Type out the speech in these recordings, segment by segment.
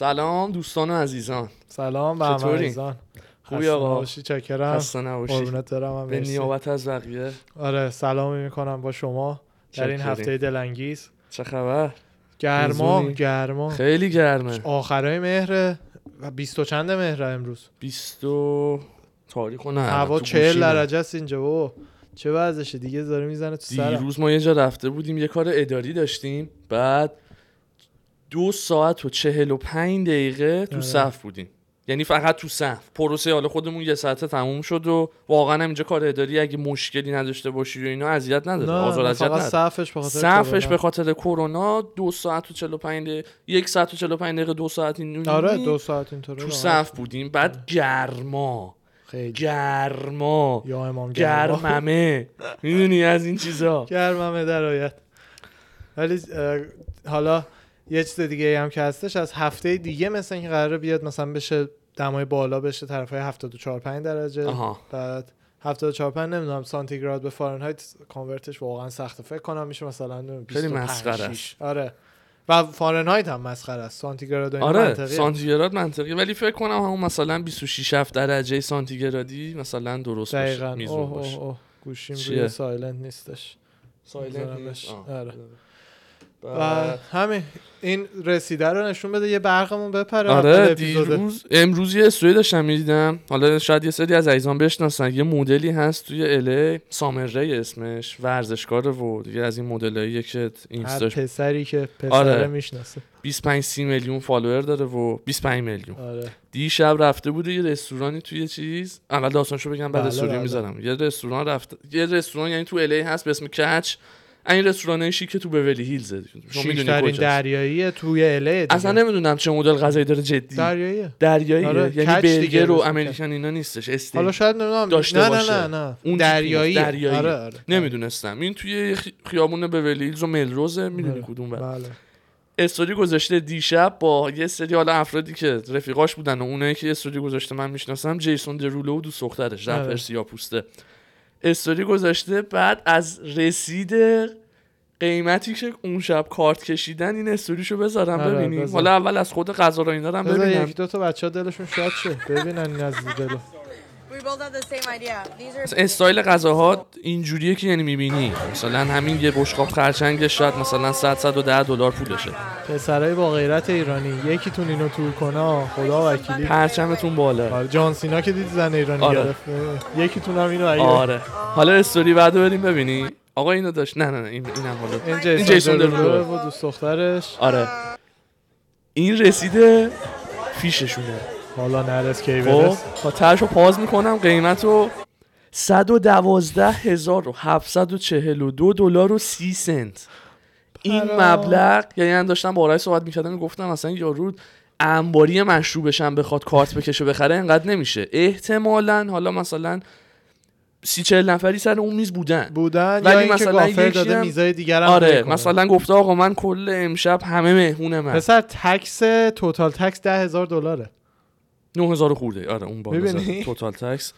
سلام دوستان و عزیزان. سلام به همه؟ عزیزان. خوبی آقا؟ نباشی چکرم. خسته نباشی. به. نیابت از بقیه. آره سلامی می‌کنم با شما در این. هفته دلانگیز. چه خبر؟ گرما. گرما. خیلی گرمه. آخرای مهره و بیست و چند مهره امروز؟ 20 و تاریخ و نه هوا چهل. درجه است اینجا بابا چه وضعشه؟ دیگه داره می‌زنه تو سرم. دیروز ما یه جا رفته بودیم یه کار اداری داشتیم. بعد دو ساعت و چهل و پنج دقیقه تو آره. صف بودیم. یعنی فقط تو صف. پروسه حالا خودمون یه ساعته تموم شد و واقعا هم اینجا کار اداری اگه مشکلی نداشته باشی و اینا اذیت نداره. آزار اذیت نداره. صفش به خاطر صفش. به خاطر کرونا دو ساعت و 45 دقیقه یک ساعت و 45 دقیقه دو ساعت این آره دو ساعت اینطوره تو. صف بودیم. بعد گرما. خیلی. گرما. یا امام گرما. گرممه. می‌دونی از این چیزا؟ گرممه در ولی حالا یه چیز دیگه هم که هستش از هفته دیگه مثل اینکه قراره بیاد مثلا بشه دمای بالا بشه طرف های 74 5 درجه آها بعد 74 5 نمی‌دونم سانتیگراد به فارنهایت کانورتش واقعا سخته فکر کنم میشه مثلا نمی‌دونم خیلی 25 مسخره 6. آره و فارنهایت هم مسخره است سانتیگراد و اینا آره منطقیه. سانتیگراد منطقی ولی فکر کنم همون مثلا 26 7 درجه سانتیگرادی مثلا درست باشه دقیقاً میزون باشه اوه اوه گوشیم؟ روی silent نیستش silent. نیست. آره. و همین این رسیده رو نشون بده یه برقمون بپره آره. دیروز امروز یه استوری داشتم می‌دیدم. حالا شاید یه سری از عزیزان بشناسن. یه مدلی هست توی LA سامر ری اسمش ورزشکاره و دیگه از این مدلاییه که اینستاش پسری که پسره آره. می‌شناسه. 25 30 میلیون follower داره و 25 میلیون. آره. دیشب رفته بوده یه رستورانی توی یه چیز. اول داستانشو بگم بعد بله، استوری بله. می‌ذارم. یه رستوران رفته یه رستوران یعنی تو LA هست به اسم Catch. این رستوران شیک که تو بولی هیلزه شما دریایی توی اله دیگه. اصلا نمی‌دونم چه مدل غذایی داره جدی. دریاییه. دریایی آره، یعنی برگر و اسم امریکن اینا نیستش استیک. حالا شاید نمی‌دونم. داشته نه باشه. نه نه. نه اون دریایی دریایی. آره آره. نمی‌دونستم. این توی خی- خیابون بولی هیلز و ملروزه می‌دونی آره. کدوم بر بله. استوری گذاشته دیشب با یه سری حالا افرادی که رفیقاش بودن و اونایی که استوری گذاشته من می‌شناسم جیسون درولو و دوست دخترش رپر آره. سیاپوسته. استوری گذاشته بعد از رسید قیمتی که اون شب کارت کشیدن این استوریشو بذارم آره، ببینیم. حالا اول از خود غذا رو اینا هم ببینم. یک دو تا بچه ها دلشون شاد شه. ببینن این از دلو. استایل غذاها اینجوریه که یعنی می‌بینی. مثلا همین یه بشقاب خرچنگش شاید مثلا 100 110 دلار پولشه پسرای با غیرت ایرانی یکیتون اینو تور کنه خدا وکیلی. پرچمتون بالا. آره جان سینا که دید زن ایرانی آره. گرفت یکیتون هم اینو اگه آره. حالا استوری بعدو بریم ببینی. آقا اینو داشت نه نه نه این اینم حالا. این جیسون, جیسون درولو درولو. و دوست دخترش. آره. این رسیده فیششونه. حالا نرس کی خب برس تا ترشو پاز می‌کنم قیمت رو 112742 دلار و 30 سنت. این. مبلغ یعنی من داشتم با آرای صحبت می‌کردم گفتم مثلا یارو انباری مشروبش هم بخواد کارت بکشه بخره انقدر نمیشه. احتمالا حالا مثلا سی چهل نفری سر اون میز بودن. بودن ولی یا مثلا یکی داده هم- میزای دیگر هم آره. مثلا گفته آقا من کل امشب همه مهمون من. پسر تکس توتال تکس ده هزار دلاره. 9000 خورده. آره اون بالا؟ توتال تکس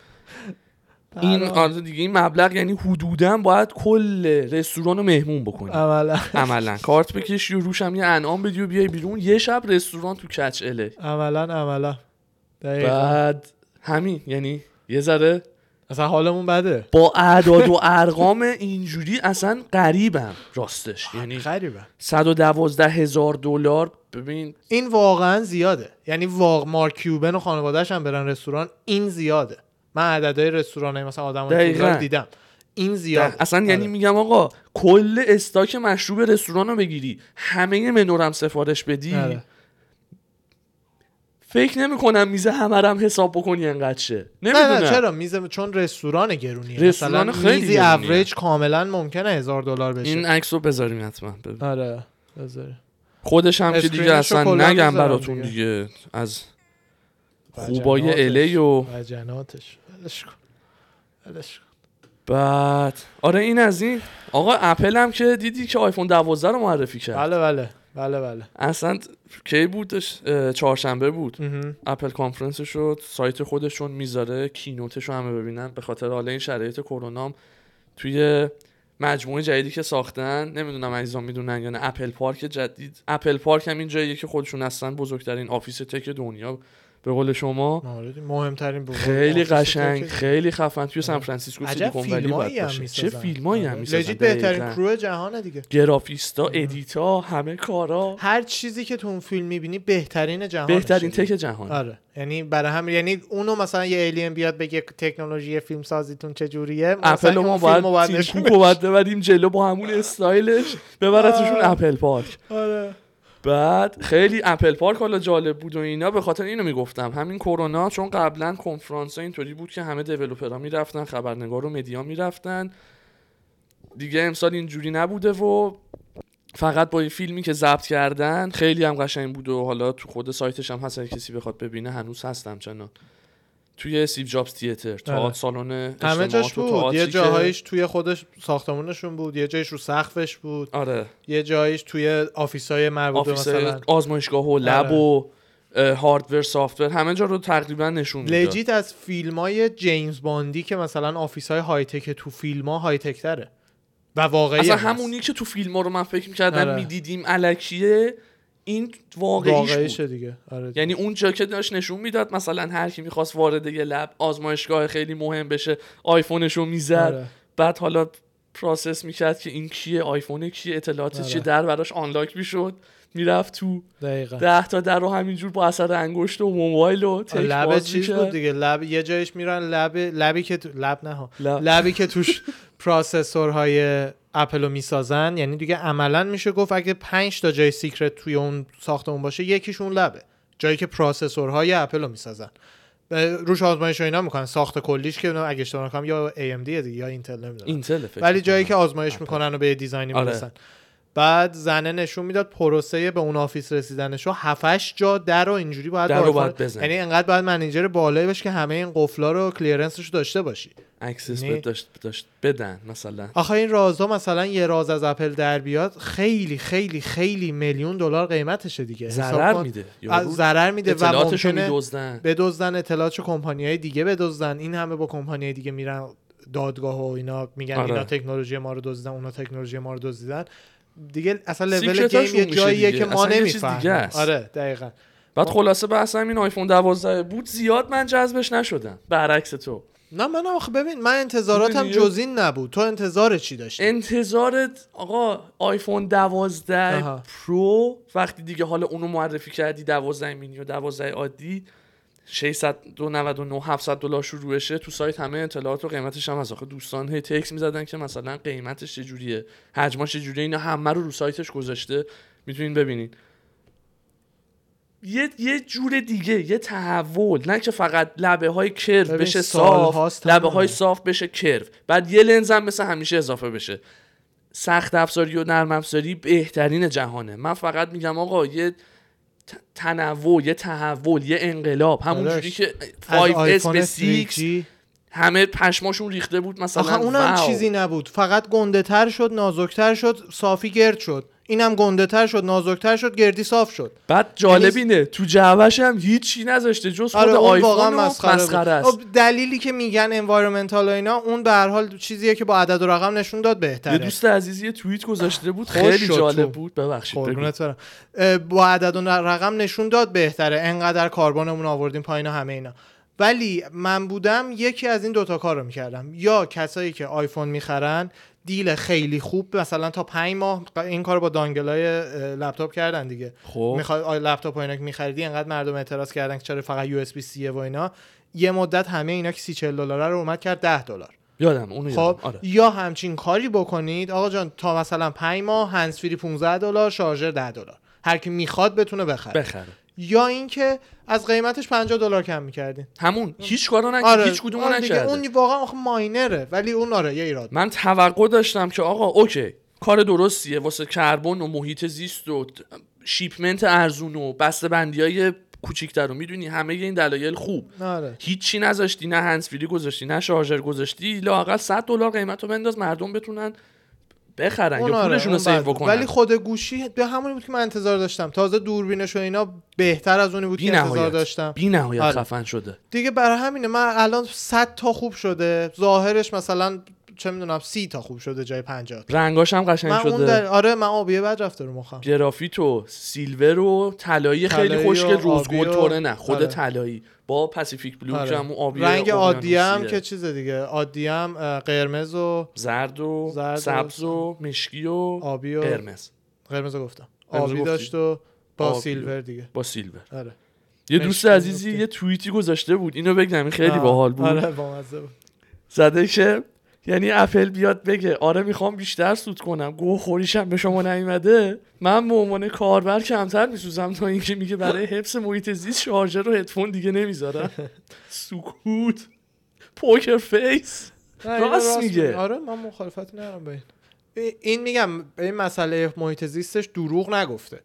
این آره دیگه این مبلغ یعنی حدودا باید کل رستوران رو مهمون بکنی. عملا. عملا. کارت بکشی و روش هم یه انعام بدی و بیای بیرون. یه شب رستوران تو کچ اله عملا عملا. دقیقا. بعد همین یعنی یه ذره اصلا حالمون بده. با اعداد و ارقام اینجوری اصلا غریبم راستش. یعنی غریبه. 112 هزار دلار ببین این واقعا زیاده یعنی واقع مارک کیوبن و خانوادهش هم برن رستوران این زیاده من عددهای رستوران مثلا آدم. رو دیدم این زیاده اصلا یعنی آره. میگم آقا کل استاک مشروب رستوران رو بگیری همه منورم سفارش بدی آره. فکر نمی کنم میزه همه هم حساب بکنی انقدر شه نه نمی‌دونم نه چرا میز چون رستوران گرونیه رستوران مثلا خیلی میزی. اوریج کاملا ممکنه هزار دلار بشه این عکس رو بذاریم حتما. آره بذاری. خودش هم که دیگه اصلا نگم براتون دیگه. دیگه. از خوبای. الی و وجناتش ولش کن. ولش کن. بعد. آره این از این. آقا اپل هم که دیدی که آیفون 12 رو معرفی کرد. بله بله. بله بله. اصلا کی بودش چهارشنبه بود. اپل کانفرنس شد سایت خودشون می‌ذاره keynote ش رو همه ببینن. به خاطر حالا این شرایط کرونا توی مجموعه جدیدی که ساختن نمی‌دونم عزیزان می‌دونن یا نه اپل پارک جدید. اپل پارک هم این جاییه که خودشون هستن بزرگترین office tech دنیا. به قول شما. آره، مهمترین خیلی قشنگ خیلی خفن. توی سان فرانسیسکو عجب سیلیکون ولی باشه. چه. فیلمایی هم آره. می‌سازن. legit بهترین. crew جهانه دیگه. گرافیستا edit ا همه کارا. هر چیزی که تو اون فیلم می‌بینی بهترین جهان بهترین tech جهان آره. یعنی برای هم یعنی اونو مثلا یه alien بیاد بگه تکنولوژی فیلم سازیتون چجوریه اپل رو ما باید تیم کوک ببریم جلو با همون استایلش. ببرتشون. اپل پارک. آره. بعد خیلی اپل پارک حالا جالب بود و اینا به خاطر اینو می‌گفتم. همین کرونا چون قبلا کنفرانس اینطوری بود که همه developer ها می‌رفتن خبرنگار و media می‌رفتن. دیگه امسال اینجوری نبوده و فقط با این فیلمی که ضبط کردن خیلی هم قشنگ بود و حالا تو خود سایتش هم هست کسی بخواد ببینه هنوز هستم چنان. توی Steve Jobs Theater آره. سالن همه جاش بود یه جاهایش توی خودش ساختمونشون بود یه جایش رو سقفش بود آره یه جایش توی office ای مربوط مثلا آزمایشگاه و lab آره. و hardware software همه جا رو تقریبا نشون می‌داد legit از فیلم های جیمز باندی که مثلا office های high-tech تو فیلم ها high-tech تره و واقعی اصلا. همونی که تو فیلم ها رو من فکر می‌کردم آره. می‌دیدیم الکیه این واقعیش بود. دیگه. آره یعنی اون جا که داشت نشون می‌داد مثلا هر کی می‌خواست وارد یه lab آزمایشگاه خیلی مهم بشه آیفونش رو می‌زد. آره. بعد حالا process می‌کرد که این کیه آیفون کیه اطلاعات آره. چیه در براش unlock می‌شد می‌رفت تو دقیقا ده تا در رو همینجور با اثر انگشت و موبایل و تک lab چیز. بود دیگه lab یه جایش میرن lab lab ی که تو... lab نه ها lab. lab ی که توش processor های اپل رو می‌سازن یعنی دیگه عملا میشه گفت اگه 5 تا جای secret توی اون ساختمون باشه یکیشون lab ه جایی که processor های اپل رو می‌سازن روش آزمایش و اینا می‌کنن ساخت کلیش که اگه اشتباه نکنم یا AMD دیگه یا Intel نمی‌دونم Intel ولی جایی که. آزمایش می‌کنن و به یه design ی آره. بعد زنه نشون می‌داد پروسه به اون office رسیدنش رو 7 جا در رو اینجوری باید در رو با باید بزنی. یعنی انقدر باید manager بالایی باشه که همه این قفلا رو clearance ش رو داشته باشی. access یعنی- بهت داشت داشت بدن مثلا. آخه این رازا مثلا یه راز از اپل در بیاد خیلی خیلی خیلی میلیون دلار قیمتشه دیگه. ضرر. میده ضرر میده و اطلاعاتشو ممکنه میدزدن. بدزدن اطلاعاتش کمپانی های دیگه بدزدن. این همه با کمپانی های دیگه میرن دادگاه و اینا میگن آره. اینا تکنولوژی ما رو دزدیدن اونا تکنولوژی ما رو دزدیدن. دیگه اصلا level game یه جاییه دیگه. که ما نمی‌فهمیم. آره دقیقا بعد خلاصه بحث همین آیفون 12 بود زیاد من جذبش نشدم برعکس تو نه من آخه ببین من انتظاراتم می‌دونی؟ جز این نبود تو انتظار چی داشتی انتظارت آقا آیفون 12 آها. Pro وقتی دیگه حالا اونو معرفی کردی 12 مینی و 12 عادی 699 700 دلار شروع بشه تو سایت همه اطلاعات و قیمتش هم از آخه دوستان هی تکس می‌زدن که مثلا قیمتش چجوریه حجمش چجوریه اینا همه رو رو سایتش گذاشته. می‌تونین ببینین. یه یه جور دیگه یه تحول نه که فقط لبه های curve ببین، بشه صاف لبه های. صاف بشه curve. بعد یه لنز هم مثل همیشه اضافه بشه. سخت افزاری و نرم افزاری بهترین جهانه. من فقط میگم آقا یه تنوع یه تحول یه انقلاب. همونجوری داداش، که از 5S آیفون به 6 3G همه پشماشون ریخته بود مثلا. آخه اونم wow. چیزی نبود. فقط گنده تر شد نازکتر شد صافی گرد شد. اینم گنده تر شد نازکتر شد گردی صاف شد. بعد جالب اینه تو جعبش هم هیچی نذاشته جز خود آره آیفون مسخره. است. خب، دلیلی که میگن environmental و اینا اون به هر حال چیزیه که با عدد و رقم نشون داد یه بهتره دوست عزیزی یه توییت گذاشته بود خیلی جالب تو. بود. ببخشید. قربونت با عدد و رقم نشون داد بهتره. انقدر carbon مون آوردیم پایین همه اینا. ولی من بودم یکی از این دوتا کار رو می‌کردم. یا کسایی که آیفون می‌خرن deal خیلی خوب مثلا تا پنج ماه این کار با dongle ای لپتاپ کردن دیگه. خب. می‌خوای لپتاپ و اینا که میخریدی انقدر مردم اعتراض کردن که چرا فقط USB-C و اینا. یه مدت همه اینا که 30 40 دلار رو اومد کرد 10 دلار. یادم اونو خب یادم آره. یا همچین کاری بکنید. آقا جان تا مثلا 5 ماه هنسفری 15 دلار شارژر 10 دلار. هر کی می‌خواد بتونه بخره. بخره. یا اینکه از قیمتش 50 دلار کم می‌کردین. همون هیچ کارو نکرد آره. هیچ کدومو آره نکرده. اون واقعا آخه ماینره ولی اون آره یه ایراد. من توقع داشتم که آقا اوکی کار درستیه واسه کربن و محیط زیست و شیپمنت ارزون و بسته بندی های کوچیکتر رو می‌دونی همه این دلایل خوب. آره. هیچی نذاشتی نه هنسفری گذاشتی نه شارژر گذاشتی لاقل 100 دلار قیمت رو بنداز مردم بتونن بخرن یا آره، پولشون رو سیو. بکنن. ولی خود گوشی به همونی بود که من انتظار داشتم. تازه دوربینش و اینا بهتر از اونی بود که انتظار نهایت داشتم. بی نهایت آره. خفن شده. دیگه برای همینه من الان 100 تا خوب شده. ظاهرش مثلا چه می‌دونم سی تا خوب شده جای 50 رنگاش هم قشنگ من اون شده. در... آره من آبیه بد رفته رو مخم گرافیت و سیلور و طلایی خیلی خوشگل روز گل طوره نه خود آره. طلایی. با پاسیفیک بلو آره. همون آبی رنگ عادی هم. که چیز دیگه عادی هم قرمز و زرد و زرد سبز و مشکی و آبی و قرمز. قرمز گفتم. آبی گفتی. داشت و با آبی. سیلور دیگه. با سیلور. آره. یه دوست عزیزی گفتی. یه توییتی گذاشته بود اینو بگم خیلی باحال بود. آره بامزه بود. زده که یعنی اپل بیاد بگه آره می‌خوام بیشتر سود کنم. گوه خوریشم به شما نیومده. من به عنوان کاربر کمتر میسوزم تا اینکه میگه برای حفظ محیط زیست شارژر و هدفون دیگه نمی‌ذارم. سکوت. poker face. راست میگه. آره من مخالفتی ندارم ای- این میگم به این مسئله محیط زیستش دروغ نگفته.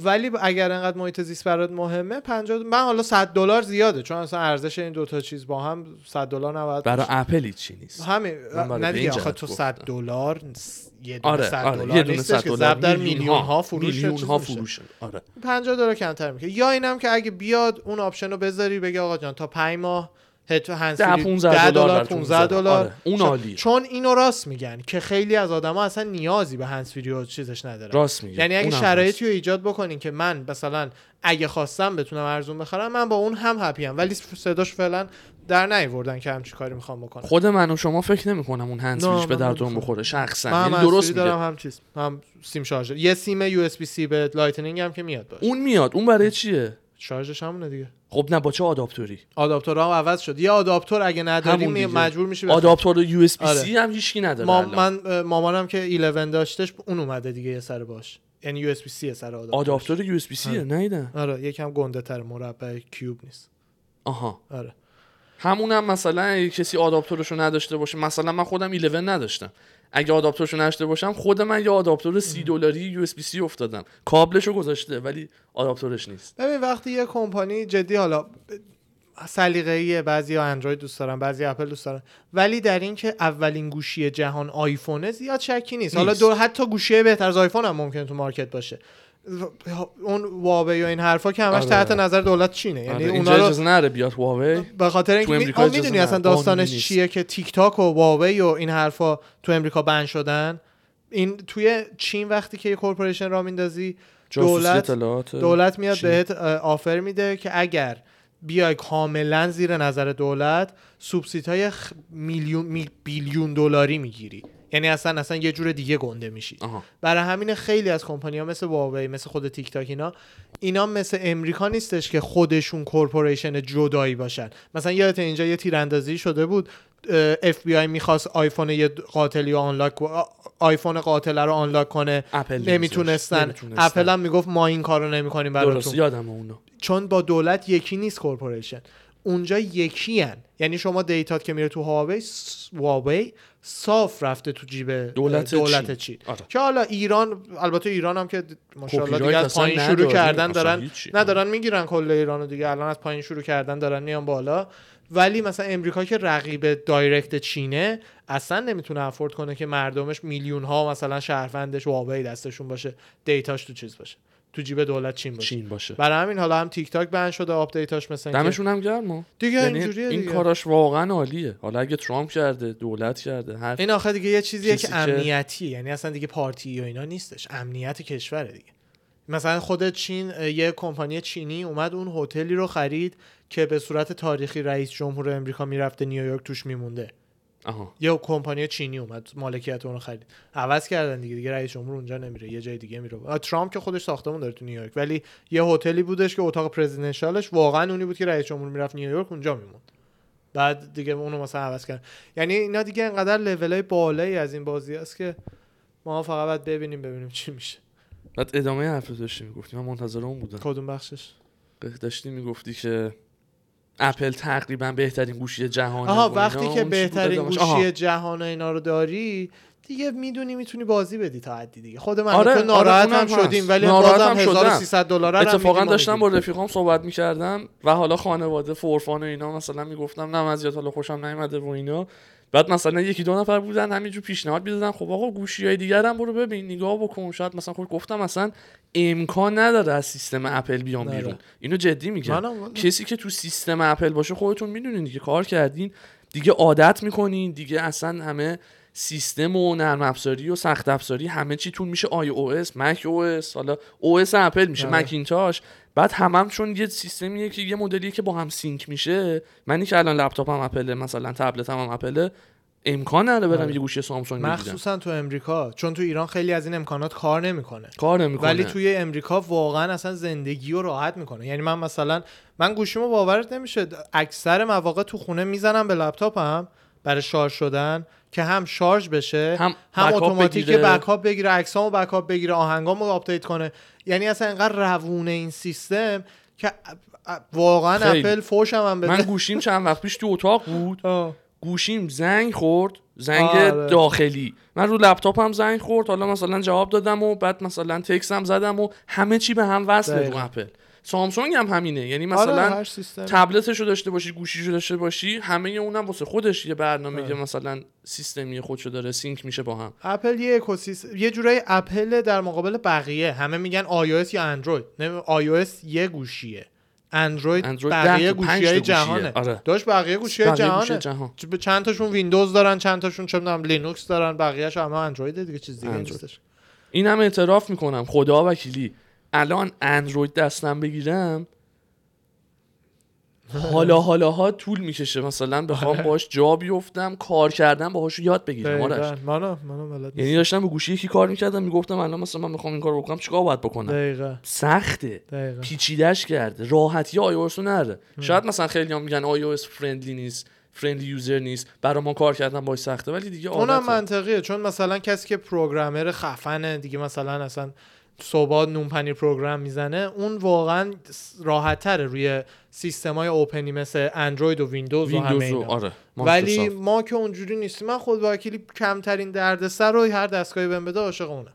ولی اگر انقدر محیط زیست برات مهمه 50 من حالا 100 دلار زیاده چون اصلا ارزش این دوتا چیز با هم 100 دلار نباید برای باشه. اپل چی نیست همین نه دیگه آخه تو گفتم. 100 دلار یه دونه آره 100 آره دلار دونه نیستش 100 که دلار ضرب در میلیون ها فروش میلیون ها. فروش آره 50 دلار کمتر میشه یا اینم که اگه بیاد اون option رو بذاری بگه آقا جان تا 5 ماه هد هنسفری 10 15 دلار دلار براتون 15 می‌ذارم. دلار. آره، اون چون- عالیه. چون اینو راست میگن که خیلی از آدما اصلا نیازی به هنسفری و چیزش ندارن. راست میگه. یعنی اگه شرایطی. رو ایجاد بکنین که من مثلا اگه خواستم بتونم ارزون بخرم من با اون هم happy م ولی صداش فعلا در نیوردن که همچی کاری می‌خوام بکنم. خود من و شما فکر نمی کنم اون هند نه، سویچ به نمی‌خوام. بخوره شخصا. من یعنی درست میگه. هم چیز. هم سیم شارژر. یه سیم USB-C به Lightning هم که میاد باشه. اون میاد. اون برای چیه؟ شارژش همونه دیگه خب نه با چه آداپتوری آداپتورها هم عوض شد یه آداپتور اگه نداری همون می- دیگه. مجبور میشی. آداپتور یو اس بی آره. سی هم هیچکی نداره ما. من مامانم که 11 داشتش اون اومده دیگه یه سر باش یعنی یو اس بی سی سر آداپتور آداپتور یو اس بی سی آره. نیدم آره یکم گنده تر مربع کیوب نیست آها آره همونم مثلا اگه کسی آداپتورشو نداشته باشه مثلا من خودم 11 نداشتم اگه آداپتورشو نداشته باشم خود من یه آداپتور 30 دلاری یو اس بی سی افتادم. کابلشو گذاشته ولی آداپتورش نیست. ببین وقتی یه کمپانی جدی حالا سلیقه‌ایه بعضی اندروید دوست دارن بعضی اپل دوست دارن. ولی در این که اولین گوشی جهان آیفونه زیاد شکی نیست, حالا نیست. دو حتی گوشی بهتر از آیفون هم ممکنه تو market باشه. اون واوی و این حرفا که همش آره. تحت نظر دولت چینه یعنی آره، اونا رو اجازه نره بیاد هواوی به خاطر اینکه می‌دونی. اصلا داستانش. چیه که تیک تاک و واوی و این حرفا تو امریکا ban شدن این توی چین وقتی که یه corporation را میندازی دولت دولت میاد چین. بهت offer میده که اگر بیای کاملا زیر نظر دولت سوبسیدهای خ... میلیون می... بیلیون دلاری می‌گیری یعنی اصلا اصلا یه جور دیگه گنده میشی. آها. برای همین خیلی از کمپانی ها مثل واوی مثل خود تیک تاک اینا اینا مثل امریکا نیستش که خودشون corporation جدایی باشن. مثلا یادت اینجا یه تیراندازی شده بود. اف بی آی می‌خواست آیفون یه قاتلی رو unlock آیفون قاتل رو unlock کنه. اپل نمی‌تونستن. اپل هم می‌گفت ما این کارو نمی‌کنیم درست براتون یادم اونو. چون با دولت یکی نیست corporation. اونجا یکی هن. یعنی شما data ت که میره تو هواوی هواوی صاف رفته تو جیب دولت دولت چین. چین آره. که حالا ایران البته ایران هم که ماشاءالله دیگه از پایین شروع. کردن دارن هیچی. نه دارن می‌گیرن کل ایرانو دیگه الان از پایین شروع کردن دارن میان بالا ولی مثلا امریکا که رقیب direct چینه اصلا نمی‌تونه afford کنه که مردمش میلیون ها مثلا شهروندش هواوی دستشون باشه data ش تو چیز باشه تو جیب دولت چین باشه. چین باشه. برای همین حالا هم تیک تاک ban شده update اش مثلا دمشون هم گرم دیگه یعنی اینجوریه این دیگه. کاراش واقعا عالیه. حالا اگه ترامپ کرده دولت کرده هر این آخه دیگه یه چیزیه چیزی که امنیتیه. یعنی اصلا دیگه پارتی و اینا نیستش. امنیت کشوره دیگه. مثلا خود چین یه کمپانی چینی اومد اون هتلی رو خرید که به صورت تاریخی رئیس جمهور امریکا می‌رفته نیویورک توش میمونده. آها. یه کمپانی چینی اومد مالکیت اون رو خرید. عوض کردن دیگه دیگه رئیس جمهور اونجا نمیره یه جای دیگه میره. ترامپ که خودش ساختمون داره تو نیویورک ولی یه هتلی بودش که اتاق پرزیدنشالش واقعا اونی بود که رئیس جمهور می‌رفت نیویورک اونجا میموند. بعد دیگه اونو مثلا عوض کردن. یعنی اینا دیگه انقدر لولای بالایی از این بازی است که ما فقط باید ببینیم ببینیم چی میشه. بعد ادامه حرف داشتی می‌گفتی من منتظر اون بودم. کدوم بخشش؟ داشتی می‌گفتی که اپل تقریبا بهترین گوشی جهانه آها. وقتی که بهترین؟ گوشی آها. جهان اینا رو داری دیگه می‌دونی می‌تونی بازی بدی تا حدی دیگه خود من آره، آره آره، ناراحت اونم هم شدیم. ولی ناراحت بازم هم شدم. 1300 دلار هم اتفاقا داشتم با. رفیقام صحبت می‌کردم و حالا خانواده فورفان و اینا مثلا می‌گفتم نه زیاد حالا خوشم نیومده و اینا بعد مثلا یکی دو نفر بودن همینجور پیشنهاد می‌دادن خب آقا گوشی های دیگر هم برو ببین نگاه بکن شاید مثلا خب گفتم مثلا امکان نداره از سیستم اپل بیام نداره. بیرون اینو جدی میگم. کسی که تو سیستم اپل باشه خودتون می‌دونین دیگه کار کردین دیگه عادت می‌کنین دیگه اصلا همه سیستم و نرم افزاری و سخت افزاری همه چیتون میشه آی او اس مک او اس حالا او اس اپل میشه آره. مکینتاش. بعد همم چون یه سیستمیه که یه مدلیه که با هم sync میشه منی که الان لپتاپم اپله مثلا تبلتم هم اپله امکان نداره برم آره. یه گوشی سامسونگ بگیرم. مخصوصا تو امریکا چون تو ایران خیلی از این امکانات کار نمی‌کنه. کار نمی‌کنه. ولی توی امریکا واقعا اصلا زندگی رو راحت می‌کنه. یعنی من مثلا من گوشیمو باورت نمیشه اکثر مواقع تو خونه می‌زنم به لپتاپم برای شارژ شدن. که هم شارژ بشه هم هم اتوماتیک. backup بگیره عکسامو backup بگیره آهنگامو update کنه یعنی اصلا انقدر روونه این سیستم که واقعا خیلی. اپل فوشم هم من بده گوشیم چند وقت پیش تو اتاق بود آه. گوشیم زنگ خورد زنگ آره. داخلی من رو لپتاپم زنگ خورد حالا مثلا جواب دادم و بعد مثلا text م زدم و همه چی به هم وصله رو. اپل سامسونگ هم همینه یعنی آره، مثلا هر سیستم تبلتشو داشته باشی گوشیشو داشته باشی همه اونم واسه خودش یه برنامه آره. مثلا سیستمی خودشو داره sync میشه با هم اپل یه اکوسیستم یه جورایی اپل در مقابل بقیه همه میگن iOS یا اندروید نه iOS یه گوشیه اندروید, اندروید بقیه گوشی های. جهانه آره. داشت بقیه گوشی های جهانه جهان. چند تاشون ویندوز دارن چند تاشون چه می‌دونم لینوکس دارن بقیه‌اش همه اندروید دیگه چیز دیگه اندروید. نیستش این هم اعتراف می‌کنم خدا وکیلی الان اندروید دستم بگیرم حالا حالا ها طول می‌کشه. مثلا بخوام آره. باش جا بیفتم کار کردم باهاش یاد بگیرم. آرش. منو منو بلد یعنی. داشتم به گوشی یکی کار می‌کردم می‌گفتم الان مثلا من می‌خوام این کار بکنم چیکار باید بکنم؟ دقیقاً. سخته. دقیقاً. پیچیدش کرده راحتی آی او نره. شاید مثلا خیلی هم میگن آی او فرندلی نیست friendly user نیست. برای ما کار کردن باش سخته ولی دیگه اونم. منطقیه. چون مثلا کسی که programmer خفنه دیگه مثلا اصلا صبح نون پنیر program می‌زنه اون واقعا راحت تره روی سیستم های open ی مثل اندروید و ویندوز, و همه ویندوز و اینا. آره ولی. ما که اونجوری نیستیم من خود وکیلی کمترین دردسر رو هر دستگاهی بهم بده عاشق اونم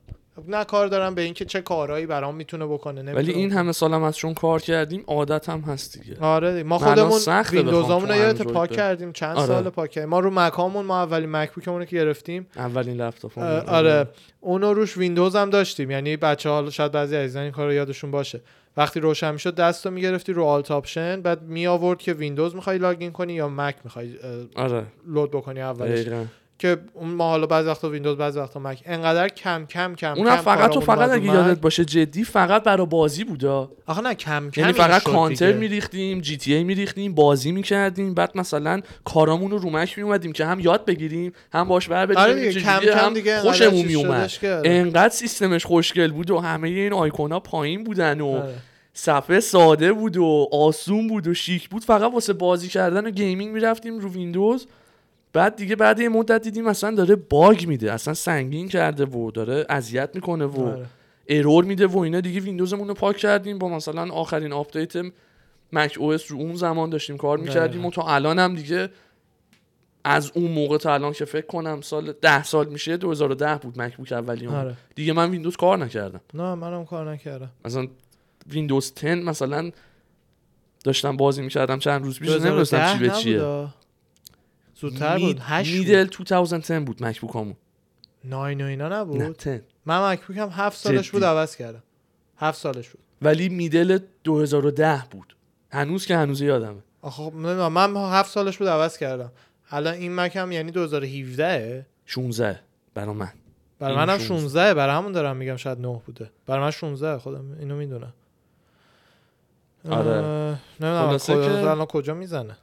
نه کار دارم به اینکه چه کارهایی برام می‌تونه بکنه ولی نمی‌تونه این بکنه. همه سالم از چون کار کردیم عادت هم هست دیگه. آره. ما خودمون ویندوزامون رو یادت پاک کردیم چند آره. سال پاک کردیم. ما رو مکامون ما اولین مکبوکمون رو که گرفتیم. اولین لپتاپ اه، آره. اونو روش ویندوز هم داشتیم. یعنی بچه ها شاید بعضی عزیزان این کار رو یادشون باشه. وقتی روشن می‌شد دست رو می‌گرفتی رو alt option بعد می آورد که ویندوز می‌خوای login کنی یا مک می‌خوای آره. load بکنی اولش. دقیقاً. که اون ما حالا بعضی وقتا ویندوز بعضی وقتا مک انقدر کم کم کم اونم کم فقط تو فقط اگه یادت. باشه جدی فقط برای بازی بودا آخه نه کم کم یعنی فقط کانتر. میریختیم GTA میریختیم بازی می‌کردیم بعد مثلا کارامون رو رو مک میومدیم که هم یاد بگیریم هم باش بر آره چجوریه، کم کم هم دیگه خوشمون میومد آره. انقدر سیستمش خوشگل بود و همه این آیکونا پایین بودن و آره. صفحه ساده بود و آسون بود و شیک بود فقط واسه بازی کردن و gaming می‌رفتیم رو ویندوز بعد دیگه بعد یه مدت دیدیم اصلا داره bug میده اصلا سنگین کرده و داره اذیت می‌کنه و آره. error میده و اینا دیگه ویندوزمون رو پاک کردیم با مثلا آخرین update macOS رو اون زمان داشتیم کار می‌کردیم. و تا الان هم دیگه از اون موقع تا الان که فکر کنم سال ده سال میشه 2010 بود مکبوک اولی آره. دیگه من ویندوز کار نکردم نه منم کار نکردم مثلا ویندوز 10 مثلا داشتم بازی می‌کردم چند روز پیش نمی‌دونستم چی به 2010 چیه. زودتر بود. هشت بود. میدل 2010 بود مکبوک همون ناین و اینا نه نبود 10 من مکبوک هم هفت سالش جدی. بود عوض کردم. هفت سالش بود. ولی میدل 2010 بود. هنوز که هنوز یادمه آخه نمی‌دونم من هفت سالش بود عوض کردم. الان این مک هم یعنی 2017 16 برا من. برای منم 16. 16 برای همون دارم میگم شاید 9 بوده. برای من 16 خودم اینو می‌دونم. آره. نمی‌دونم خلاصه که- کجا می‌زنه.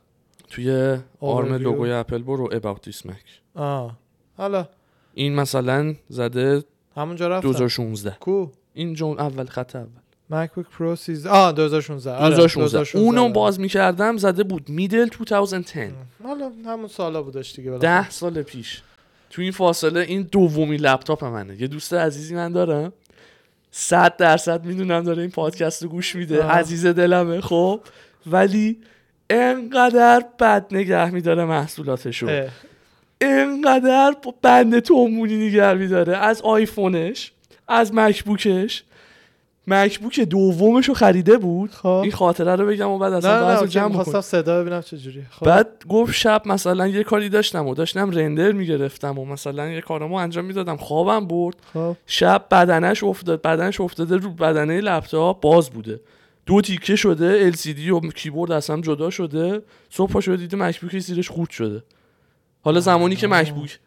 توی آرم. لوگوی اپل برو about this Mac. آه. حالا این مثلا زده همونجا رفتم. 2016 کو؟ این جون اول خط اول. مکبوک پرو 13 آه 2016 آره، 2016 اونو آره. باز می‌کردم زده بود middle 2010 حالا همون سالا بودش دیگه بالاخره. ده سال پیش. تو این فاصله این دومی لپتاپ منه. یه دوست عزیزی من دارم. صد درصد می‌دونم داره این پادکست رو گوش میده. عزیز دلمه خب. ولی انقدر بد نگه میداره محصولاتشو. اه. انقدر با بند تومونی نگر میداره. از آیفونش از مکبوکش. مکبوک دومش رو خریده بود. خب. این خاطره رو بگم و بعد نه اصلا نه اوکی، جمع می‌خواستم کنم صدا ببینم چجوری خب. بعد گفت شب مثلا یه کاری داشتم و داشتم رندر می‌گرفتم و مثلا یه کارامو انجام می‌دادم. خوابم برد. خب. شب بدنش افتاد بدنش افتاده رو بدنه لپتاپ باز بوده. دو تیکه شده LCD و کیبورد از هم جدا شده. صبح پا شده دیده مکبوک زیرش خورد شده. حالا زمانی که. مکبوک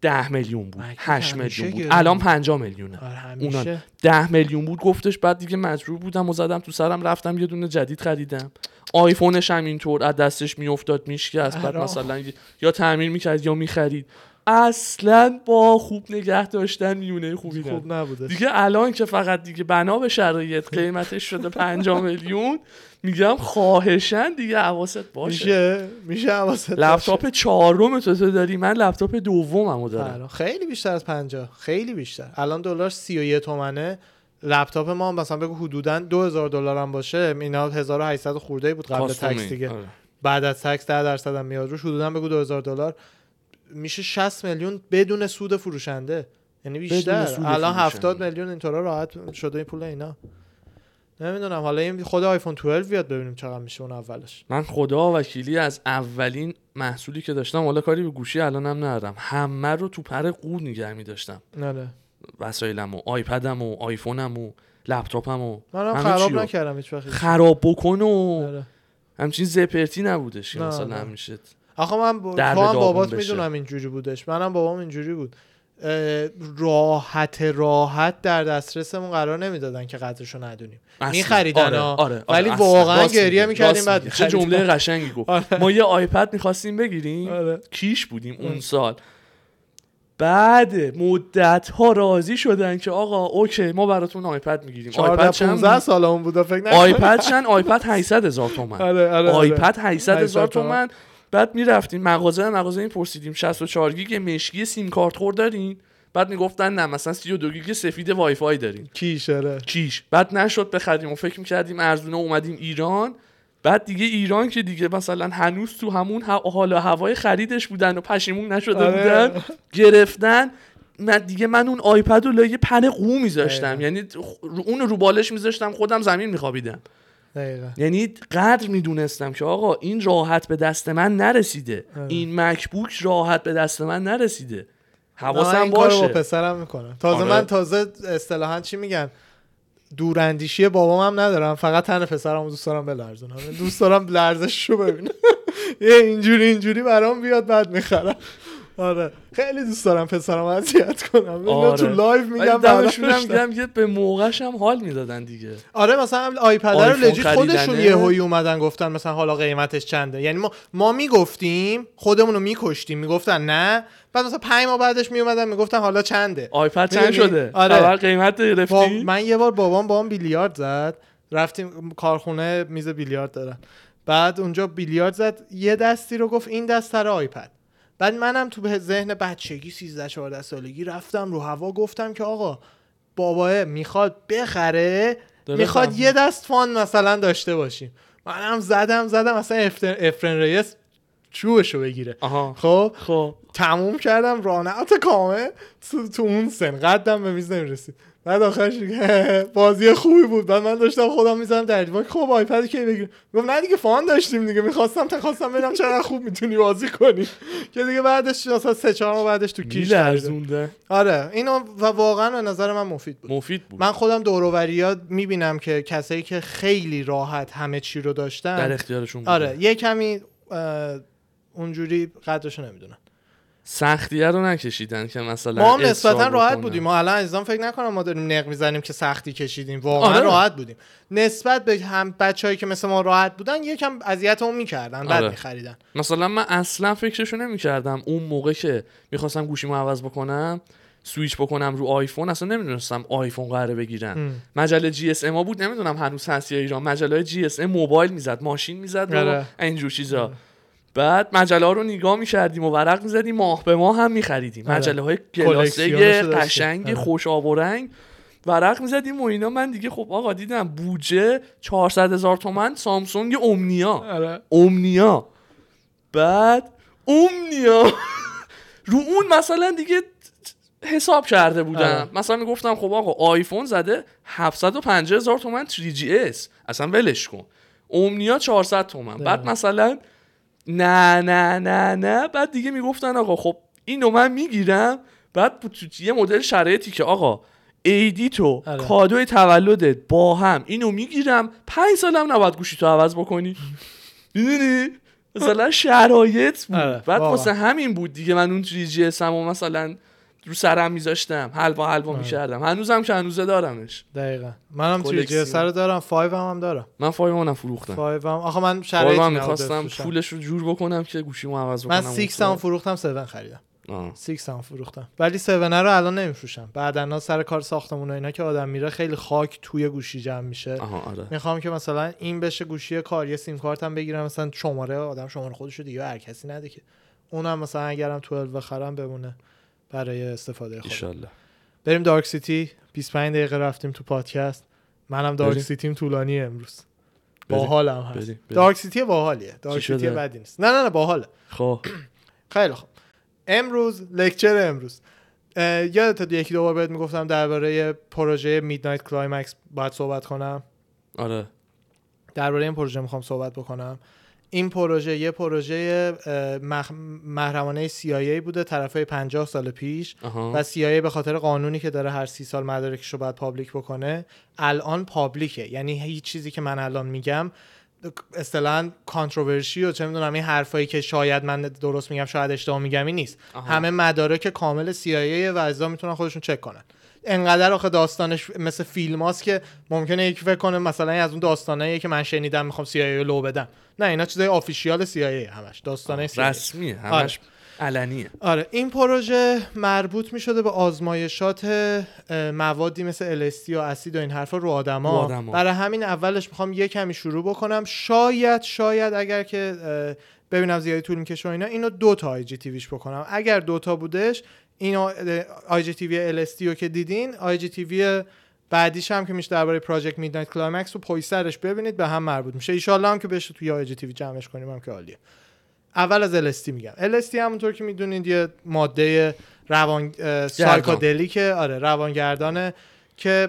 ده میلیون بود مکبوک 8 همیشه میلیون بود. الان 5 میلیونه. آره اونا ده میلیون بود. گفتش بعد دیگه مجبور بودم و زدم تو سرم رفتم یه دونه جدید خریدم. آیفونش هم اینطور از دستش میافتاد میشکست. بعد. مثلا یا تعمیر می‌کرد یا می‌خرید. اصلا با خوب نگه داشتن میونه خوبی. خوب نبوده. دیگه الان که فقط دیگه بنا به شرایط قیمتش شده 5 میلیون میگم خواهشن دیگه حواست باشه. میشه؟ میشه حواست. لپتاپ چهارم تو تو داری؟ من لپتاپ دوممو دارم. خیلی بیشتر از 50 خیلی بیشتر. الان دلار 31 تومنه. لپتاپ ما مثلا بگو حدودا 2000 دلار هم باشه. اینا 1800 خورده بود قبل. تکس دیگه. آره. بعد از تکس 10 درصد هم میاد روش. حدودا بگو 2000 دلار. میشه 60 میلیون بدون سود فروشنده. یعنی بیشتر. الان فروشنده. 70 میلیون اینطورا راحت شده این پول اینا. نمی‌دونم حالا این خود آیفون 12 بیاد ببینیم چقدر میشه اون اولش. من خدا وکیلی از اولین محصولی که داشتم حالا کاری به گوشی الانم ندارم. همه رو تو پر قود نگه می داشتم. آره وسایلم و آیپدم و آیفونم و لپتاپم و منم خراب. نکردم هیچ وقت خراب بکن و. همچین زپرتی نبودش که نه، مثلا نه. همیشه آخه من با... تو هم بابات. می‌دونم اینجوری بودش منم بابام اینجوری بود راحت راحت در دسترسمون قرار نمی‌دادن که قدرشو ندونیم. میخریدن آره،. آره، آره، ولی. واقعا گریه می‌کردیم بعد. چه. جمله قشنگی گفت ما یه آیپد می‌خواستیم بگیریم آره. کیش بودیم اون. سال بعد مدت ها راضی شدن که آقا okay ما براتون آیپد می‌گیریم 14 آیپد چند 15 بود؟ سالمون بود فکر آیپد چند آیپد 800 هزار تومن آره آره آیپد 800 هزار 800 تومن. بعد می‌رفتیم مغازه مغازه این پرسیدیم 64 گیگ مشکی سیم کارت خور دارین؟ بعد می‌گفتن نه مثلا 32 گیگ سفید وای فای دارین. کیش آره. کیش. بعد نشد بخریم و فکر می‌کردیم ارزونه اومدیم ایران. بعد دیگه ایران که دیگه مثلا هنوز تو همون ه- حال و هوای خریدش بودن و پشیمون نشده آره. بودن گرفتن. من دیگه من اون آیپد رو لایه پر قو میذاشتم. دقیقا. یعنی اون رو بالش میذاشتم خودم زمین میخوابیدم. دقیقا. یعنی قدر می‌دونستم که آقا این راحت به دست من نرسیده. آره. این مکبوک راحت به دست من نرسیده. حواسم کارو با باشه پسرم می‌کنم. تازه آره. من تازه اصطلاحا چی میگن؟ دوراندیشی بابام هم ندارم. فقط تن پسرم دوست دارم بلرزونم. دوست دارم لرزش رو ببینم. یه اینجوری اینجوری برام بیاد بعد می‌خرم. آره. خیلی دوست دارم پسرم اذیت کنم. آره. تو live میگم دمشون هم میگم که به موقعش هم حال می‌دادن دیگه. آره مثلا آیپد رو legit خودشون. یهویی اومدن گفتن مثلا حالا قیمتش چنده. یعنی ما ما می‌گفتیم خودمون رو میکشتیم. می‌گفتن نه. بعد مثلا پنج ماه بعدش میومدن می‌گفتن حالا چنده. آیپد چند؟ شده؟ آره. قیمت با گرفتی؟ من یه بار بابام با هم بیلیارد زد. رفتیم کارخونه میز بیلیارد دارن. بعد اونجا بیلیارد زد. یه دستی رو گفت این دست سر آیپد. بعد منم تو به ذهن بچگی 13 14 سالگی رفتم رو هوا گفتم که آقا باباه می‌خواد بخره می‌خواد. یه دست فان مثلا داشته باشیم. منم زدم زدم مثلا افرن, افرن ریس چوبشو بگیره. خب؟ خب. تموم کردم رانعت کامل تو, تو اون سن. قدم به میز نمی‌رسید بعد آخرش بازی خوبی بود. بعد من داشتم خودم می‌زنم در دیوار خب آیپد کی بگیرم گفت نه دیگه فان داشتیم دیگه. می‌خواستم تا خواستم ببینم چقدر خوب می‌تونی بازی کنی. که دیگه بعدش مثلا سه چهار ماه بعدش تو کیش. میلرزونده. آره اینو و واقعا به نظر من مفید بود. مفید بود. من خودم دوروبریات می‌بینم که کسایی که خیلی راحت همه چی رو داشتن. در اختیارشون بود آره یه کمی اونجوری قدرشو نمی‌دونن سختیه رو نکشیدن که مثلا ما هم نسبتا راحت. بودیم. ما الان عزیزان فکر نکنم ما داریم نق می‌زنیم که سختی کشیدیم. واقعا آره. راحت بودیم. نسبت به هم بچههایی که مثل ما راحت بودن یکم اذیتمون می‌کردن بعد آره. میخریدن. مثلا من اصلا فکرشو نمی‌کردم اون موقع که می‌خواستم گوشیمو عوض بکنم سویچ بکنم رو آیفون اصلا نمی‌دونستم آیفون قراره بگیرم مجله GSM بود نمی‌دونم هنوز هست یا ایران. مجله GSM موبایل می‌زد ماشین می‌زد و آره. اینجور چیزا. بعد مجله ها رو نگاه می‌کردیم و ورق می‌زدیم ماه به ماه هم میخریدیم. آره. مجله های گلاسه داشتیم. قشنگ آره. خوش آب و رنگ. ورق می‌زدیم و اینا. من دیگه خب آقا دیدم بودجه 400 هزار تومن سامسونگ اومنیا. آره. اومنیا. بعد اومنیا. رو اون مثلا دیگه حساب کرده بودم. آره. مثلا می‌گفتم خب آقا آیفون زده 750 هزار تومن 3GS اصلا ولش کن. اومنیا 400 تومن. بعد. مثلا نه نه نه نه. بعد دیگه می‌گفتن آقا خب اینو من می‌گیرم. بعد یه مدل شرایطی که آقا ایدی تو آره. کادوی تولدت با هم اینو می‌گیرم. پنج سالم نباید گوشی تو عوض بکنی. می‌دونی؟ مثلا شرایط بود. آره، بعد. واسه همین بود دیگه من اون جی اس و مثلا رو سرم میذاشتم. حلوا حلوا آره. می‌کردم. هنوزم که هنوزه دارمش. دقیقا. منم توی. جی رو دارم. 5 هم, هم دارم. من فایمونم فروختم. 5 هم. آخه من فایو شرایطی هم می‌خواستم. پولش رو جور بکنم که گوشیمو عوض من بکنم. 6 هم فروختم 7 خریدم. آه. 6 هم فروختم. ولی 7 رو الان نمیفروشم. بعدنا سر کار ساختمون و اینا که آدم میره خیلی خاک توی گوشی جمع میشه. آره. می‌خوام که مثلا این بشه گوشی کار یه سیم کارت هم بگیرم. مثلا شماره آدم شماره خودش رو دیگه هر کسی نده که. اونم مثلا اگرم 12 بخرم بمونه. برای استفاده خودم ایشالله. بریم Dark City 25 دقیقه رفتیم تو پادکست. منم Dark بریم. City م طولانیه امروز. باحالم هست. بریم. بریم. Dark City باحالیه. Dark City؟ بدی نیست. نه نه نه باحاله. خب. خیلی خوب. امروز lecture امروز. یادت یکی دو بار بهت می‌گفتم درباره پروژه Midnight Climax باید صحبت کنم. آره. درباره این پروژه می‌خوام صحبت بکنم. این پروژه یه پروژه مخ... محرمانه CIA بوده طرفای 50 سال پیش. آها و CIA به خاطر قانونی که داره هر سی سال مدارکش رو باید public بکنه الان public ه. یعنی هیچ چیزی که من الان میگم اصطلاحا controversy و چه می‌دونم این حرفایی که شاید من درست میگم شاید اشتباه میگم این نیست. آها. همه مدارک کامل CIA و اجزا می‌تونن خودشون چک کنن. انقدر آخه داستانش مثل فیلم هاست که ممکنه یکی فکر کنه مثلا از اون داستانایی که من شنیدم می‌خوام CIA رو لو بدم. نه اینا چیزای official CIA همش داستانه CIA رسمیه همش علنیه. آره این پروژه مربوط می شده به آزمایشات موادی مثل LSD و اسید و این حرفا رو آدما. برای همین اولش می‌خوام یه کمی شروع بکنم. شاید شاید اگر که ببینم زیادی طول می‌کشه اینا اینو دو تا IGTV ش بکنم. اگر دو تا بودش این IGTV LSD رو که دیدین IGTV بعدیش هم که میشه درباره Project Midnight Climax رو پشت سرش ببینید به هم مربوط میشه. ایشالله هم که بشه توی IGTV جمعش کنیم هم که عالیه. اول از LSD میگم. LSD همونطور که می‌دونید یه ماده روان اه، psychedelic ه آره روانگردانه که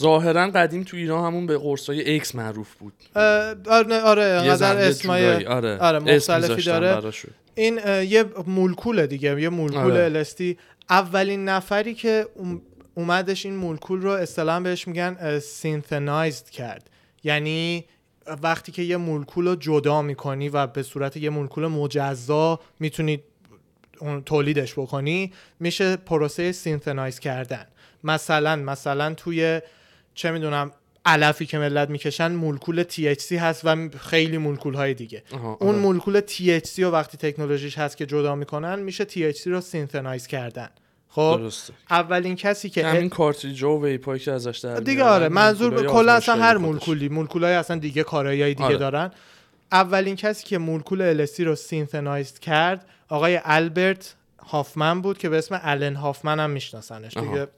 ظاهرا قدیم تو ایران همون به قرصای ایکس معروف بود. آره آره اسمای آره, آره، مختلفی داره. این یه مولکوله دیگه یه مولکول آره. LSD اولین نفری که اوم- اومدش این مولکول رو اصطلاحا بهش میگن synthesized کرد. یعنی وقتی که یه مولکول رو جدا می‌کنی و به صورت یه مولکول مجزا می‌تونی تولیدش بکنی میشه پروسه synthesize کردن. مثلا مثلا توی چه می‌دونم علفی که ملت می‌کشن مولکول THC هست و خیلی مولکول های دیگه آها، اون آره. مولکول THC رو وقتی تکنولوژیش هست که جدا می‌کنن میشه THC رو synthesize کردن خب درسته اولین کسی که همین کارتریج و vape ایی که ازش در دیگه آره منظور کلا اصلا هر. مولکولی مولکولای اصلا دیگه کارایی دیگه آره. دارن اولین کسی که مولکول LSD رو synthesize کرد آقای آلبرت هافمن بود که به اسم الن هافمن هم میشناسنش آها. دیگه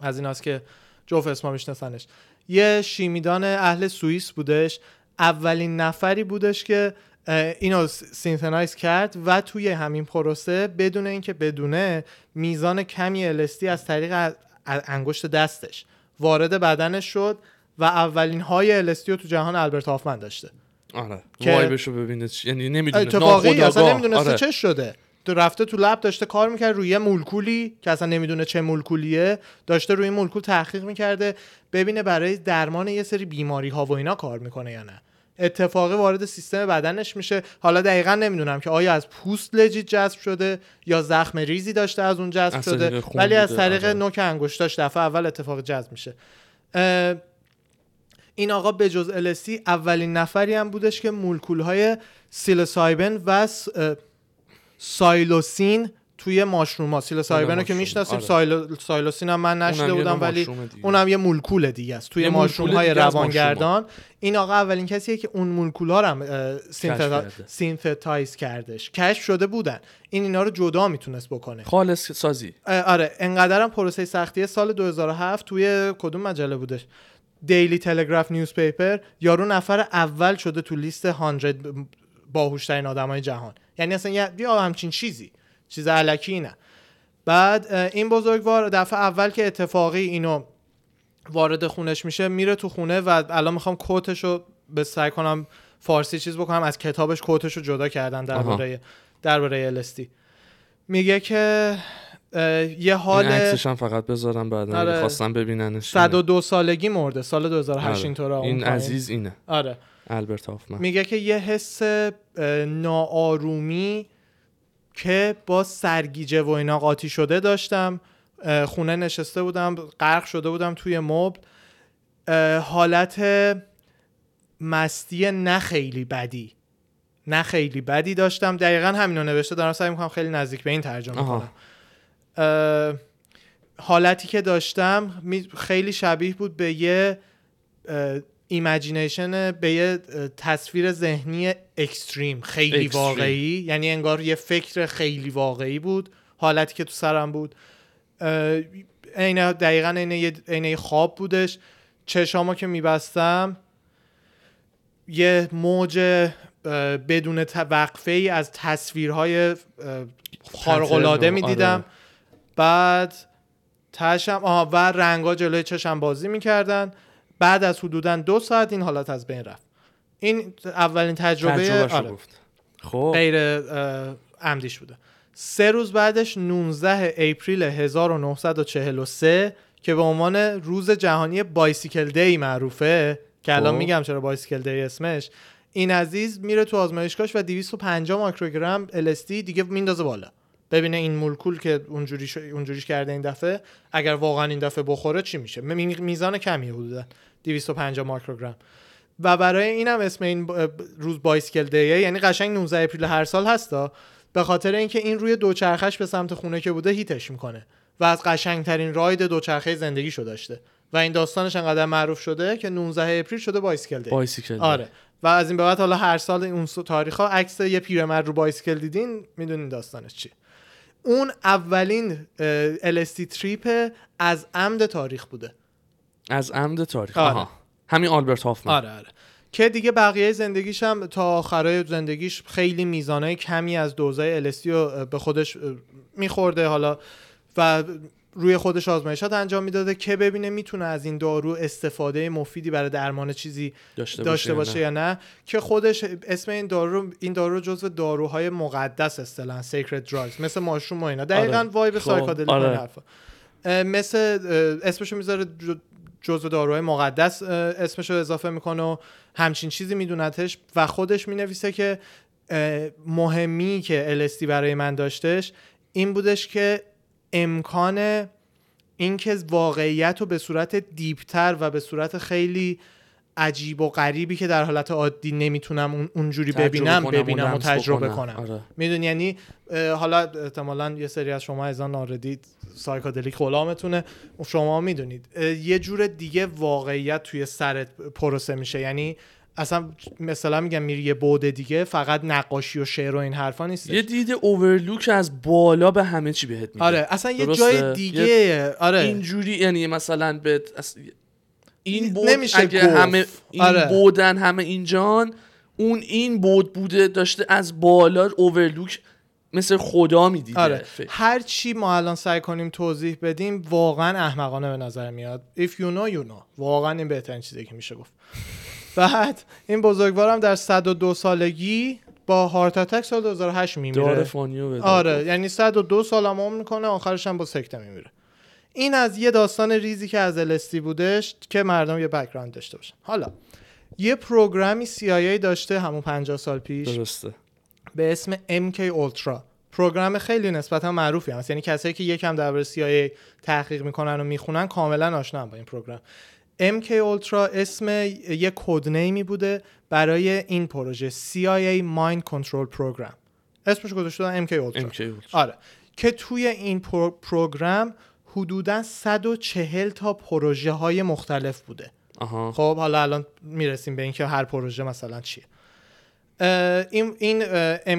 از ایناست که جفت اسما میشناسنش یه شیمیدان اهل سوئیس بودش. اولین نفری بودش که اینو synthesize کرد و توی همین پروسه بدون اینکه بدونه میزان کمی LSD از طریق انگشت دستش وارد بدنش شد و اولین های LSD رو تو جهان البرت هافمن داشته. آره. وایبشو ببینه یعنی نمی‌دونه. اتفاقی اصلا. نمی‌دونسته آره. چه شده. رفته تو لب داشته کار می‌کرد روی مولکولی که اصلا نمی‌دونه چه مولکولیه داشته روی مولکول تحقیق می‌کرده ببینه برای درمان یه سری بیماری ها و اینا کار می‌کنه یا نه. اتفاقی وارد سیستم بدنش میشه. حالا دقیقا نمی‌دونم که آیا از پوست لجیت جذب شده یا زخم ریزی داشته از اون جذب شده. ولی از طریق آره. نوک انگشتاش دفعه اول اتفاق جذب میشه. این آقا به جز LSD اولین نفری هم بودش که مولکول های سیلوسایبن و س- سایلوسین توی ماشروم ها. سیلوسایبن رو که می‌شناسیم. آره. سایلو... سایلوسین هم من نشده بودم ولی. اونم یه مولکول دیگه است. توی ماشروم های روانگردان. این آقا اولین کسیه که اون مولکول ها هم synthe- کرده. synthesize کردش. کشف شده بودن. این اینا رو جدا می‌تونست بکنه. خالص سازی. آره. انقدرم پروسه سختی. سال 2007 توی کدوم مجله بودش؟ Daily Telegraph newspaper یارو نفر اول شده تو لیست 100 باهوشترین آدمای جهان. یعنی اصلا یه همچین چیزی. چیز الکی نه. بعد این بزرگوار دفعه اول که اتفاقی اینو وارد خونش میشه میره تو خونه و الان می‌خوام quote ش رو به سعی کنم فارسی چیز بکنم از کتابش کوتش رو جدا کردن درباره درباره LSD میگه که یه حال عکسش هم فقط بذارم بعدا آره. خواستم ببیننش 102 سالگی مرده سال 2008 آره. این پایین. عزیز اینه. آره. البرت هافمن. میگه که یه حس ناآرومی که با سرگیجه و اینا قاطی شده داشتم. خونه نشسته بودم غرق شده بودم توی مبل. حالت مستی نه خیلی بدی. نه خیلی بدی داشتم. دقیقا همینو نوشته دارم سعی می‌کنم خیلی نزدیک به این ترجمه آها. کنم. حالتی که داشتم خیلی شبیه بود به یه imagination به یه تصویر ذهنی extreme خیلی extreme. واقعی. یعنی انگار یه فکر خیلی واقعی بود حالتی که تو سرم بود. عین دقیقا عین یه خواب بودش. چشامو که میبستم یه موج بدون وقفه ای از تصویرهای و- می‌دیدم. آره. بعد تشم آها و رنگا جلوی چشم بازی می‌کردن. بعد از حدودا دو ساعت این حالت از بین رفت. این اولین تجربه آره، گفت. خب. غیر عمدیش بوده. سه روز بعدش 19 April 1943 که به عنوان روز جهانی Bicycle Day معروفه که الان خب. میگم چرا Bicycle Day اسمش این عزیز میره تو آزمایشگاهش و 250 microgram LSD دیگه میندازه بالا. ببینه این مولکول که اونجوری ش... اونجوریش کرده این دفعه اگر واقعا این دفعه بخوره چی میشه؟ می- میزان کمی حدودا 250 microgram. و برای اینم اسم این روز Bicycle Day ه یعنی قشنگ 19 April هر سال هستا به خاطر اینکه این روی دوچرخش به سمت خونه که بوده hit ش می‌کنه و از قشنگترین ride دوچرخه زندگیشو داشته. و این داستانش انقدر معروف شده که 19 April شده Bicycle Day آره. و از این به بعد حالا هر سال اون تاریخ ها عکس یه پیرمرد رو bicycle دیدین می‌دونین داستانش چیه. اون اولین LSD trip از عمد تاریخ بوده. از عمد تاریخ. آره. آها. همین آلبرت هافمن. آره آره. که دیگه بقیه زندگیش هم تا آخرای زندگیش خیلی میزانه کمی از dose ای LSD رو به خودش میخورده. حالا و روی خودش آزمایشات انجام می‌داده که ببینه می‌تونه از این دارو استفاده مفیدی برای درمان چیزی داشته, داشته باشه, باشه یا نه که خودش اسم این دارو این دارو جزو داروهای مقدس اصطلاحا sacred drugs مثل mushroom و اینا دقیقاً آره. vibe خب، psychedelic آره. حرفا. مثل اسمشو می‌ذاره جزو داروهای مقدس اه، اسمشو اضافه می‌کنه و همچین چیزی میدونتش و خودش می‌نویسه که مهمی که LSD برای من داشتش این بودش که امکان اینکه واقعیت رو به صورت دیپتر و به صورت خیلی عجیب و غریبی که در حالت عادی نمی‌تونم اون اونجوری ببینم ببینم و تجربه. کنم آره. می‌دونی یعنی حالا احتمالا یه سری از شما از آن آردید سایکادلیک غلامتونه شما می‌دونید یه جور دیگه واقعیت توی سرت پروسه میشه یعنی اصلا مثلا میگم میری یه بعد دیگه فقط نقاشی و شعر و این حرفا نیست یه دید اوورلوک از بالا به همه چی بهت میده. آره اصلا یه درسته؟ جای دیگه آره. اینجوری یعنی مثلا به این بود نمیشه اگه گفت. همه این آره. بودن همه اینجان اون این بود بوده داشته از بالا overlook مثل خدا می‌دیده. آره. هر چی ما الان سعی کنیم توضیح بدیم واقعا احمقانه به نظر میاد. If you know you know. واقعا این بهترین چیزی که میشه گفت. بعد این بزرگوارم در 102 سالگی با heart attack سال 2008 داره میمیره. funny بده آره یعنی 102 سال هم عمر می‌کنه آخرش هم با سکته میمیره. این از یه داستان ریزی که از LSD بودش که مردم یه background داشته باشن. حالا یه program ی CIA داشته همون 50 سال پیش. درسته. به اسم MK Ultra. program خیلی نسبتا معروفی هست. یعنی کسایی که یکم درباره CIA تحقیق می‌کنن و می‌خونن کاملا آشنا با این program. MK Ultra اسم یه code name ی بوده برای این پروژه CIA Mind Control Program. اسمش گذاشته بودن MK Ultra. آره. که توی این پرو- program حدودا 140 تا پروژه های مختلف بوده. آها. خب حالا الان می‌رسیم به اینکه هر پروژه مثلا چیه. این این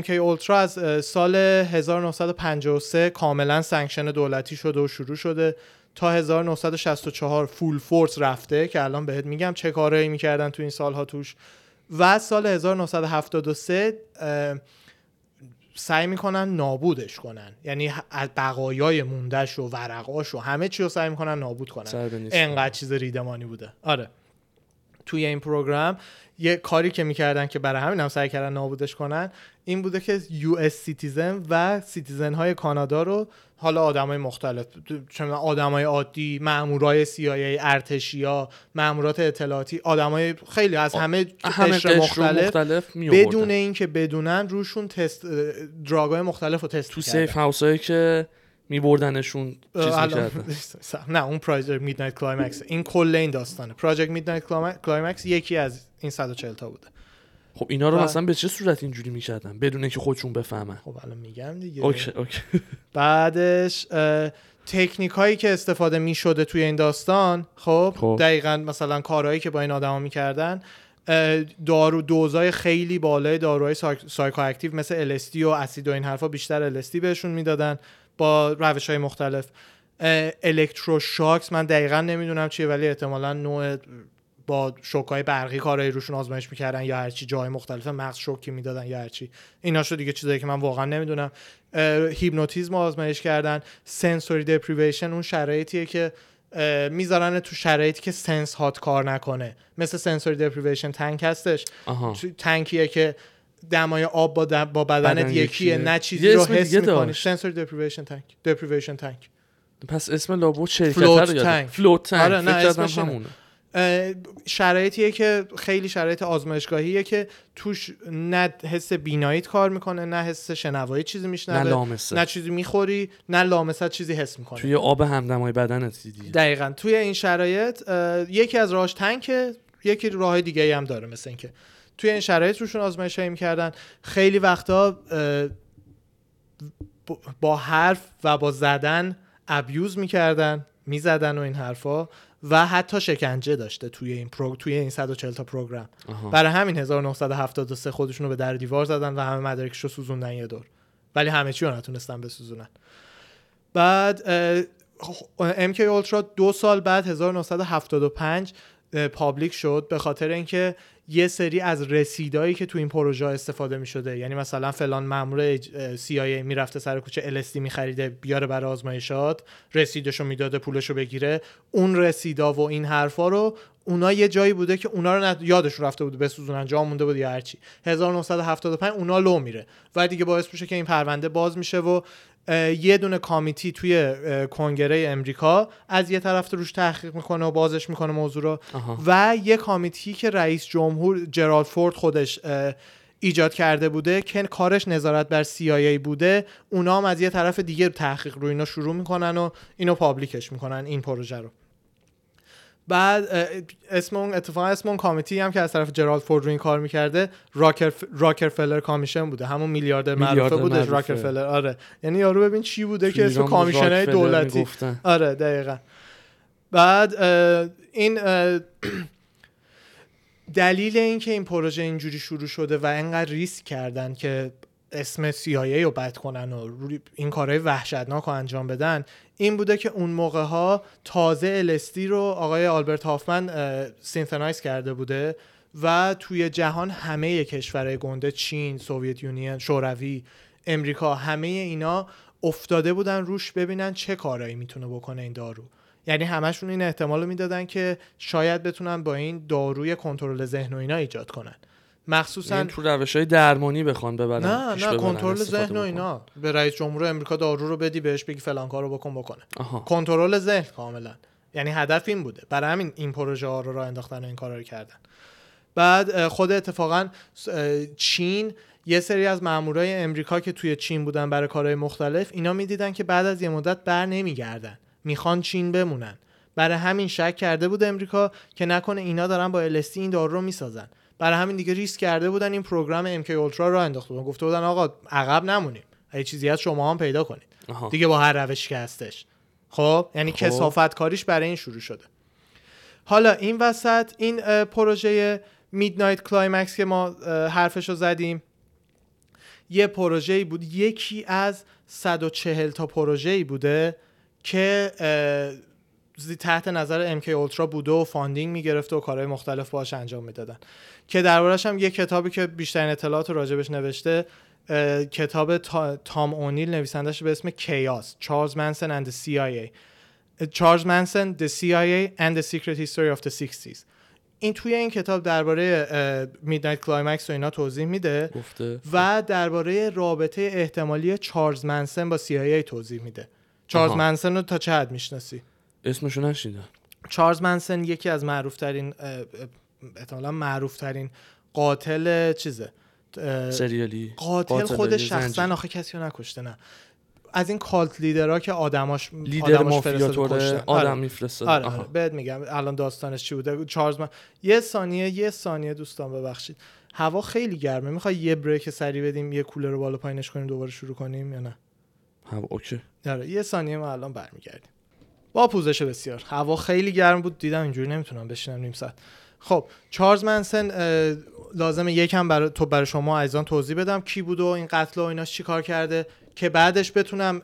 MK Ultra از سال 1953 کاملا sanction دولتی شده و شروع شده. تا 1964 full force رفته که الان بهت میگم چه کارهایی می‌کردن تو این سالها توش. و سال 1973 اه، سعی می‌کنن نابودش کنن. یعنی بقایای موندهش و ورقاش و همه چی رو سعی می‌کنن نابود کنن. انقدر چیز ریدمانی بوده. آره. توی این program یه کاری که می‌کردن که برای همین هم سعی کردن نابودش کنن این بوده که US citizen و citizen های کانادا رو حالا آدمای مختلف چون آدمای عادی مامورای CIA ارتشیا مامورات اطلاعاتی آدمای خیلی از همه همه قشر مختلف مختلف می بدون. اینکه بدونن روشون تست drug ای مختلف رو تست تو. safe house هایی که میبردنشون چیز الان- می‌کردن نه اون Project Midnight Climax این کل این داستانه Project Midnight Climax یکی از این 140 تا بوده خب اینا رو و- مثلا به چه صورت اینجوری می‌کردن؟ بدون اینکه خودشون بفهمن. خب الان میگم دیگه. okay okay. بعدش تکنیک هایی که استفاده می شده توی این داستان خب, خب. دقیقا مثلا کارهایی که با این آدما می‌کردن دارو dose ای خیلی بالای داروهای psych- psychoactive مثل LSD و اسید و این حرفا بیشتر LSD بهشون می‌دادن با روش های مختلف electroshocks من دقیقا نمی‌دونم چیه ولی احتمالا نوع با شوکای برقی کارایی روشون آزمایش می‌کردن یا هرچی جای مختلف مغز شوکی می‌دادن یا هرچی. ایناشو دیگه چیزایی که من واقعا نمی‌دونم. هیپنوتیزم آزمایش کردن. sensory deprivation اون شرایطیه که می‌ذارن تو شرایطی که سنس هات کار نکنه. مثل sensory deprivation tank هستش. آها. tank یه که دمای آب با, دم- با بدنت بدن یکیه. یکیه. نه چیزی رو حس می‌کنی. داشت. Sensory deprivation tank. Deprivation tank. پس اسم لابو شرکت float tank. Float tank آره، نه، اسمش. همونه. شرایطیه که خیلی شرایط آزمایشگاهیه که توش نه حس بیناییت کار می‌کنه نه حس شنوایی چیزی نه میشنوه لامسه نه چیزی می‌خوری نه لامست چیزی حس می‌کنه توی آب همدمای بدنت دیدی. دقیقا. توی این شرایط یکی از راهش tank ه یکی راه دیگه هم داره مثل اینکه توی این شرایط روشون آزمایش هایی می‌کردن. خیلی وقتا با حرف و با زدن abuse می‌کردن می‌زدن و این حرفا. و حتی شکنجه داشته توی این پرو... توی این 140 تا program. برای همین 1973 خودشون رو به در دیوار زدن و همه مدارکش رو سوزوندن یه دور. ولی همه چی رو نتونستن بسوزونن. بعد MK اولترا دو سال بعد 1975 اه، پابلیک شد به خاطر اینکه یه سری از رسیدایی که تو این پروژه استفاده می شده یعنی مثلا فلان مامور CIA می‌رفته سر کوچه LSD میخریده بیاره برای آزمایشات رسیدشو می‌داده پولشو بگیره. اون رسیدا و این حرفا رو اونا یه جایی بوده که اونا رو ند... یادش رفته بوده بسوزونن جا مونده بود یا هرچی 1975 اونا لو میره. و دیگه باعث میشه که این پرونده باز میشه و یه دونه کامیتی توی کنگره امریکا از یه طرف روش تحقیق می‌کنه و بازش می‌کنه موضوع رو. آها. و یه کامیتی که رئیس جمهور جرالد فورد خودش ایجاد کرده بوده که کارش نظارت بر CIA بوده. اونا هم از یه طرف دیگه تحقیق رو اینا شروع می‌کنن و اینو پابلیکش می‌کنن این پروژه رو. بعد اسم اون اتفاقا اسم اون کامیتی هم که از طرف جرالد فورد رو این کار می‌کرده راکر راکرفلر کامیشن بوده. همون میلیاردر معروفه معروفه. راکرفلر. آره. یعنی یارو ببین چی بوده که اسم ایران با commission راکفلر دولتی. می‌گفتن. آره دقیقا. بعد اه، این اه، دلیل اینکه این پروژه اینجوری شروع شده و انقدر ریسک کردن که اسم CIA رو بد کنن و این کارهای وحشتناک رو انجام بدن این بوده که اون موقع ها تازه LSD رو آقای آلبرت هافمن synthesize کرده بوده و توی جهان همه کشورهای گنده چین، Soviet Union، شوروی، امریکا همه اینا افتاده بودن روش ببینن چه کارایی می‌تونه بکنه این دارو. یعنی همشون این احتمال رو می‌دادن که شاید بتونن با این داروی کنترل ذهن و اینا ایجاد کنن. مخصوصا تو روش های درمانی بخوان ببرن نه نه کنترل ذهن و. اینا. به رئیس جمهور امریکا دارو رو بدی بهش بگی فلان کارو بکن بکنه. کنترل ذهن کاملا. یعنی هدف این بوده. برای همین این پروژه ها رو راه انداختن و این کارا رو کردن. بعد خود اتفاقا چین یه سری از مامورای امریکا که توی چین بودن برای کارهای مختلف اینا می‌دیدن که بعد از یه مدت بر نمیگردن. می‌خوان چین بمونن. برای همین شک کرده بود امریکا که نکنه اینا دارن با LSD این دارو رو می‌سازن. برای همین دیگه ریسک کرده بودن این پروگرام MK اولترا رو انداخته بودن. گفته بودن آقا عقب نمونیم. اگه چیزی از شما هم پیدا کنید. آها. دیگه با هر روشی که هستش. خب یعنی خب. کسافت کاریش برای این شروع شده. حالا این وسط این پروژه Midnight Climax که ما حرفش رو زدیم یه پروژه‌ای بود. یکی از 140 تا پروژه‌ای بوده که تحت نظر MK Ultra بوده و funding می‌گرفته و کارهای مختلف باش انجام می‌دادن. که دربارش هم یه کتابی که بیشترین اطلاعات راجبش نوشته کتاب تا- تام اونیل نویسندش به اسم Chaos چارلز منسن the CIA چارلز منسن The CIA and the Secret History of the 60s این توی این کتاب درباره Midnight Climax و اینا توضیح میده و درباره رابطه احتمالی چارلز منسن با CIA توضیح میده. چارلز. منسن رو تا چه حد می‌شناسی؟ اسمشو نشنیدم چارلز منسن یکی از معروف ترین احتمالا معروف ترین قاتل چیزه سریالی. قاتل قاتل خودش یه شخصا. آخه کسی رو نکشته نه. از این کالت لیدرها که آدماش لیدر آدماش مافیا فرستاد و توره کشتن. آدم. میفرسته آره, آره. بهت میگم الان داستانش چی بوده؟ چارلز من یه ثانیه یه ثانیه دوستان ببخشید. هوا خیلی گرمه. می‌خوای یه بریک سری بدیم یه کولر رو بالا پایینش کنیم دوباره شروع کنیم یا نه؟ اوکی. آره یه ثانیه ما الان برمیگردیم. با پوزش بسیار. هوا خیلی گرم بود. دیدم اینجوری نمی‌تونم بشینم نیم ساعت. خب چارلز منسن لازمه یکم برای تو برای شما عزیزان توضیح بدم کی بود و این قتل و ایناش چی کار کرده که بعدش بتونم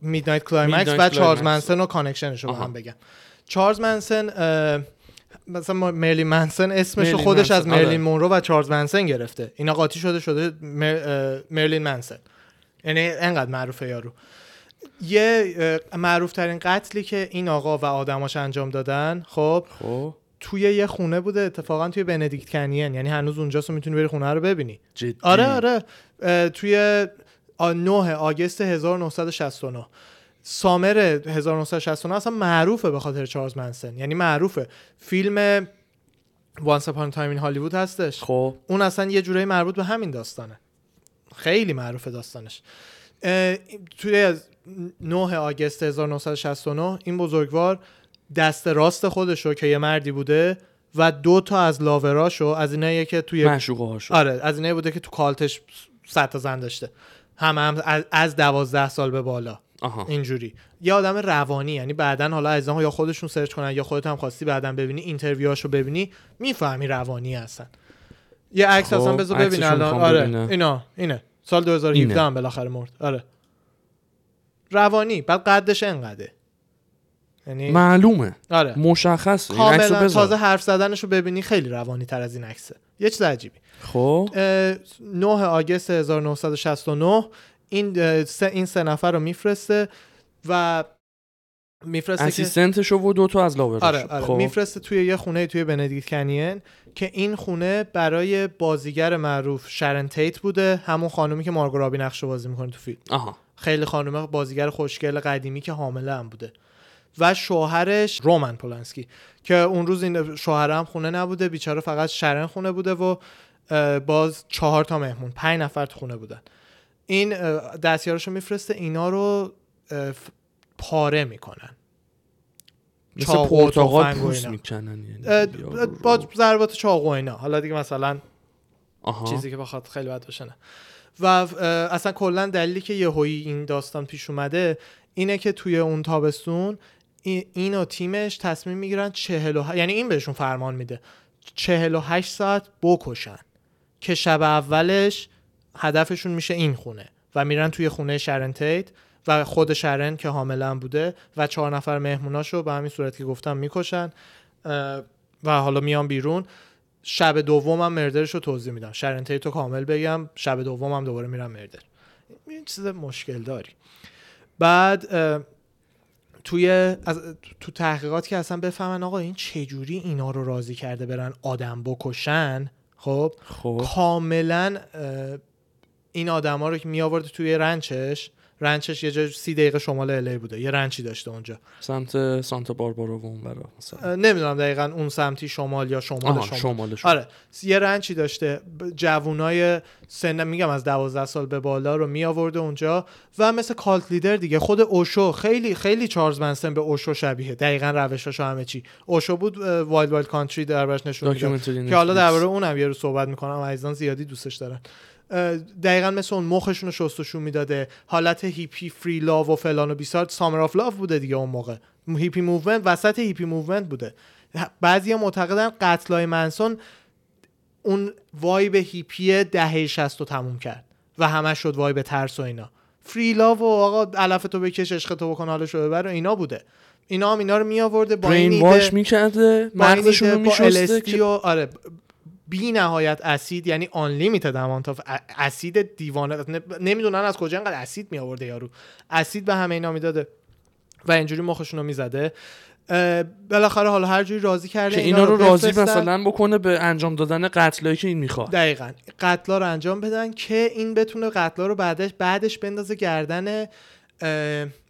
Midnight Climax و چارلز. منسن و connectionش رو. هم بگم. چارلز منسن مثلا مرلین منسن اسمش رو مرلین خودش از منسن، آره. مرلین مونرو و چارلز منسن گرفته. اینا قاطی شده شده مر- مرلین منسن یعنی انقدر معروفه یارو. یه معروف ترین قتلی که این آقا و آدماش انجام دادن خب خب. توی یه خونه بوده اتفاقا توی بندیکت کنیون یعنی هنوز اونجاست و می‌تونی بری خونه رو ببینی. جدی؟ آره آره. توی آ- 9 August 1969 summer 1969 اصلا معروفه به خاطر چارلز منسن. یعنی معروفه. فیلم Once Upon a Time in Hollywood هستش. خب. اون اصلا یه جورایی مربوط به همین داستانه. خیلی معروفه داستانش. توی از 9 August 1969 این بزرگوار دست راست خودشو که یه مردی بوده و دو تا از loverاشو از اینایی که توی معشوقه آره از اینایی بوده که تو cultش صد تا زن داشته. هم هم از- از دوازده سال به بالا. آها. اینجوری. یه آدم روانی یعنی بعدا حالا عزیزان یا خودشون سرچ کنن یا خودت هم خواستی بعدا ببینی اینترویوهاشو ببینی می‌فهمی روانی هستن. یه عکس خب، اصلا بذار ببین الان. آره. اینا اینه. سال 2017 اینه. هم بالاخره مرد. آره. روانی. بعد قدش انقدره یعنی معلومه. آره. مشخصه. عکسو کاملا. تازه حرف زدنشو ببینی خیلی روانی تر از این عکسه. یه چیز عجیبی. خب. اه، 9 آگست 1969 این سه این سه نفر رو میفرسته و میفرسته که اسیستنتشو و دو تا از لاوراش آره آره. خب. میفرسته توی یه خونه توی بندیکت کنین. که این خونه برای بازیگر معروف شرن تیت بوده همون خانومی که مارگو رابی نقش بازی می‌کنه تو فیلم. آها. خیلی خانم بازیگر خوشگل قدیمی که حامله هم بوده. و شوهرش رومن پولنسکی که اون روز این شوهر هم خونه نبوده بیچاره فقط شرن خونه بوده و باز چهار تا مهمون پنج نفر تو خونه بودن. این دستیارشو میفرسته اینا رو پاره می‌کنن. مثل پرتقال پوست. می‌کنن یعنی. با ضربات چاقو اینا حالا دیگه مثلا آها. چیزی که بخواد خیلی بد باشه نه و اصلا کلا دلیلی که یهویی این داستان پیش اومده اینه که توی اون تابستون ای- این و تیمش تصمیم می‌گیرن 48 یعنی این بهشون فرمان میده 48 ساعت بکشن که شب اولش هدفشون میشه این خونه و میرن توی خونه شرن تیت و خود شرن که حامله هم بوده و چهار نفر مهموناشو به همین صورت که گفتم می‌کشن و حالا میان بیرون. شب دومم مردرش رو توضیح میدم. شرن رو کامل بگم شب دومم دوباره میرم مردر. این چیز مشکل داری بعد توی از تو تحقیقات که اصلا بفهمن آقا این چجوری اینا رو راضی کرده برن آدم بکشن؟ خب؟ خب. کاملا این آدما رو که می آورد توی رنچش رنچش یه جای سی دقیقه شمال الی بوده. یه رنچی داشته اونجا. سمت سانتا باربارا و اون برا. نمی‌دونم دقیقا اون سمتی شمال یا شمال آها شمال. شمالش آره یه رنچی داشته. جوونای سن میگم از دوازده سال به بالا رو می آورده اونجا و مثل cult leader دیگه. خود اوشو خیلی خیلی چارلز منسن به اوشو شبیه. دقیقا روشاشو همه چی. اوشو بود Wild Wild Country دربارش نشون که حالا. درباره اونم یه رو صحبت می‌کنم. عزیزان زیادی دوستش دارن. دقیقا مثل اون مخشون رو شستشون می‌داده. حالت هیپی free love و فلان و بیسار Summer of Love بوده دیگه اون موقع. هیپی movement وسط هیپی movement بوده. بعضی معتقدن قتلای منسون اون vibe هیپی دهه 60 رو تموم کرد و همش شد vibe ترس و اینا. Free love و آقا علف تو بکش عشق تو بکن حالشو ببر و اینا بوده. اینا هم اینا رو می آورده با این ایده- wash می‌کرده مغزشون رو میشسته که آره بی نهایت اسید یعنی unlimited amount of acid دیوانه. نمی‌دونن از کجا انقدر اسید می آورده یارو. اسید به همه اینا می‌داده. و اینجوری مخشون رو می‌زده بالاخره حالا هر جوری راضی کرده که اینا رو راضی. مثلا بکنه به انجام دادن قتلایی که این می‌خواد. دقیقا. قتلا رو انجام بدن که این بتونه قتلا رو بعدش بعدش بندازه گردن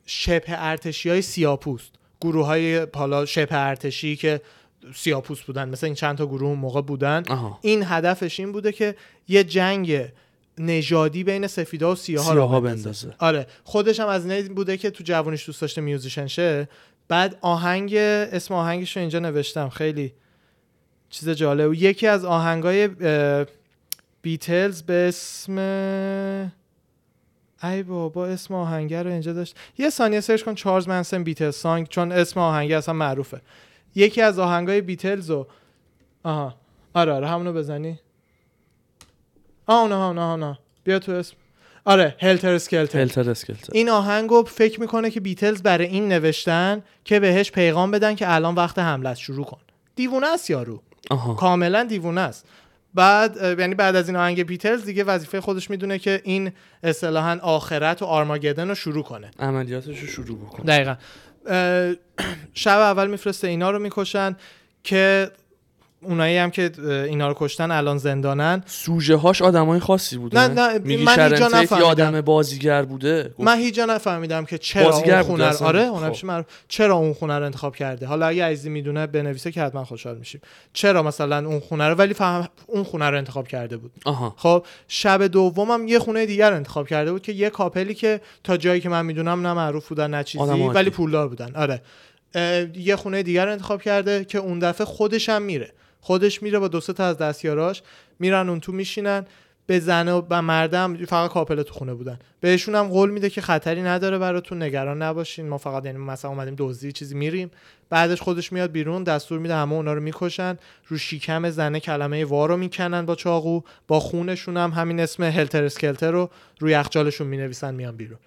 شبه ارتشی های سیاپوست. گروه های حالا شبه ارتشی که سیاپوست بودن. مثلا این چند تا گروه اون موقع بودن. آها. این هدفش این بوده که یه جنگ نژادی بین سفیدا و سیاها رو سیاها بندازه. بندازه. آره. خودش هم از این بوده که تو جوانیش دوست داشته میوزیشن شه بعد آهنگ اسم آهنگش رو اینجا نوشتم. خیلی چیز جالب. یکی از آهنگای بیتلز به اسم ای بابا اسم آهنگر رو اینجا داشت. یه ثانیه سرچ کن. چارلز منسن بیتلز سانگ. چون اسم آهنگر اصلا معروفه. یکی از آهنگای بیتلز رو آها. آره آره همونو بزنی. آه اونه اونه اونه بیا تو اسم. آره هلتر اسکلتر هلتر اسکلتر این آهنگو فکر می‌کنه که بیتلز برای این نوشتن که بهش پیغام بدن که الان وقت حمله است شروع کن. دیوونه است یارو. آها. کاملا دیوونه است. بعد یعنی بعد از این آهنگ بیتلز دیگه وظیفه خودش می‌دونه که این اصطلاحا آخرت و آرماگدن رو شروع کنه. عملیاتش رو شروع بکن دقیقا. شب اول میفرسته اینا رو می‌کشن که اونایی هم که اینا رو کشتن الان زندانن. سوژه هاش آدمای خاصی بودن نه، نه، میگی من هیچ نفهمیدم. آدم بازیگر بوده؟ من هیچ نفهمیدم که چرا بازیگر اون خونه رو. آره اون خب. من چرا اون خونه رو انتخاب کرده؟ حالا اگه عزیزی می‌دونه بنویسه که حتما خوشحال میشیم. چرا مثلا اون خونه رو ولی فهم اون خونه رو انتخاب کرده بود. آها. خب شب دومم یه خونه دیگر انتخاب کرده بود که یه کاپلی که تا جایی که من می‌دونم نه معروف بودن نه چیزی. ولی پولدار بودن. آره. یه خونه دیگر رو انتخاب کرده که اون دفعه خودش هم میره. خودش میره با دو سه تا از دستیاراش میرن اون تو میشینن به زن و مردم فقط کاپل تو خونه بودن. بهشون هم قول میده که خطری نداره براتون نگران نباشین. ما فقط یعنی مثلا اومدیم دزدی چیزی میریم. بعدش خودش میاد بیرون دستور میده همه اونا رو می‌کشن. رو شیکم زنه کلمه وا رو می‌کنن با چاقو. با خونشون هم همین اسم هلتر اسکلتر رو روی یخچالشون می‌نویسن میان بیرون.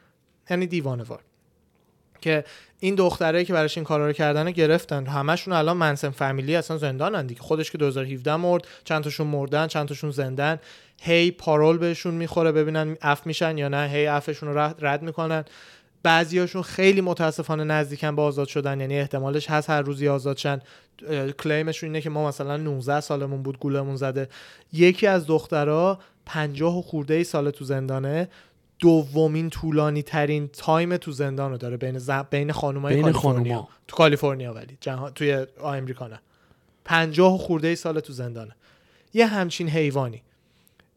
یعنی دیوانه وار. که این دختره که براش این کارا رو کردن گرفتن. همشون الان منسن فامیلی اصلا زندانن دیگه. خودش که 2017 مرد چند تاشون مردن چند تاشون زندن. هی پارول بهشون می‌خوره ببینن اف میشن یا نه. هی افشون رو رد, می‌کنن. بعضیاشون خیلی متاسفانه نزدیکن به آزاد شدن. یعنی احتمالش هست هر روزی آزاد شن. claimشون اینه که ما مثلا 19 سالمون بود گولمون زده. یکی از دخترها 50 و خورده ای سال تو زندانه. دومین طولانی ترین time تو زندان رو داره بین ز... بین خانومای بین کالیفرنیا خانوما. تو کالیفرنیا ولی جهان توی آمریکا نه 50 و خورده ای سال تو زندانه یه همچین حیوانی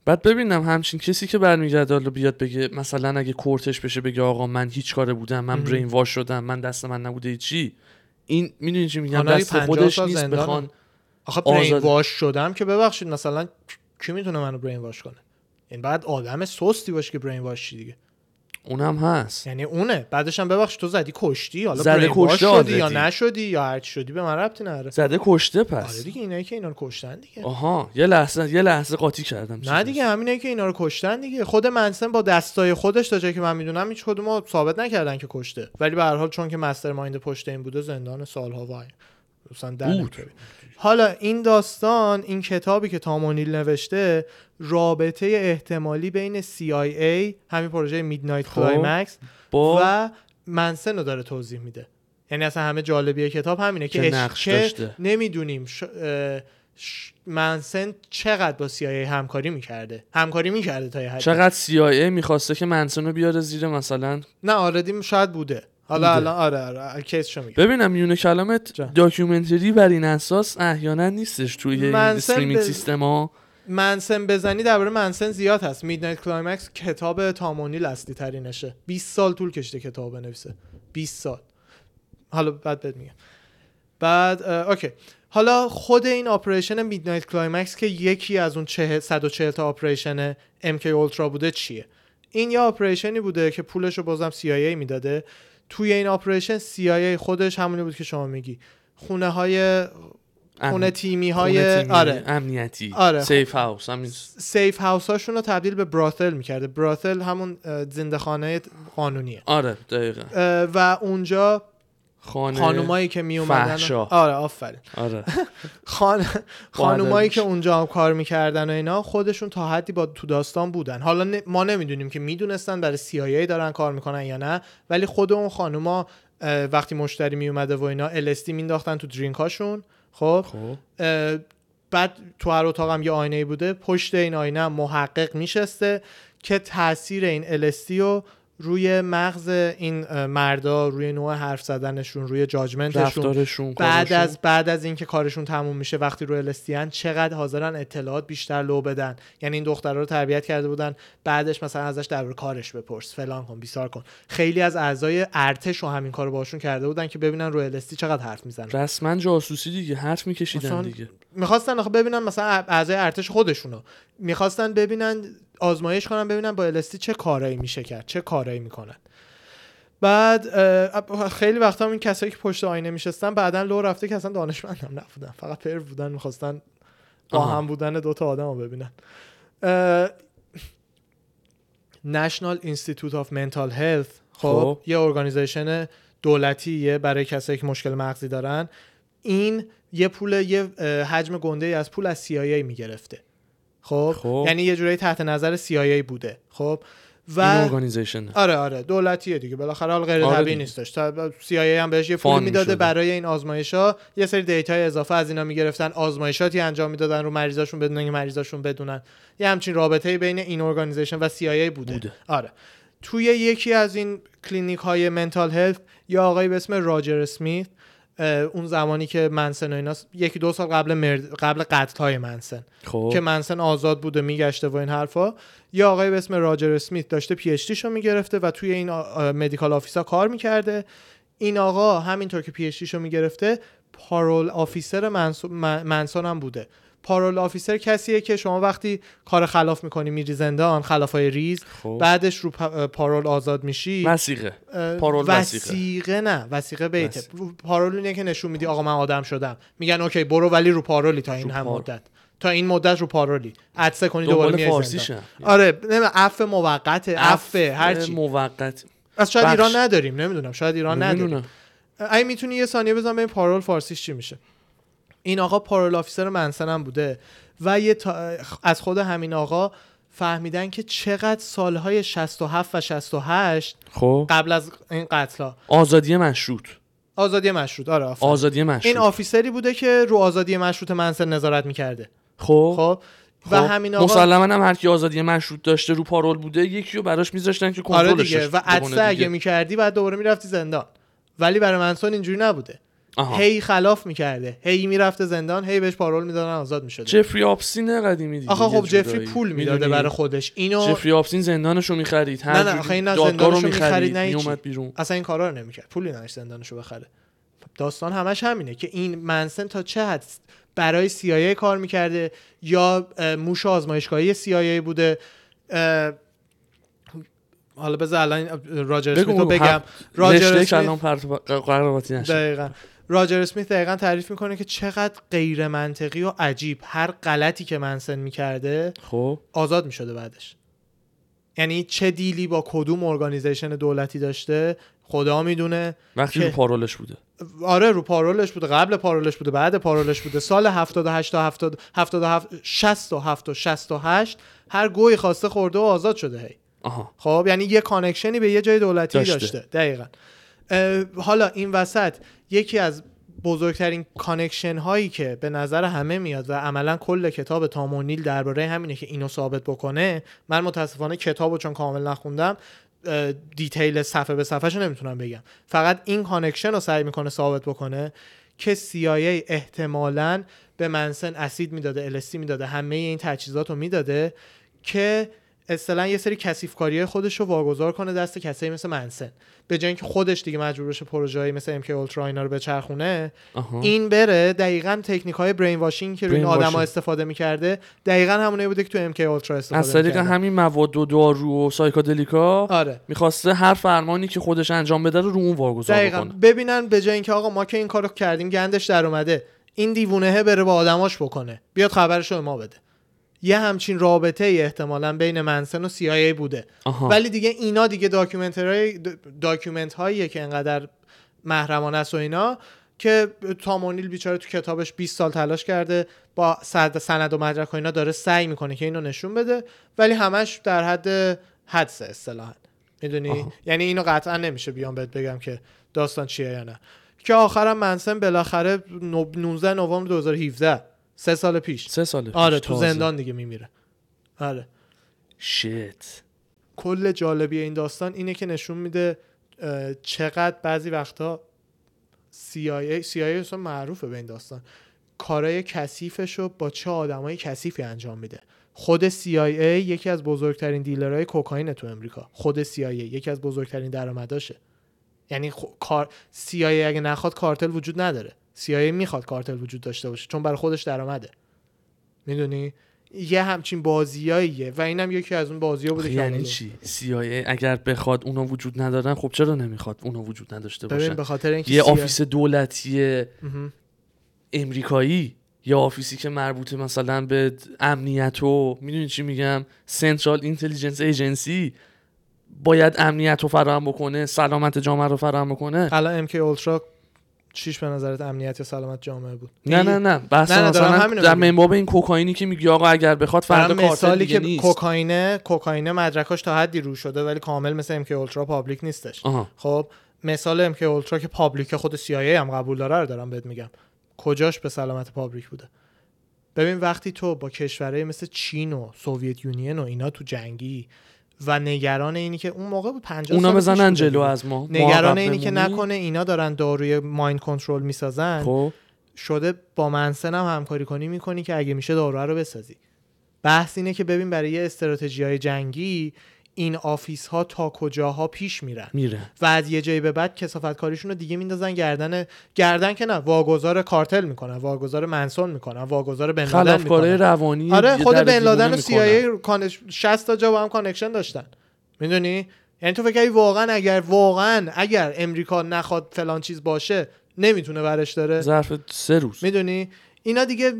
بعد ببینم همچین کسی که برمیگرده حالا بیاد بگه مثلا اگه courtش بشه بگه آقا من هیچ کاره بودم من. brainwash شدم من دست من نبوده چی این می‌دونی چی میگم دست 50 خودش نیست. بخوان آخه. برین واش شدم که ببخشید مثلا کی می‌تونه منو برین واش کنه این بعد آدم سستی باشه که برین واش دیگه. اونم هست. یعنی اونه. بعدش هم ببخشید تو زدی کشتی؟ حالا زده کشته شدی یا. نشدی یا هر شدی به من ربطی نداره. زده کشته آره پس دیگه اینایی که اینا رو کشتن دیگه. آها یه لحظه یه لحظه قاطی کردم نه دیگه همینه که اینا رو کشتن دیگه. خود منسن با دستای خودش تا جایی که من می‌دونم هیچ کدوم رو ثابت نکردن که کشته. ولی به هر حال چون که مستر مایند پشت این بوده زندان سالها وای. مثلا. حالا این داستان این کتابی که تامونیل نوشته رابطه احتمالی بین CIA همین پروژه میدنایت خب. کلایمکس با و منسن رو داره توضیح میده یعنی اصلا همه جالبیه کتاب همینه که, نقش داشته. نمی‌دونیم ش... ش- منسن چقدر با CIA همکاری می‌کرده همکاری می‌کرده تا یه حدی چقدر CIA می‌خواسته که منسون رو بیاره زیر مثلا نه آردی شاید بوده حالا. الان آره آره caseشو میگم. ببینم میون کلامت. documentary بر این اساس احیانا نیستش توی streaming به- سیستم ها. منسن بزنی درباره منسن زیاد هست. Midnight Climax کتاب تام اونیل اصلی ترینشه. 20 سال طول کشیده کتاب بنویسه. 20 سال. حالا بعد بهت میگم. بعد okay. حالا خود این Operation Midnight Climax که یکی از اون چه 140 تا operation MK Ultra بوده چیه؟ این یه operation ی بوده که پولش رو بازم CIA می‌داده. توی این operation CIA خودش همونی بود که شما میگی. خونه های خونه تیمی های آره. امنیتی. آره. safe house همین safe house هاشون رو تبدیل به brothel می‌کرده. brothel همون اه، زنده خانه قانونیه. آره دقیقا. و اونجا خانه خانومایی که می اومدن فحشا. آره آفرین. آره. خان... خانومایی. که اونجا هم کار می‌کردن و اینا خودشون تا حدی با تو داستان بودن. حالا ن- ما نمی‌دونیم که می‌دونستن برای CIA دارن کار می‌کنن یا نه ولی خود اون خانوما وقتی مشتری می اومده و اینا LSD مینداختن تو درینکاشون خب؟ خب. بعد تو هر اتاقم یه آینه بوده. پشت این آینه محقق میشسته که تاثیر این LSD رو روی مغز این مردا روی نوع حرف زدنشون روی جاجمنتشون رفتارشون بعد کارشون. از بعد از اینکه کارشون تموم میشه وقتی رو الستیان چقدر حاضرن اطلاعات بیشتر لو بدن. یعنی این دخترها رو تربیت کرده بودن بعدش مثلا ازش در کارش بپرس. فلان کن بیسار کن. خیلی از اعضای ارتش رو همین کارو باشون کرده بودن که ببینن رو الستی چقدر حرف می‌زنن. رسما جاسوسی دیگه حرف میکشیدن دیگه. می‌خواستن آخه ببینن مثلا اعضای ارتش خودشونو. می‌خواستن ببینن آزمایش کنن ببینن با الستی چه کارایی میشه کرد چه کارایی می‌کنن. بعد خیلی وقتا این کسایی که پشت آینه میشستن بعدا لو رفته که اصلا دانشمند هم نبودن. فقط پر بودن می‌خواستن با. هم بودن دوتا آدم رو ببینن. National Institute of Mental Health خب خب. یه organization دولتیه برای کسایی که مشکل مغزی دارن. این یه پول یه حجم گنده ای از پول از CIA می‌گرفته. خب خب. یعنی یه جورایی تحت نظر CIA بوده خب این و organization آره آره دولتیه دیگه بالاخره حال غیر آره طبیعی. نیستش تا CIA هم بهش یه پول می‌داده. برای این آزمایش ها یه سری data ی اضافه از اینا می‌گرفتن آزمایشاتی انجام می‌دادن رو مریضاشون بدون اینکه مریضاشون بدونن یه همچین رابطه بین این organization و CIA بوده, بوده. آره توی یکی از این کلینیک های mental health یه آقایی به اسم راجر اسمیت اون زمانی که منسن و اینا یکی دو سال قبل مرد... قبل قتل های منسن. خب. که منسن آزاد بوده میگشته و این حرفا. یه آقای به اسم راجر اسمیت داشته PhD شو می‌گرفته و توی این آ- medical office ا کار می‌کرده. این آقا همینطور که PhD شو می‌گرفته parole officer منسو- من- منسون هم بوده. parole officer کسیه که شما وقتی کار خلاف می‌کنی میری زندان خلافای ریز خب بعدش رو پا- parole آزاد میشی وثیقه parole. وثیقه نه وثیقه bail ه وثیقه. parole اینه که نشون میدی آقا من آدم شدم میگن okay برو ولی رو parole ی تا این رو هم. مدت تا این مدت رو parole ی عطسه کنی دوباره میای زندان. آره نه عفو موقت عفو هر چی موقت از شاید بخش. ایران نداریم نمی‌دونم شاید ایران نداریم نمی‌دونم. اگه می‌تونی یه ثانیه بزن ببین parole فارسیش چی میشه این آقا پارول آفیسر منسن هم بوده و یه تا... از خود همین آقا فهمیدن که چقدر سالهای 67 و 68 خب. قبل از این قتل آزادی مشروط. آزادی مشروط آره آفرین. آزادی مشروط. این آفیسری بوده که رو آزادی مشروط منسن نظارت می‌کرده. خب. خب. خب. و همین آقا مسلما هم هر کی آزادی مشروط داشته رو پارول بوده یکی رو براش میذاشتن که آره کنترلش دیگه. و دیگه. اگه می‌کردی بعد دوباره می‌رفتی زندان. ولی برای منسون اینجوری نبوده. هی خلاف می‌کرده. هی می‌رفته زندان هی بهش پارول می‌دادن آزاد می‌شده. جفری آپسین قدیمی دیگه آخه خب جفری. پول می‌داده؟ برای خودش. اینو جفری آپسین زندانشو می‌خرید هر نه، جوری آخه این نه زندانشو می‌خرید، نه. میومد بیرون. اصلا این کارا رو نمی‌کرد. پولی نداشت زندانشو بخره. داستان همش همینه که این منسن تا چه حد برای CIA کار می‌کرده یا موش آزمایشگاهی CIA بوده. حالا بذار الان راجر اسمیت رو بگو بگم. راجر اسمیت کلام پرت دقیقا. راجر اسمیت دقیقا تعریف می‌کنه که چقدر غیر منطقی و عجیب هر غلطی که منسن می‌کرده خب. آزاد می‌شده بعدش. یعنی چه دیلی با کدوم ارگانیزیشن دولتی داشته خدا می‌دونه وقتی که- رو پارولش بوده. آره رو پارولش بوده قبل پارولش بوده بعد پارولش بوده. سال 78 تا 70 77 67 و 68 هر گوی خواسته خورده و آزاد شده هی. آها. خب یعنی یه connection ی به یه جای دولتی داشته. داشته, دقیقا. حالا این وسط یکی از بزرگترین connection هایی که به نظر همه میاد و عملا کل کتاب تام اونیل درباره همینه که اینو ثابت بکنه من متاسفانه کتابو چون کامل نخوندم detail صفحه به صفحه نمی‌تونم بگم. فقط این connection رو سعی می‌کنه ثابت بکنه که CIA احتمالاً به منسن اسید می‌داده LSD می‌داده همه این تجهیزات رو می‌داده که اصطلاحا یه سری کثیف کاری خودش رو واگذار کنه دست کسایی مثل منسن. به جای اینکه خودش دیگه مجبور بشه پروژه‌ای مثل ام اولترا اینا رو بچرخونه این بره دقیقا تکنیک های برین واشینگ که روی این آدما. استفاده می‌کرده دقیقا همونه بوده که تو ام اولترا استفاده از طریق. همین مواد و دارو و سایکادلیکا آره. می‌خواسته هر فرمانی که خودش انجام بده رو رو اون واگذار دقیقا. بکنه. ببینن به جای اینکه آقا ما که این کارو کردیم گندش در اومده این دیوونهه بره با آدماش بکنه. بیاد خبرش رو ما بده. یه همچین رابطه ای احتمالا بین منسن و CIA بوده. آها. ولی دیگه اینا دیگه document هاییه که انقدر محرمانه است و اینا که تام اونیل بیچاره تو کتابش 20 سال تلاش کرده با سند سند و مدرک و اینا داره سعی می‌کنه که اینو نشون بده ولی همش در حد حدس اصطلاحا. می‌دونی. یعنی اینو قطعا نمیشه بیام بهت بگم که داستان چیه یا نه. که آخرم منسن بالاخره نو- 19 نوامبر 2017 سه سال پیش. سه آره پیش تو تازه. زندان دیگه میمیره. آره. شت کل جالبی این داستان اینه که نشون میده چقدر بعضی وقتا CIA CIA اصلا معروفه به این داستان. کارهای کثیفش رو با چه آدمای کثیفی انجام میده. خود CIA یکی از بزرگترین dealer های کوکائین تو امریکا. خود CIA یکی از بزرگترین درآمداشه. یعنی خ... کار CIA اگه نخواد کارتل وجود نداره. CIA می‌خواد کارتل وجود داشته باشه چون برای خودش درآمده. می‌دونی؟ یه همچین بازیاییه و اینم یکی از اون بازی‌ها بوده که یعنی چی؟ CIA اگر بخواد اونا وجود ندارن خب چرا نمی‌خواد اونا وجود نداشته باشن؟ به خاطر اینکه یه CIA office دولتی. امریکایی یا office ی که مربوط مثلا به امنیت و می‌دونی چی میگم؟ Central Intelligence Agency باید امنیت رو فراهم بکنه سلامت جامعه رو فراهم بکنه. الان MK Ultra چیش به نظرت امنیت یا سلامت جامعه بود؟ نه نه نه. بحث نه، نه، مثلا در. من باب این کوکائینی که میگی آقا اگر بخواد فردا مثالی دیگه که نیست. کوکائینه کوکائینه مدرکاش تا حدی رو شده ولی کامل مثل MK Ultra public نیستش. آها. خب مثال MK Ultra که public خود CIA هم قبول داره رو دارم بهت میگم. کجاش به سلامت public بوده؟ ببین وقتی تو با کشورهای مثل چین و Soviet Union و اینا تو جنگی و نگران اینی که اون موقع بود 50 اونا بزنن جلو. از ما نگران اینی که. نکنه اینا دارن داروی mind control می‌سازن خب شده با منسن هم همکاری کنی می‌کنی که اگه میشه داروها رو بسازی بحث اینه که ببین برای یه استراتژی های جنگی این office ها تا کجاها پیش میرن. میره. و از یه جایی به بعد کثافت کاریشون رو دیگه میندازن گردن گردن که نه واگذار کارتل می‌کنن واگذار منسون می‌کنن واگذار بن لادن می‌کنن. روانی آره خود بن لادن و. CIA کانش 60 تا جا با هم connection داشتن. می‌دونی؟ یعنی تو فکر واقعا اگر واقعا اگر امریکا نخواد فلان چیز باشه نمی‌تونه برش داره. ظرف سه روز. می‌دونی؟ اینا دیگه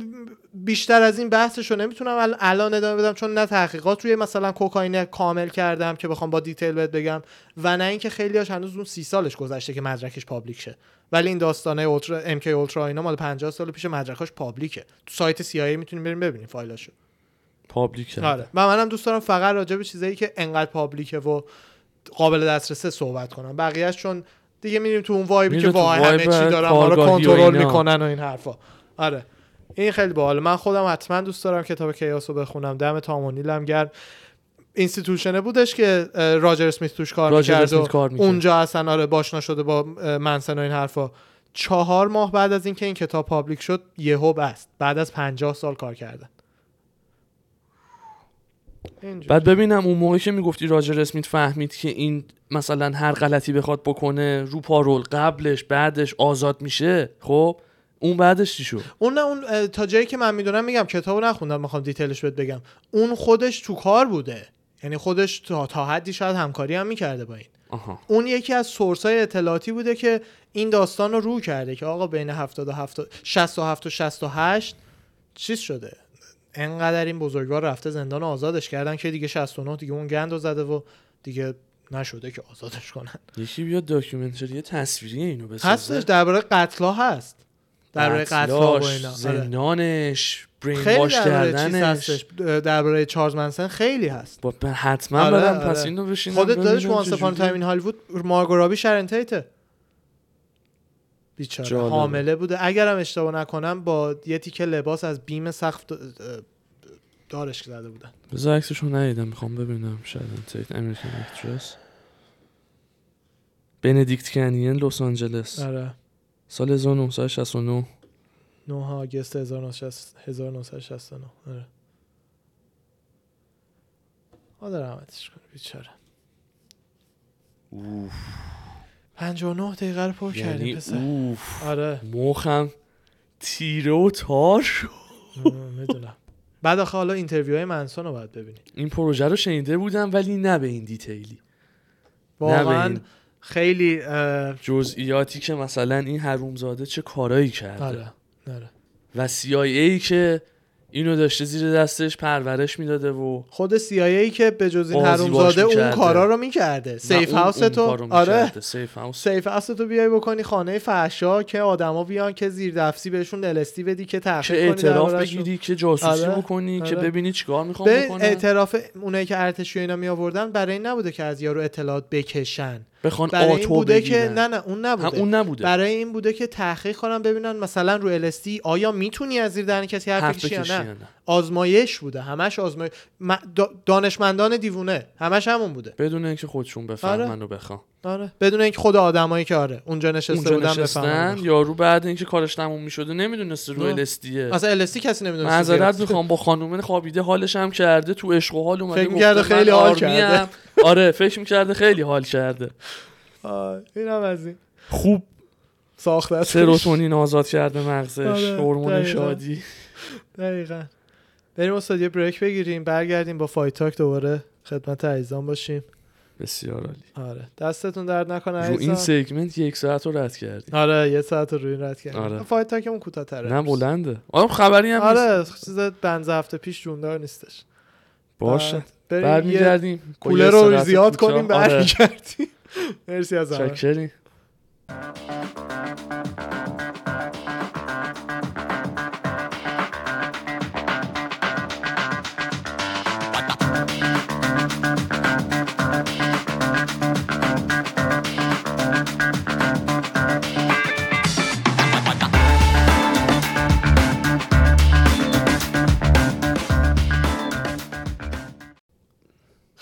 بیشتر از این بحثشو نمی‌تونم ال- الان ادامه بدم چون نه تحقیقات روی مثلا کوکائین کامل کردم که بخوام با detail بهت بگم و نه اینکه خیلیاش هنوز اون سی سالش گذشته که مدرکش public شه. ولی این داستانه Ultra MK Ultra اینا مال 50 سال پیش مدرکاش public ه. تو سایت CIA می‌تونیم بریم ببینیم فایلاشو. public. آره. و منم دوست دارم فقط راجع به چیزایی که انقدر public ه و قابل دسترسه صحبت کنم. بقیهش چون دیگه میریم تو اون vibe ی که وای همه چی دارن ما رو کنترل. می‌کنن و این حرفا. آره. این خیلی باحاله. من خودم حتما دوست دارم کتاب Chaos رو بخونم. دم تام اونیلم گرم institution ه بودش که راجر اسمیت توش کار می‌کرد و کار. اونجا اصلا آره آشنا شده با منسن و این حرفا. چهار ماه بعد از اینکه این کتاب public شد یهو بست. بعد از پنجاه سال کار کردن. بعد ببینم اون موقعی که می‌گفتی راجر اسمیت فهمید که این مثلا هر غلطی بخواد بکنه رو parole قبلش بعدش آزاد میشه خب؟ اون بعدش چی شد؟ اون نه اون تا جایی که من می‌دونم میگم کتابو نخوندم می‌خوام detail ش بهت بگم. اون خودش تو کار بوده. یعنی خودش تا, تا حدی شاید همکاری هم می‌کرده با این. آها. اون یکی از سورس های اطلاعاتی بوده که این داستان رو رو کرده که آقا بین 70 و 70 67 و 68 چیز شده. انقدر این بزرگوار رفته زندان آزادش کردن که دیگه 69 دیگه اون گند رو زده و دیگه نشده که آزادش کنن. یکی بیاد داکیومنتری تصویری اینو بسازه؟ هستش درباره قتلا هست. و قتلاش، اینا. آره. زندانش برین خیلی واش کردنش. درباره چارلز منسن خیلی هست. با حتما آره، برم. آره. پس اینو بشینم خودت دادش ببینم وانس اپان چجوری. تایم این هالیوود مارگو شرن تیته. بیچاره. حامله بوده. اگرم اشتباه نکنم با یه تیکه لباس از بیم سقف دارش زده بودن. بذار عکسشو ندیدم می‌خوام ببینم. شاید تیت امریکن اکترس Benedict Canyon لس آنجلس آره. سال 1969 9 آگوست 1969 آره. خدا رحمتش کنه بیچاره. 59 دقیقه رو پر یعنی کردیم پسر. اوف. آره. مخم تیره و تار شد. می‌دونم. بعد آخه حالا interview های منسون رو باید ببینی. این پروژه رو شنیده بودم ولی نه به این detail ی. واقعا خیلی اه، جزئیاتی که مثلا این حرومزاده چه کارایی کرده آره آره و CIA که اینو داشته زیر دستش پرورش می‌داده و خود CIA که به جز این حرومزاده اون. کارا رو می‌کرده safe house تو آره. safe house safe house تو بیای بکنی خانه فحشا که آدما بیان که زیر دفسی بهشون LSD بدی که که تحقیق کنی اعتراف. بگیری که جاسوسی آره، بکنی که آره. ببینی چیکار می‌خوام به بکنن اعتراف اونایی که ارتشی اینا می آوردن برای این نبوده که از یارو اطلاعات بکشن بخوان برای این بوده که. نه نه اون نبوده اون نبوده برای این بوده که تحقیق کنن ببینن مثلا رو LSD آیا می‌تونی از زیر دهن کسی حرف بکشی یا نه. آزمایش بوده همش آزمایش دانشمندان دیوونه همش همون بوده بدون اینکه خودشون بفهمن آره. و بخوان آره. بدون اینکه خود آدمایی که آره اونجا نشسته اونجا بودن بفهمن. یارو بعد اینکه کارش تموم می‌شده نمی‌دونسته رو. الستیه اصلا LSD کسی نمی‌دونه معذرت می‌خوام با خانومه خوابیده حالش هم کرده تو عشق و حال اومده فکر می‌کرده گفته خیلی حال. کرده. آره فکر می‌کرده خیلی حال کرده. این هم از این. خوب. ساخته سروتونین آزاد کرده مغزش آره، هورمون. شادی. دقیقا. بریم استاد یه break بگیریم برگردیم با fight talk دوباره. خدمت عزیزان باشیم. بسیار عالی. آره. دستتون درد نکنه رو این segment یک ساعت رو رد کردیم. آره یه ساعت رو این رد کردیم. آره. fight talk مون کوتاه‌تره. نه بلنده. آره خبری هم نیست. آره چیز بنز هفته پیش جوندار نیستش. باشه. برمیگردیم. کولر رو زیاد. کنیم آره. برمیگردیم. مرسی از همه.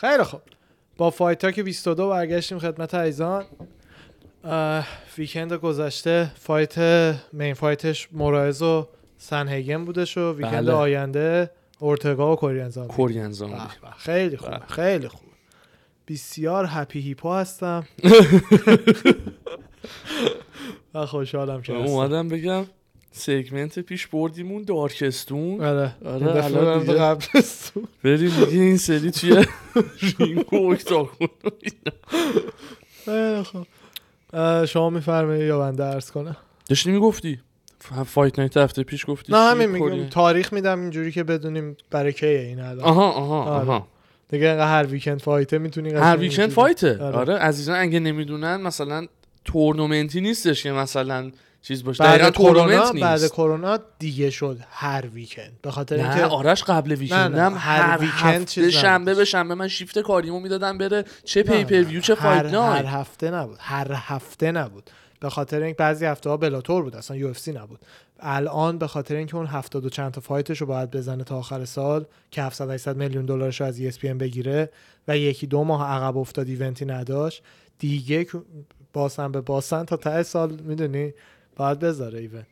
خیلی خوب. با fight talk 22 برگشتیم خدمت عزیزان اه، weekend گذشته fight main fight ش مورایس و سندهیگن بودش و weekend بله. آینده اورتگا و Korean Zom Korean Zombie. به به، خیلی خوب بله. خیلی خوب. بسیار happy hippo هستم. و خوشحالم که اومدم بگم. segment پیش بردیمون دارکستون آره. آره، الان قبرستون. بریم دیگه این سری توی رینگ و octagon شما میفرمایید یا من درس کنم؟ داشتی می‌گفتی؟ fight night هفته پیش گفتی نه؟ همین میگم؟ تاریخ میدم اینجوری که بدونیم برای کیه این الان. آها آها آره. آها. دیگه هر weekend fight ه می‌تونی هر weekend fight ه آره. آره عزیزان اگه نمی‌دونن مثلا تورنمنتی نیستش که مثلا چیز باشه. بعد کرونا بعد کرونا دیگه شد هر weekend. به خاطر اینکه آرش قبل weekend م نه، هر هر ویکند هفته چیز شنبه. به شنبه من شیفت کاریمو می‌دادم بره. چه نه، pay-per-view چه fight هر هفته نبود. هر هفته نبود. به خاطر اینکه بعضی هفته ها Bellator بود. اصلا یو نبود. الان به خاطر اینکه اون 70 و چند تا fight ش رو باید بزنه تا آخر سال که 700 800 میلیون دلارش رو از ESPN بگیره و یکی دو ماه عقب افتاد event ی نداشت دیگه باسن به باسن تا ته سال می‌دونی؟ باید بذاره event.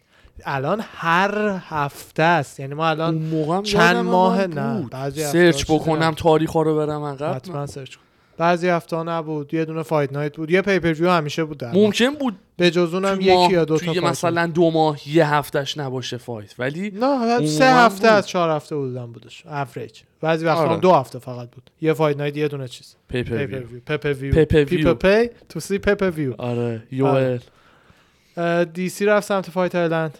الان هر هفته است. یعنی ما الان موقع چند ماه نه. بعضی search بکنم نبود. تاریخ رو برم عقب. حتما search کن. بعضی هفته نبود یه دونه فایت نایت بود یه پیپر ویو همیشه بود در. ممکن بود به جز اونم یکی یا دو تا توی فایت مثلا دو ماه یه هفتش نباشه فایت. ولی نه سه هفته بود. از چهار هفته بودن بودش. اوریج بعضی وقتا آره. دو هفته فقط بود. یه فایت نایت یه دونه چیز. پیپر ویو پیپر ویو پیپر ویو. پی تو سی پیپر ویو آره. یوئل. دی سی رفت سمت فایت آیلند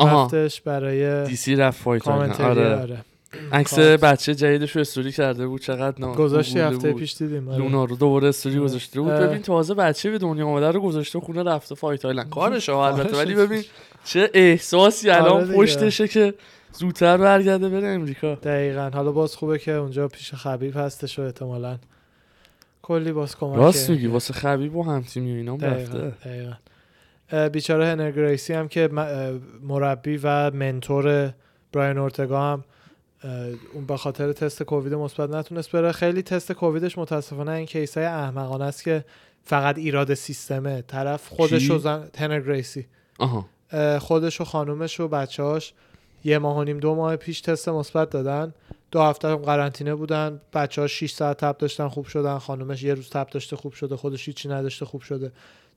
رفتش برای دی سی رفت فایت کامنتری آره آره عکس. بچه جدیدش رو استوری کرده بود چقدر نا گذاشتی هفته بود. پیش دیدیم آره. لونا رو دوباره استوری آره. گذاشته بود. ببین تازه بچه به دنیا آمده رو گذاشته خونه رفته فایت آیلند کارش البته. ولی ببین چه احساسی آره الان. پشتشه که زودتر برگرده بره امریکا دقیقا حالا باز خوبه که اونجا پیش خبیب هستش و احتمالا کلی باز کمک راست میگی واسه خبیب و هم تیمی و اینام دقیقا, رفته دقیقا. بیچاره هنر گریسی هم که مربی و منتور براین اورتگا هم اون به خاطر تست کووید مثبت نتونست بره. خیلی تست کوویدش متاسفانه این کیس های احمقانه است که فقط ایراد سیستمه. طرف خودش؟ و زن... گریسی. خودش و خانومش و بچه‌هاش یه ماه و نیم دو ماه پیش تست مثبت دادن. دو هفته هم قرنطینه بودن. بچه ها 6 ساعت تب داشتن خوب شدن. خانومش یه روز تب داشته خوب شده. خودش هیچی نداشته خوب شده.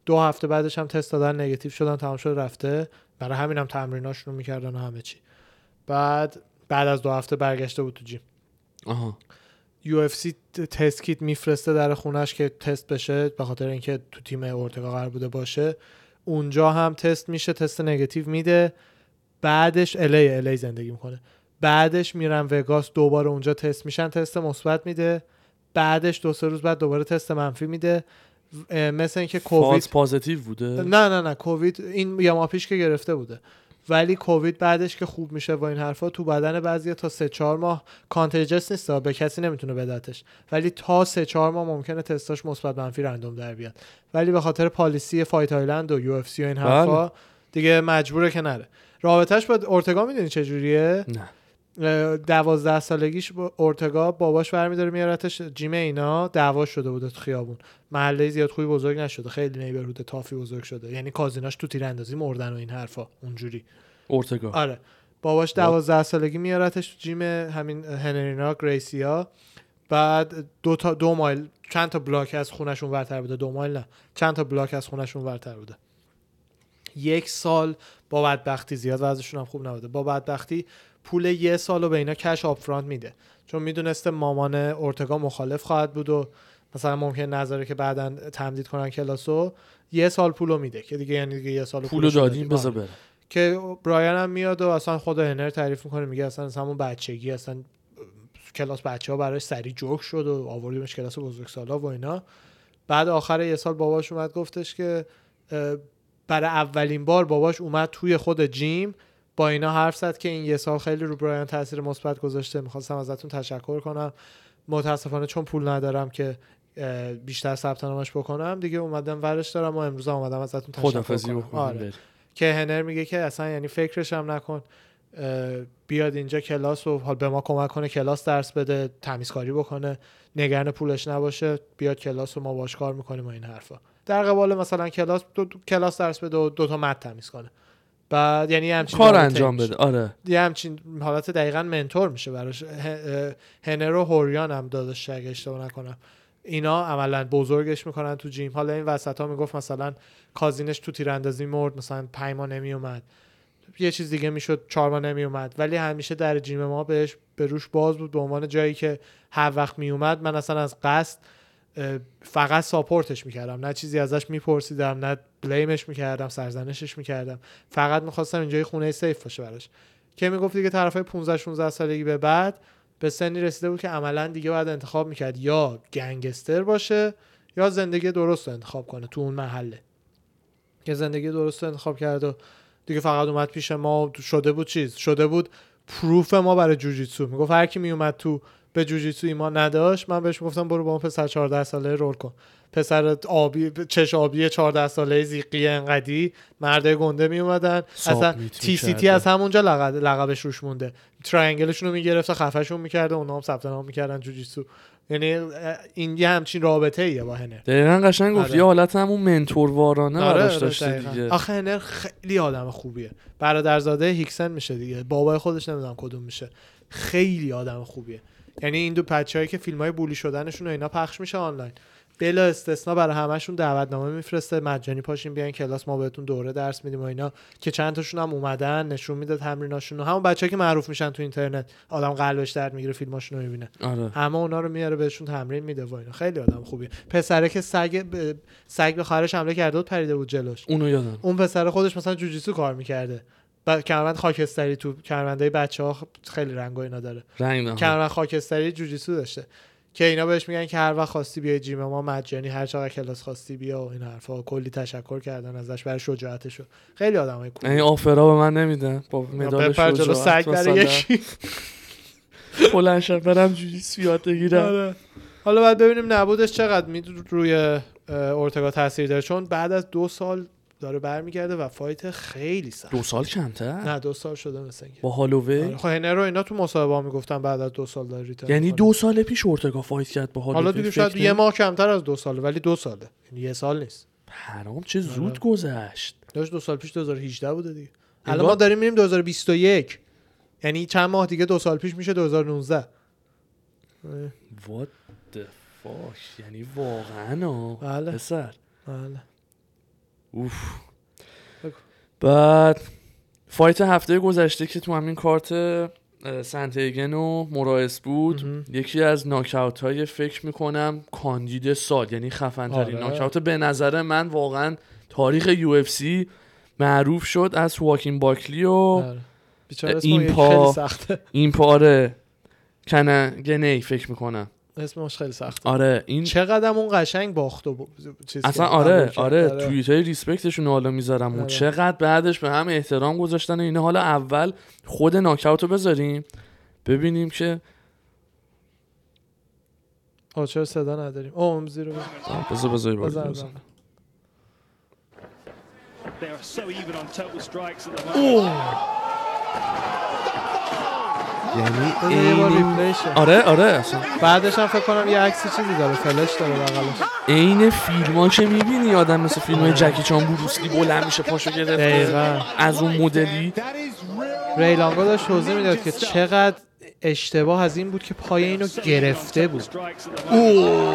دو هفته بعدش هم تست دادن نگاتیو شدن تمام شد رفته. برای همین هم تمریناشون رو می‌کردن و همه چی. بعد بعد از دو هفته برگشته بود تو gym. آها. UFC test kit میفرسته در خونش که تست بشه به خاطر اینکه تو تیم اورتگا قرار بوده باشه. اونجا هم تست میشه تست نگاتیو میده. بعدش LA LA زندگی می‌کنه. بعدش میرن وگاس دوباره اونجا تست میشن تست مثبت میده. بعدش دو سه روز بعد دوباره تست منفی میده. مثل اینکه covid positive بوده؟ نه نه نه کووید این یه ماه پیش که گرفته بوده. ولی کووید بعدش که خوب میشه و این حرفا تو بدن بعضی تا سه چهار ماه contagious نیست به کسی نمی‌تونه بدتش. ولی تا سه چهار ماه ممکنه تستاش مثبت منفی random در بیاد. ولی به خاطر policy Fight Island و UFC و این حرفا دیگه مجبوره که نره رابطش با اورتگا می‌دونی چجوریه؟ نه. دوازده سالگیش با اورتگا باباش برمیداره میارتش جیم اینا دعوا شده بوده تو خیابون. محله زیاد خوبی بزرگ نشده خیلی نیبرهود تافی بزرگ شده. یعنی کازیناش تو تیراندازی مردن و این حرفا اونجوری. اورتگا. آره. باباش دوازده سالگی میارتش تو جیم همین هنرینا گریسیا. بعد دو تا دو مایل چند تا بلاک از خونشون ورتر بوده؟ دو مایل نه. چند تا بلاک از خونشون ورتر بوده؟ یک سال با بدبختی زیاد وضعشون هم خوب نبوده. با بدبختی پول یه سال رو به اینا کش آپ فرانت میده چون می‌دونسته مامان اورتگا مخالف خواهد بود و مثلا ممکن نذاره که بعدا تمدید کنن کلاسو یه سال پولو میده که دیگه یعنی دیگه یه سال پولو دادیم. بذار آره. بره که برایان هم میاد و اصلا خود هنر تعریف می‌کنه میگه اصلا از همون بچگی اصلا کلاس بچه ها براش سری جوک شد و آوردیمش کلاس بزرگسالا و اینا بعد آخر یه سال باباش اومد گفتش که برای اولین بار باباش اومد توی خود جیم با اینا حرف زد که این یه سال خیلی رو برایان تاثیر مثبت گذاشته. می‌خواستم ازتون تشکر کنم. متاسفانه چون پول ندارم که بیشتر ثبت نامش بکنم دیگه اومدم ورش دارم و امروز اومدم ازتون تشکر کنم. آره. که هنر میگه که اصلا یعنی فکرش هم نکن. بیاد اینجا کلاس و حال به ما کمک کنه کلاس درس بده تمیزکاری بکنه. نگران پولش نباشه. بیاد کلاس و ما باش کار می‌کنیم و این حرفا. در قبال مثلا کلاس دو, دو- کلاس درس بده و دو تا مد تمیز کنه. بعد یعنی همچین کار انجام. بده. آره. یه همچین حالت دقیقا منتور میشه براش. هنر و هوریان هم داداش اگه اشتباه نکنم. اینا عملا بزرگش می‌کنن تو جیم. حالا این وسط ها می‌گفت مثلا کازینش تو تیراندازی مرد مثلا پنج ماه نمیومد یه چیز دیگه می‌شد چهار ماه نمیومد ولی همیشه در جیم ما بهش به روش باز بود به عنوان جایی که هر وقت میومد من اصلا از قصد فقط ساپورتش می‌کردم. نه چیزی ازش میپرسیدم نه بلیمش می‌کردم سرزنشش می‌کردم. فقط می‌خواستم اینجای خونه سیف باشه براش. که می‌گفت دیگه طرفای 15 16 سالگی به بعد به سنی رسیده بود که عملا دیگه باید انتخاب می‌کرد. یا گنگستر باشه یا زندگی درست رو انتخاب کنه تو اون محله. که زندگی درست رو انتخاب کرد و دیگه فقط اومد پیش ما شده بود چیز؟ شده بود prof ما برای جوجیتسو. می‌گفت هر کی میومد تو به جوجیتسو ایمان نداشت من بهش گفتم برو با اون پسر 14 ساله roll کن. پسر آبی چش آبی 14 ساله زیقی انقدی مرده گنده می اومدن اصلا T-City. از همونجا لقب لقبش روش مونده. triangle شون رو می‌گرفت خفهشون می‌کرده اونا هم ثبت نام می‌کردن جوجیتسو. یعنی این یه همچین رابطه ایه با هنر. دقیقا قشنگ گفت آره. یه حالت همون mentor وارانه آره، براش آره، داشته. دیگه. آخه هنر خیلی آدم خوبیه. برادرزاده هیکسن میشه دیگه. بابای خودش نمی‌دونم کدوم میشه. خیلی آدم خوبیه. یعنی این دو بچه‌هایی که فیلم های بولی شدنشون و اینا پخش میشه آنلاین. بلا استثنا برای همشون دعوتنامه میفرسته مجانی پاشین بیاین کلاس ما بهتون دوره درس میدیم و اینا که چند تاشون هم اومدن نشون میده تمریناشون و همون بچه‌ها که معروف میشن تو اینترنت آدم قلبش درد می‌گیره فیلماشون رو می‌بینه. آره. همه اونا رو میاره بهشون تمرین میده و اینا. خیلی آدم خوبیه. پسره که سگ ب- سگ به خواهرش حمله کرده بود پریده بود جلوش. اونو یادم. اون پسر خودش مثلا جوجیتسو کار می‌کرده. بعد کمربند خاکستری تو کمربندای بچه ها خیلی رنگ و اینا داره. رنگ. کمربند خاکستری جوجیتسو داشته. که اینا بهش میگن که هر وقت خواستی بیای جیم ما مجانی هر چقدر کلاس خواستی بیا و این حرفا. کلی تشکر کردن ازش برای شجاعتشو. خیلی آدمای این خوبی آفرا به من نمیدن. با مدال بپر جلو شجاعت سگ مثلا. یکی. بلند شم برم یاد بگیرم. آره. حالا باید ببینیم نبودش چقدر می روی اورتگا تاثیر داره. چون بعد از دو سال داره برمیگرده و fight خیلی سخت. دو سال کمتر؟ نه دو سال شده مثل اینکه. با هالووی؟ آره، خب هنر رو اینا تو مصاحبه ها می‌گفتن بعد از دو سال داره return یعنی. دو سال پیش اورتگا fight کرد با هالووی حالا دیگه شاید یه ماه کمتر از دو ساله ولی دو ساله. یعنی یه سال نیست. حرام چه زود آره. گذشت. داشت دو سال پیش 2018 بوده دیگه. الان ما داریم میریم 2021 یعنی چند ماه دیگه دو سال پیش میشه 2019 اه، What the fuck یعنی واقعا بله. پسر. بله. اوف. بعد fight هفته گذشته که تو همین کارت سنتیگن و مورایس بود مهم. یکی از ناکاوت های فکر می‌کنم کاندید سال یعنی خفن ترین آره. ناکاوت به نظر من واقعا تاریخ UFC معروف شد از واکین باکلی و آره. این پا- خیلی سخته این پاره کنگنی فکر می‌کنم اسمش خیلی سخته آره این چقدر اون قشنگ باخت و ب- چیز اصلا آره. آره توییت های ریسپکتشون حالا می‌ذارم و آره. چقدر بعدش به هم احترام گذاشتن و اینه حالا اول خود ناکاوت رو بذاریم ببینیم که آه چرا صدا نداریم اوه زیرو بذار بذار. بزن. They are so even on total strikes at the moment. یعنی یه بار. آره آره اصلا. بعدش هم فکر کنم یه عکسی چیزی داره فلش داره بغلش. عین فیلم ها که می‌بینی آدم مثل فیلم های جکی چان بروسلی بلند میشه پاشو گرفته. از اون مدلی. ریلانگو داشت توضیح می‌داد که چقدر اشتباه از این بود که پای اینو گرفته بود. moment.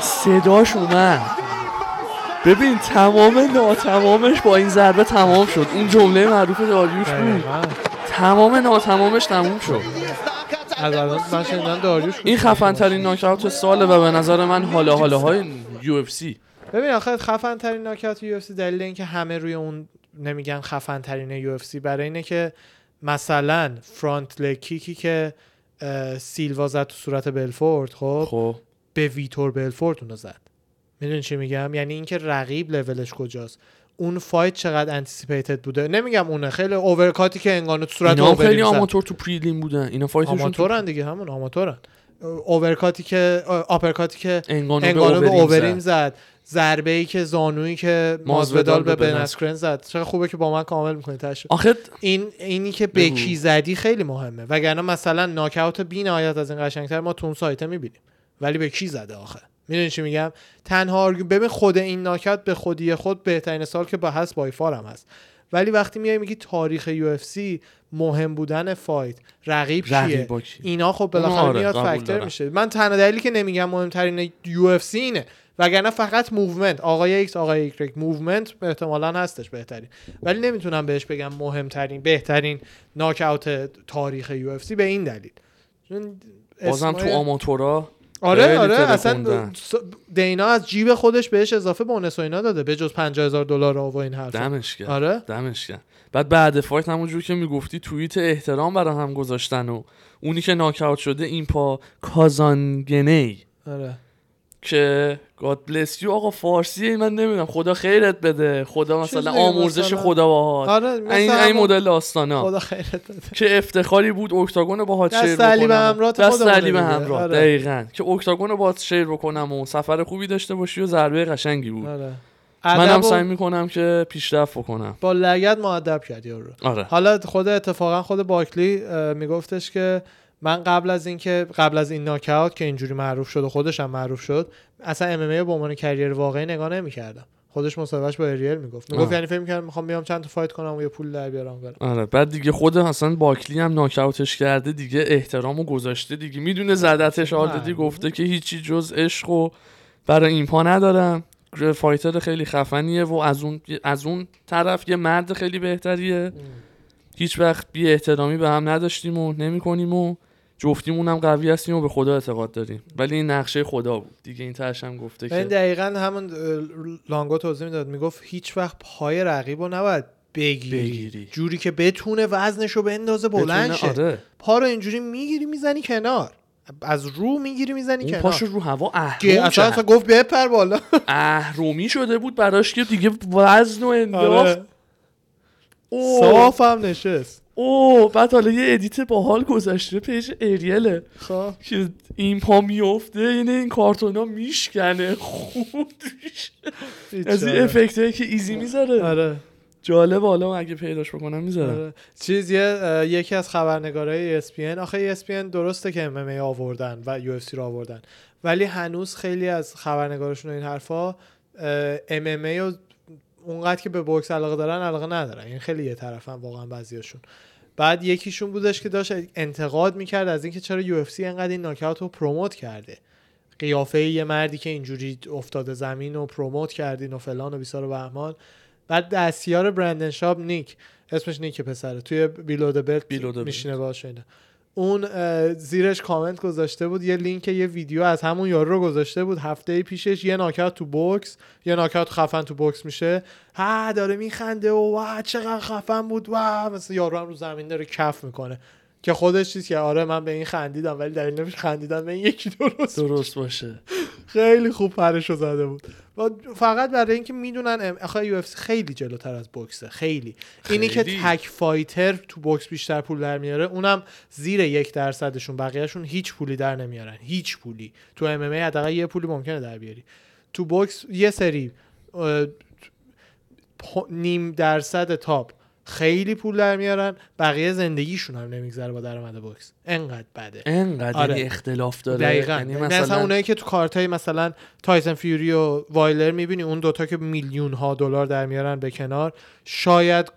صداش اومد. ببین تمام ناتمامش با این ضربه تمام شد. اون جمله معروف داریوش بود. تمام ناتمامش تموم شد. از الان من شنیدم داریوش این خفن ترین ناکاوت ساله و به نظر من حالا حالا های UFC. ببین آخه خفن ترین ناکات UFC دلیل اینکه همه روی اون نمیگن خفن ترین UFC برای اینه که مثلا front leg kick ی که سیلوا زد تو صورت بلفورد خب؟ خب. به ویتور بلفورد اونو زد. می‌دونی چی میگم؟ یعنی اینکه رقیب لولش کجاست. اون فایت چقدر انتیسیپیتد بوده؟ نمیگم اونه خیلی اوورکاتی که انگانو تو صورت اینا هم خیلی. آماتور تو پریلیم بودن. اینا فایتشون تو آماتورن دیگه همون آماتورن. اوورکاتی که آپرکاتی که انگانو, به اووریم اووریم زد. ضربه ای که زانویی که مازودال به به بن اسکرن زد. چقدر خوبه که با من کامل می‌کنی تشو آخه این اینی که بگو. به کی زدی خیلی مهمه. وگرنه مثلا ناکاوت بی نهایت از این قشنگتر ما تو اون سایت می‌بینیم. ولی به کی زده آخه؟ می‌دونی چی میگم؟ تنها ببین خود این ناکاوت به خودی خود بهترین سال که با هست by far هم هست. ولی وقتی میای میگی تاریخ UFC مهم بودن fight رقیب کیه رقیب با کی؟ اینا خب بالاخره آره، میاد دارم. میشه. من تنها دلیلی که نمیگم مهمترین UFC اینه. وگرنه فقط movement آقای ایکس آقای ایگرگ movement احتمالا هستش بهترین. ولی نمی‌تونم بهش بگم مهمترین بهترین ناک تاریخ یو اف سی به این دلیل. چون بازم تو آماتورا آره آره اصلا دینا از جیب خودش بهش اضافه بونس و اینا داده به جز 50000 دلار و این حرفا. دمش کرد آره؟ دمش کرد بعد بعد فایت همونجور که می‌گفتی توییت احترام برای هم گذاشتن و اونی که ناکاوت شده این پا کازانگنی. آره. که گاد بلس یو آقا فارسیه من نمی‌دونم. خدا خیرت بده. خدا مثلا آمرزش خدا باهات آره این این مدل داستانا. خدا خیرت بده. که افتخاری بود اکتاگون با هات شیر دست علی به بکنم. همراه دست علی به. همراه. آره. دقیقاً. که اکتاگون با شیر بکنم و سفر خوبی داشته باشی و ضربه قشنگی بود. آره. منم سعی می‌کنم که پیشرفت بکنم. با لگد معدب کرد یارو. آره. حالا خود اتفاقا خود باکلی میگفتش که من قبل از اینکه قبل از این ناکاوت که اینجوری معروف شد و خودش هم معروف شد اصلا ام ام به عنوان کریر واقعی نگاه نمی‌کردم. خودش مصاحبهش با اریل می‌گفت. می‌گفت. یعنی فکر می‌کردم می‌خوام بیام چند تا fight کنم و یه پول در بیارم برم. آره بعد دیگه خود حسن باکلی هم ناکاوتش کرده دیگه احترامو گذاشته دیگه می‌دونه زدتش already نه. گفته که هیچی جز عشق و برای ایمپا ندارم. fighter خیلی خفنیه و از اون از اون طرف یه مرد خیلی بهتریه. هیچ وقت بی احترامی به هم نداشتیم و نمی کنیم و جفتیمون هم قوی هستیم و به خدا اعتقاد داریم ولی این نقشه خدا بود دیگه این ترش هم گفته این که دقیقا همون لانگو توضیح می‌داد می‌گفت هیچ وقت پای رقیب رو نباید بگیری. بگیری. جوری که بتونه وزنش رو بندازه بلند بتونه- شه آره. پا رو اینجوری می‌گیری می‌زنی کنار از رو می‌گیری می‌زنی اون کنار پاشو رو هوا اهرم اصلا. اصلا گفت بپر بالا اهرومی شده بود براش که دیگه وزن و انداخت آره. صاف هم نشست اوه بعد حالا یه edit باحال گذاشته page اریله خب. که این پا میفته اینه این کارتونا میشکنه. خون از این افکت که ایزی می‌ذاره. آره. جالب حالا اگه پیداش بکنم می‌ذارم. آره. چیز یه یکی از خبرنگارای ESPN آخه ESPN درسته که MMA آوردن و UFC رو آوردن. ولی هنوز خیلی از خبرنگارشون این حرفا MMA و اونقدر که به بوکس علاقه دارن علاقه ندارن. این خیلی یه طرفن واقعا بعضیاشون. بعد یکیشون بودش که داشت انتقاد می‌کرد از اینکه چرا UFC انقدر این ناکاوت رو promote کرده. قیافه یه مردی که اینجوری افتاده زمین و promote کردین و فلان و بیسار و بهمان. بعد دستیار برندن شاب نیک. اسمش نیک پسره. توی Below the Belt Below the Belt. میشینه باشه اینا. اون زیرش کامنت گذاشته بود یه لینک یه ویدیو از همون یارو رو گذاشته بود. هفته پیشش یه ناکات تو بوکس یه ناکات خفن تو بوکس میشه. ها داره میخنده و وا چقدر خفن بود و مثل یارو هم رو زمین داره کف می‌کنه. که خودش چیز که آره من به این خندیدم ولی دلیل نمیشه خندیدم به این یکی درست درست باشه. خیلی خوب پرشو زده بود. و فقط برای اینکه می‌دونن آخه یو خیلی جلوتر از بوکسه خیلی. اینی که خیلی. تک فایتر تو بوکس بیشتر پول در میاره اونم زیر یک درصدشون بقیهشون هیچ پولی در نمیارن. هیچ پولی. تو ام ام حداقل یه پولی ممکنه در بیاری. تو بوکس یه سری نیم درصد top خیلی پول در میارن بقیه زندگیشون هم نمیگذره با درآمد بوکس انقدر بده. انقدر آره. یعنی اختلاف داره. دقیقا. یعنی مثلا, مثلا اونایی که تو کارتای مثلا تایسن فیوری و وایلدر می‌بینی اون دوتا که میلیون ها دلار در میارن به کنار شاید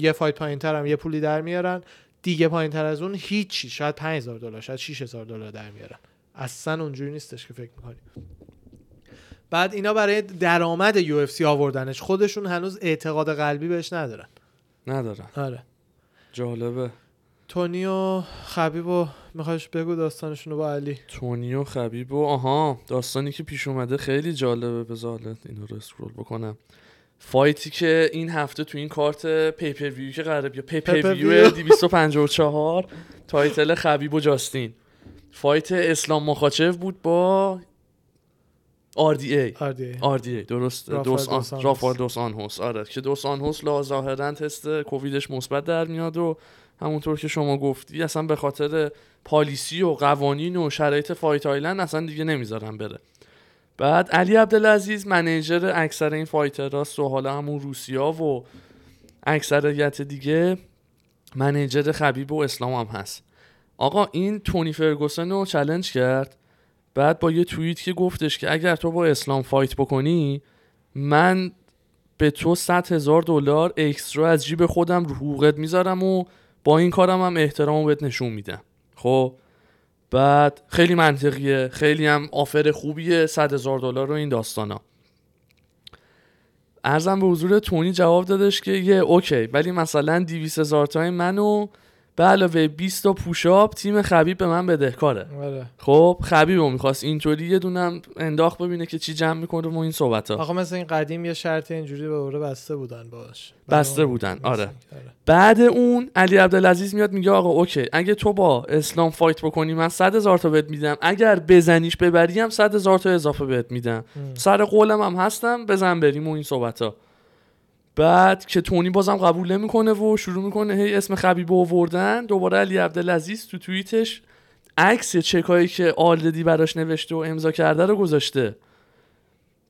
یه fight پایین هم یه پولی در میارن. دیگه پایین تر از اون هیچی. شاید 5000 دلار شاید 6000 دلار در میارن. اصلا اونجوری نیستش که فکر می‌کنی. بعد اینا برای درآمد UFC آوردنش خودشون هنوز اعتقاد قلبی بهش ندارن. ندارم آره. جالبه. تونی و خبیب و میخوایش بگو داستانشون رو با علی. تونی و خبیب و آها داستانی که پیش اومده خیلی جالبه. بذار حالا اینو رو scroll بکنم. fight ی که این هفته تو این card pay-per-view که قراره بیا pay-per-view. 254 title خبیب و جاستین. fight اسلام مخاچف بود با RDA RD RDA درست. دوس آن. رافائل دوس آنهوس. آره. که دوس آنهوس لا ظاهرا تست کوویدش مثبت در میاد و همونطور که شما گفتی اصلا به خاطر policy و قوانین و شرایط Fight Island اصلا دیگه نمی‌ذارن بره. بعد علی عبدالعزیز manager اکثر این fighter است و حالا همون روسیا و اکثریت دیگه منیجر خبیب و اسلام هم هست. آقا این تونی فرگوسن رو چلنج کرد؟ بعد با یه توییت که گفتش که اگر تو با اسلام فایت بکنی من به تو 100 هزار دلار اکسترا از جیب خودم رو حقوقت می‌ذارم و با این کارم هم احترام بهت نشون میدم. خب؟ بعد خیلی منطقیه خیلی هم آفر خوبیه 100 هزار دلار رو این داستانا. عرضم به حضور تونی جواب دادش که یه OK ولی مثلا 200 هزار تای منو به علاوه 20 تا push-up تیم خبیب به من بدهکاره آره. خب خبیبو می‌خواست اینطوری یه دونم انداخت ببینه که چی جمع می‌کنه و این صحبت ها آقا مثل این قدیم یه شرط اینجوری به اوره بسته بودن باش. بسته بودن، آره. آره. بعد اون علی عبدالعزیز میاد میگه آقا OK اگه تو با اسلام fight بکنی من 100 هزار تا بهت میدم. اگر بزنیش ببری هم 100 هزار تا اضافه بهت میدم. سر قولم هم هستم بزن بریم و این صحبت ها بعد که تونی بازم قبول نمی‌کنه و شروع می‌کنه هی اسم خبیب آوردن دوباره علی عبدالعزیز تو توییتش عکس چکایی که آلردی براش نوشته و امضا کرده رو گذاشته.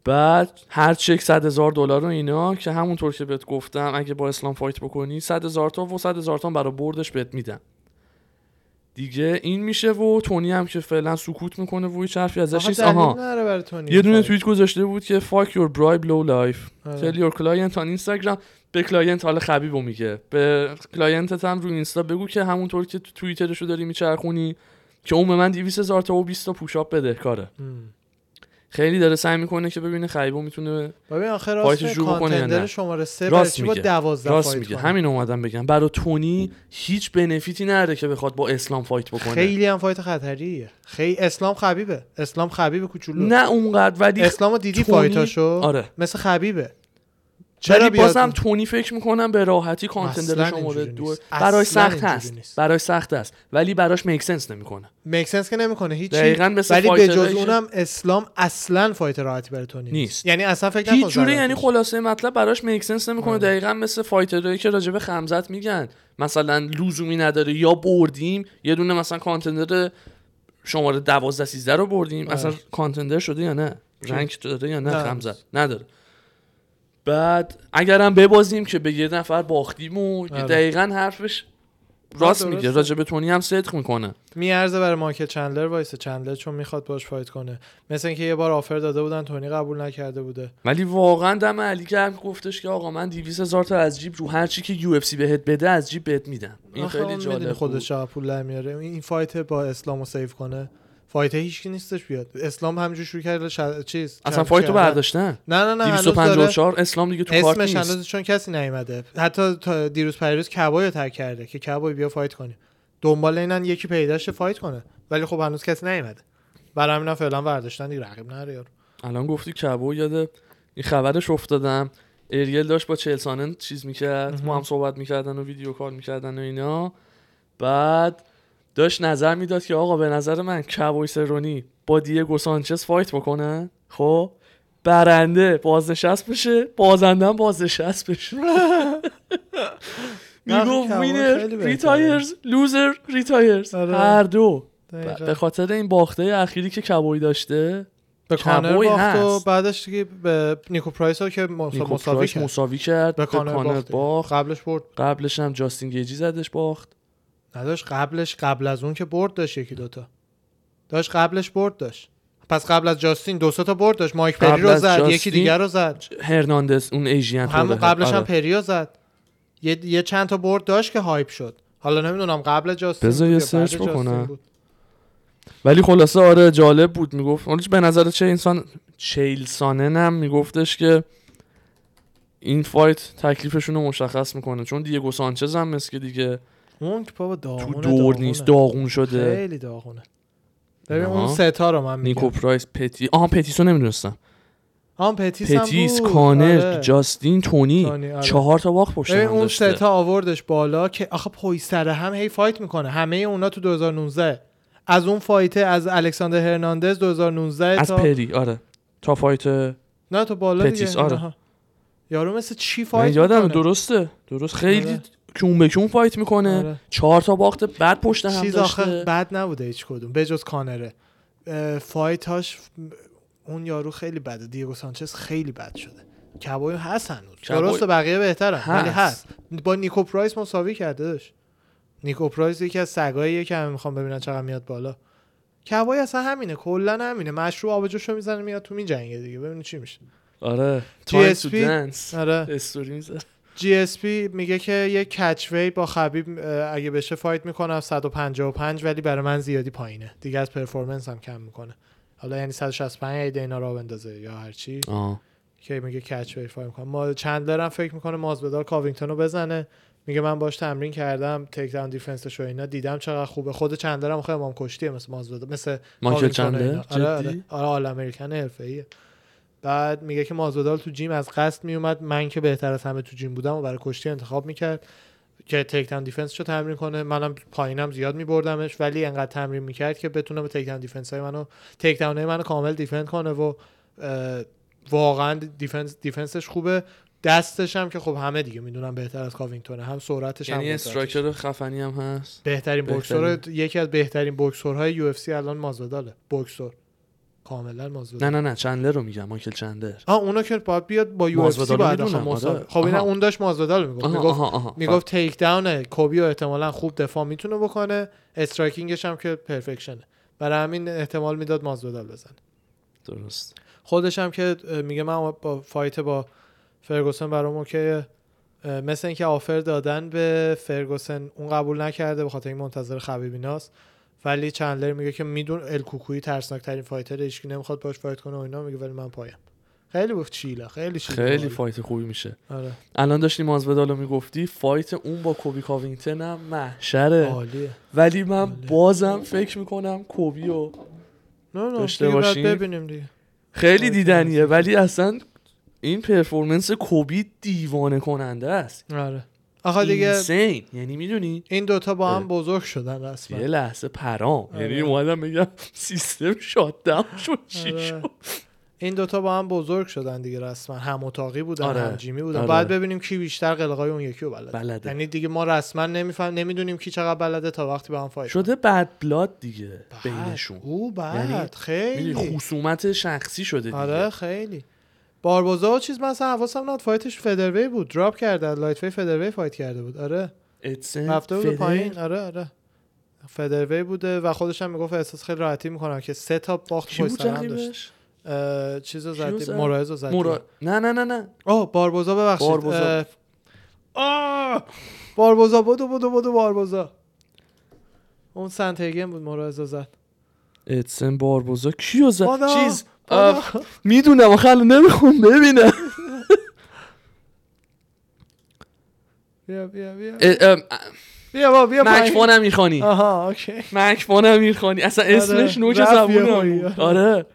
بعد هر چک 100 هزار دلار و اینا که همونطور که بهت گفتم اگه با اسلام فایت بکنی 100 هزار تا و 100 هزار تا برای بردش بهت میدم دیگه این میشه و تونی هم که فعلا سکوت می‌کنه و هیچ حرفی ازش نیست آها یه دونه. توییت گذاشته بود که your bribe low life آره. tell your client on Instagram به client حالا خبیبو میگه به client ت هم رو اینستا بگو که همونطور که تو توییترشو داری میچرخونی که اون به من 200 هزار تا و 20 تا push-up بدهکاره ام. خیلی داره سعی می‌کنه که ببینه خبیبو می‌تونه ببین fight ش راست contender؟ شماره سه راست با میگه. 12 راست میگه؟ همین اومدم بگم. برای تونی هیچ benefit ی نداره که بخواد با اسلام fight بکنه. خیلی هم fight خطریه. خیلی اسلام خبیبه. اسلام خبیب کوچولو. نه اونقدر ولی اسلامو دیدی تونی- fight اشو؟ آره. مثل خبیبه. بیاد- بازم تونی فکر می‌کنم به راحتی contender شماره دو. برای سخت هست نیست. برای سخت است. ولی براش make sense نمی‌کنه. make sense که نمی‌کنه. هیچی. دقیقاً مثل ولی به جز اونم اسلام اصلا fight راحتی برای تو نیست. یعنی اصلا فکر هیچ ضربتش. یعنی خلاصه مطلب براش make sense نمی‌کنه. آره. دقیقا مثل fighter هایی که راجب خمزت میگن. مثلا لزومی نداره. یا بردیم یه دونه مثلا کانتندر شماره 12 13 رو بردیم. آره. اصلا کانتندر شده یا نه؟ رنگ داره یا نه؟ نه. خمزت نداره. بعد اگرم ببازیم که به یه نفر باختیم و آره. دقیقا حرفش راست. میگه. راجب تونی هم صدق می‌کنه. میارزه برای مایکل چندلر وایسه چندلر چون می‌خواد باش فایت کنه. مثل اینکه یه بار آفر داده بودن تونی قبول نکرده بوده. ولی واقعا دم علی گرم گفتش که آقا من 200 هزار تا از جیب رو هر چی که UFC بهت بده از جیب بهت میدم. این خیلی جالب خودش پول میاره. این fight با اسلامو save کنه. فایت هیچکی نیستش بیاد. اسلام همینجور شروع کرد ش... چیز اصلا fight و. برداشتن؟ نه نه نه هنوز داره. 254 اسلام دیگه تو کارت اسمش نیست. هنوز چون کسی نیومده. حتی تا دیروز پریروز کبوی رو tag کرده که کبوی بیا fight کنیم دنبال اینن یکی پیداش fight کنه. ولی خب هنوز کسی نیومده. برای همین فعلا ورداشتن دیگه. رقیب نره یارو. الان گفتی کبوی یاد این خبرش افتادم. اریل داشت با چیل سانن چیز می‌کرد. ما هم صحبت می‌کردن و video call می‌کردن و اینا. بعد داشت نظر می‌داد که آقا به نظر من کبوی سرونی با دیگو سانچز fight بکنن خب. برنده بازنشست بشه بازنده هم بازنشست بشه. می‌گفت کبوی winner. retires loser retires. هر دو. به خاطر این باخته اخیری که کبوی داشته به کانر باخت و. بعدش دیگه به نیکو پرایس ها که نیکو مساوی کرد. مساوی کرد به کانر, باخت. قبلش برد. قبلش هم جاستین گیجی زدش باخت. نداشت قبلش قبل از اون که برد داشت یکی دوتا داشت قبلش برد داشت. پس قبل از جاستین دو تا برد داشت. مایک پری رو زد یکی دیگر رو زد. هرناندز اون ایژین همون قبلش هم آره. پریو زد. یه, یه چند تا برد داشت که hype شد. حالا نمی‌دونم قبل جاستین بذار بود یه search بکنم. ولی خلاصه آره جالب بود. می‌گفت حالا به نظر چه انسان چیلسانن هم میگفتش که این فایت تکلیفشون رو مشخص می‌کنه. چون دیگو سانچز هم مثل که دیگه اون که بابا تو داغونه دور داغونه. نیست داغون شده خیلی داغونه ببین. اون ستا رو من نیکو میگم پرایس پتی آها پتیسو نمی‌دونستم آن پتیس, پتیس. کانر آره. جاستین تونی, آره. چهار تا باخت پشت هم اون داشته ستا آوردش بالا که آخه پای سر هم هی فایت می‌کنه همه اونا تو 2019 از اون فایته از الکساندر هرناندز 2019 از تا پری آره تا فایت نه تو بالا پتیس، دیگه آره. یارو مثل چی من فایت یادم می‌کنه درسته درست خیلی آره. کون به کون فایت می‌کنه. آره. چهار تا باخت بعد پشت هم چیز داشته. آخه بد نبوده هیچ کدوم بجز کانره. اه، فایتاش اون یارو خیلی بده. دیگو سانچز خیلی بد شده. کبوی هست هنوز درسته بقیه بهترن ولی هست. با نیکو پرایس مساوی کرده داشت. نیکو پرایس یکی از سگاییه که همه می‌خوام ببینن چقدر میاد بالا. کبوی اصلا همینه کلا همینه. مشروع آبجوشو می‌زنه میاد تو میجنگه دیگه. ببینید چی میشه. آره. تو دنس. آره. استوری می‌ذاره. جی اس پی میگه که یه کچ وی با خبیب اگه بشه فایت می‌کنم 155 ولی برای من زیادی پایینه دیگه از پرفورمنس هم کم می‌کنه حالا یعنی 165 اگه دینا را بندازه یا هر چی آه. که میگه کچ وی فایت می‌کنم ما چندلر هم فکر می‌کنه مازودار کاوینگتون رو بزنه میگه من باش تمرین کردم takedown defense ش و اینا دیدم چقدر خوبه خود چندلر هم خیلی آدم کشتیه مثل مازودال مثل مایکل و چندلر؟ اینا. آره آره؟ آره All-American حرفه‌ایه بعد میگه که مازودال تو gym از قصد میومد. من که بهتر از همه تو gym بودم و برای کشتی انتخاب می‌کرد که takedown defense رو تمرین کنه. منم پایینم زیاد میبردمش ولی انقدر تمرین می‌کرد که بتونه به takedown defense های منو takedown های منو کامل defend کنه و واقعا defense defense ش خوبه. دستش هم که خب همه دیگه می‌دونم بهتر از کاوینگتونه. هم سرعتش هم یعنی قدرتش. striker خفنی هم هست؟ بهترین بهترین. بوکسور یکی از بهترین بوکسورهای UFC الان مازوداله. بوکسور کاملا مازودال نه نه نه چندلر رو میگم مایکل چندلر. آه اونو که باید بیاد با UFC مساوی آره. خب اینا. اون داشت مازودال می‌گفت. آها می‌گفت آها آها می‌گفت takedown کوبی رو احتمالا خوب دفاع می‌تونه بکنه. striking ش هم که perfection ه برای همین احتمال می‌داد مازودال بزنه. درست. خودش هم که میگه من با فایت با فرگوسن برام اوکیه. اه، مثل اینکه آفر دادن به فرگوسن اون قبول نکرده به خاطر این منتظر خبیبیناست ولی چندلر میگه که میدون الکوکوی ترسناک ترین فایتر هیچکی نمی‌خواد باش فایت کنه و اینا میگه ولی من پایم. خیلی بود چیله خیلی چیله. خیلی. فایت خوبی میشه. آره. الان داشتی مازودال رو می‌گفتی فایت اون با کوبی کاوینگتن هم محشره. عالیه. ولی من بازم فکر می‌کنم کوبی و نه نه داشته باشیم. ببینیم دیگه. خیلی دیدنیه. ولی اصلا این پرفورمنس کوبی دیوانه کننده است. آره. آخه دیگه اینسین یعنی می‌دونی؟ این دوتا با هم. بزرگ شدن رسما. یه لحظه پرام. آره. یعنی اومدم بگم سیستم شات داون شد. چی آره. شد؟ این دوتا با هم بزرگ شدن دیگه رسما. هم اتاقی بودن آره. هم جیمی بودن. آره. باید ببینیم کی بیشتر قلقای اون یکی رو بلده. بلده. یعنی دیگه ما رسما نمیفهم نمی‌دونیم کی چقدر بلده تا وقتی با هم فایت شده بد بلاد دیگه بعد. بینشون. او بعد. یعنی خیلی. خصومت شخصی شده دیگه. آره خیلی. باربوزا و چیز مثلا حواسم نبود. فایتش فدروی بود. دراپ کرده لایت وی فدروی فایت کرده بود. آره. رفته بود. پایین. آره آره. فدروی بوده و خودش هم می‌گفت احساس خیلی راحتی می‌کنم که سه تا باخت پشت بود سر هم داشت. چیزو زدی زد؟ مورایز رو زدی مورا... نه نه نه نه. آه باربوزا ببخشید. باربوزا. اه، آه! باربوزا بودو بودو بودو باربوزا. اون سنتیگن بود مورایز رو زد. ادسن باربوزا. کیو زد؟ چیز؟ می‌دونم آخه الان نمی‌خوام ببینم. بیا بیا بیا. بیا با بیا امیرخانی آها okay. امیرخانی اصلا اسمش نوک زبونم. بود. آره.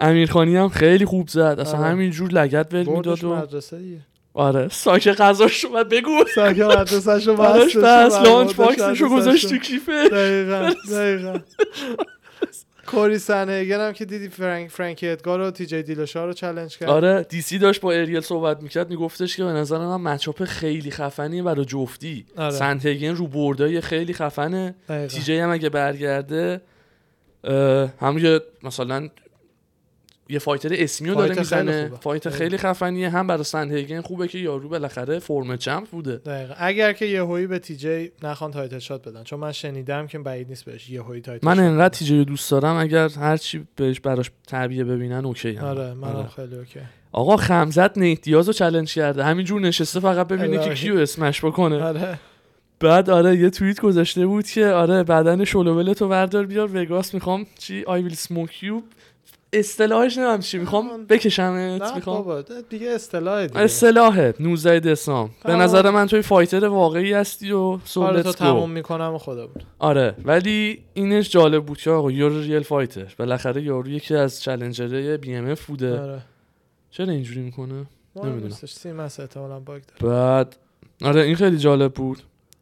امیرخانی هم خیلی خوب زد. اصلا آره. همینجور لگد ول می‌داد و مدرسه دیگه. آره. ساک غذاش اومد بگو. ساکه مدرسه‌شو بس و lunch box شو. گذاشت تو کیفه دقیقا دقیقا. کوری سندهیگن هم که دیدی فرانک فرانکی ادگار و تی جی دیلوشا رو چالش کرد آره دیسی داشت با اریل صحبت می‌کرد میگفتش که به نظر من matchup خیلی خفنیه برای جفتی آره. سندهیگن رو بردای خیلی خفنه. تی جی هم اگه برگرده اه، هم یه مثلا یه fighter اسمی رو داره می‌زنه. fight آره. خیلی خفنیه. هم برای سندهیگن خوبه که یارو بالاخره former champ بوده. دقیقا. اگر که یهویی به تی جی نخوان title shot بدن. چون من شنیدم که بعید نیست بهش یهویی title من انقدر بدن. تی جی رو دوست دارم. اگر هرچی بهش براش تعبیه ببینن اوکی هم. آره منم آره. خیلی اوکی. آقا خمزت نیت دیاز رو چلنج کرده همینجور نشسته فقط ببینه که الهی. کیو اسمش بکنه. آره. بعد آره یه توییت گذاشته بود که آره بدن شلوول تو بردار بیار وگاس. می‌خوام چی؟ آی ویل سموک یو اصطلاحش نمیم چی می‌خوام بکشمت می‌خوام. بابا دیگه اصطلاح دیگه. اصطلاحه 19 دسامبر. به تمام. نظر من توی فایتر واقعی هستی و سو کار تو. تموم می‌کنم خدا بود. آره ولی اینش جالب بود که آقا یور ریل فایتر. بالاخره یارو یکی از چلنجرهای بی ام اف بوده. آره. چرا اینجوری می‌کنه؟ نمی‌دونم. سیمس احتمالاً باگ داره. بعد آره این خیلی جالب بود.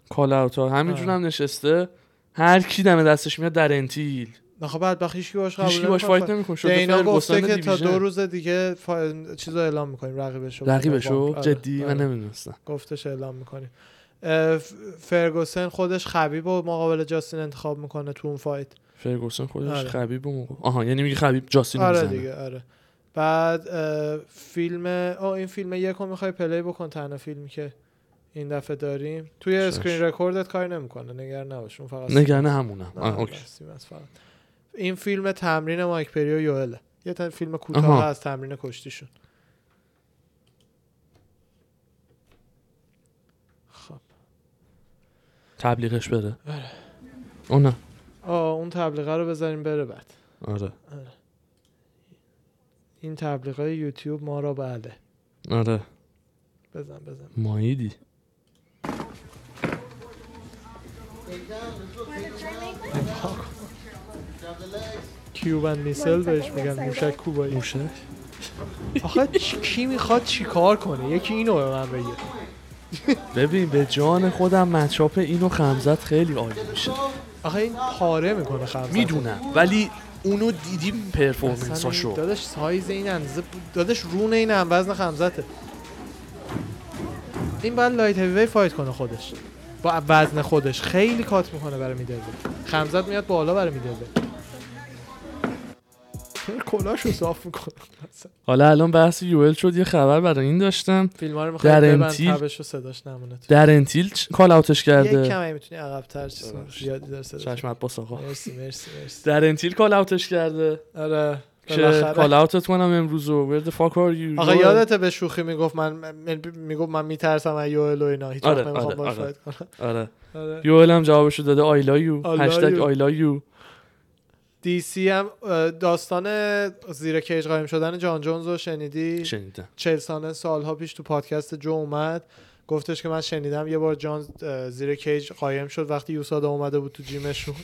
کال اوت همینجور. هم نشسته. هر کی دم دستش میاد در انتیل. بعد بخی هیچکی باش قبول باش. فایت نمی‌کنه شده دینا گفته که تا. دو روز دیگه فا... چیزو اعلام می‌کنیم رقیبشو رقیبشو آره، جدی من آره. نمی‌دونستم گفتش اعلام می‌کنیم فرگوسن خودش خبیب و مقابل جاستین انتخاب می‌کنه تو اون فایت فرگوسن خودش آره. خبیب و موقع آها یعنی میگه خبیب جاستین آره می‌زنه دیگه آره بعد فیلم او این فیلم یکو می‌خوای play بکن تنها فیلمی که این دفعه داریم توی. screen record ت کار نمی‌کنه نگران نباش اون فقط نگرنه همونم آه، نه، OK. فقط. این فیلم تمرین مایک پری و یوئله. یه تا فیلم کوتاه. از تمرین کشتیشون. خب. تبلیغش بره. آره. اون آه اون تبلیغه رو بذاریم بره بعد. آره. این تبلیغه یوتیوب ما را بله. آره. بزن بزن. ماییدی. کیوبن میسل بهش میگن موشک کوبایی موشه آخه چی- کی می‌خواد چیکار کنه؟ یکی اینو به من بگه. ببین به جان خودم matchup اینو خمزت خیلی عالی میشه. آخه این پاره می‌کنه خمسه می‌دونم ولی اونو دیدیم performance اشو؟ داداش سایز این اندازه داداش رون این هم وزن خمزته. این باید light heavy fight کنه خودش. با وزن خودش. خیلی cut می‌کنه برای middle خمزت میاد بالا برای middle کلاشو صاف می‌کنه حالا الان بحث یوئل شد یه خبر برای این داشتم. فیلم رو در ببند انتیل- تبش و صداش نمونه تو. در انتیل کال اوتش یک کرده کمی می‌تونی کنی ببخشید. زیادی داره صداش چشمت باس آقا. مرسی مرسی مرسی. در انتیل کال اوتش کرده. آره که. کال اوتت کنم امروز و where the fuck are you? آقا؟ یادته به شوخی می‌گفت من می‌گفت من میترسم از یوئل و اینا. هیچ وقت آره، نمی‌خوام آره، باش آره. فایت کنم. آره. یوئل هم جوابشو داده. آی لا یو هشتگ. آی لا یو دی سی هم داستان زیر کیج قایم شدن جان جونز رو شنیدی؟ شنیدم. چهل ساله سالها پیش تو پادکست جو اومد. گفتش که من شنیدم یه بار جان زیر کیج قایم شد وقتی یوسادا اومده بود تو جیمشون.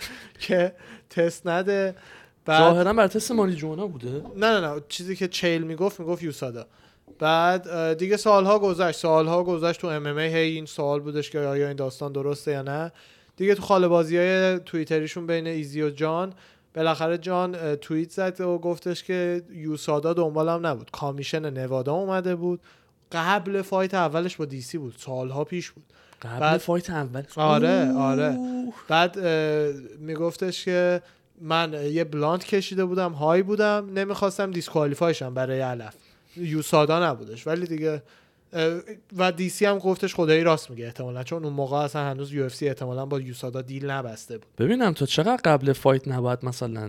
که تست نده. ظاهرا بر تست مانی جونا بوده؟ نه نه نه. چیزی که چیل می‌گفت می‌گفت یوسادا. بعد دیگه سالها گذشت. سالها گذشت تو ام ام هی این سوال بودش که آیا این داستان درسته یا نه. دیگه تو خاله بازی های توییتریشون بین ایزی و جان بالاخره جان توییت زد و گفتش که USADA دنبالم نبود. commission نوادا اومده بود. قبل fight اولش با دیسی بود. سالها پیش بود. قبل بعد- fight اول. آره،. آره. بعد میگفتش که من یه blunt کشیده بودم high بودم نمی‌خواستم disqualify شم برای علف. USADA نبودش. ولی دیگه و دیسی هم گفتش خدایی راست میگه احتمالا چون اون موقع اصلا هنوز UFC احتمالا با USADA deal نبسته بود ببینم تو چقدر قبل fight نباید مثلا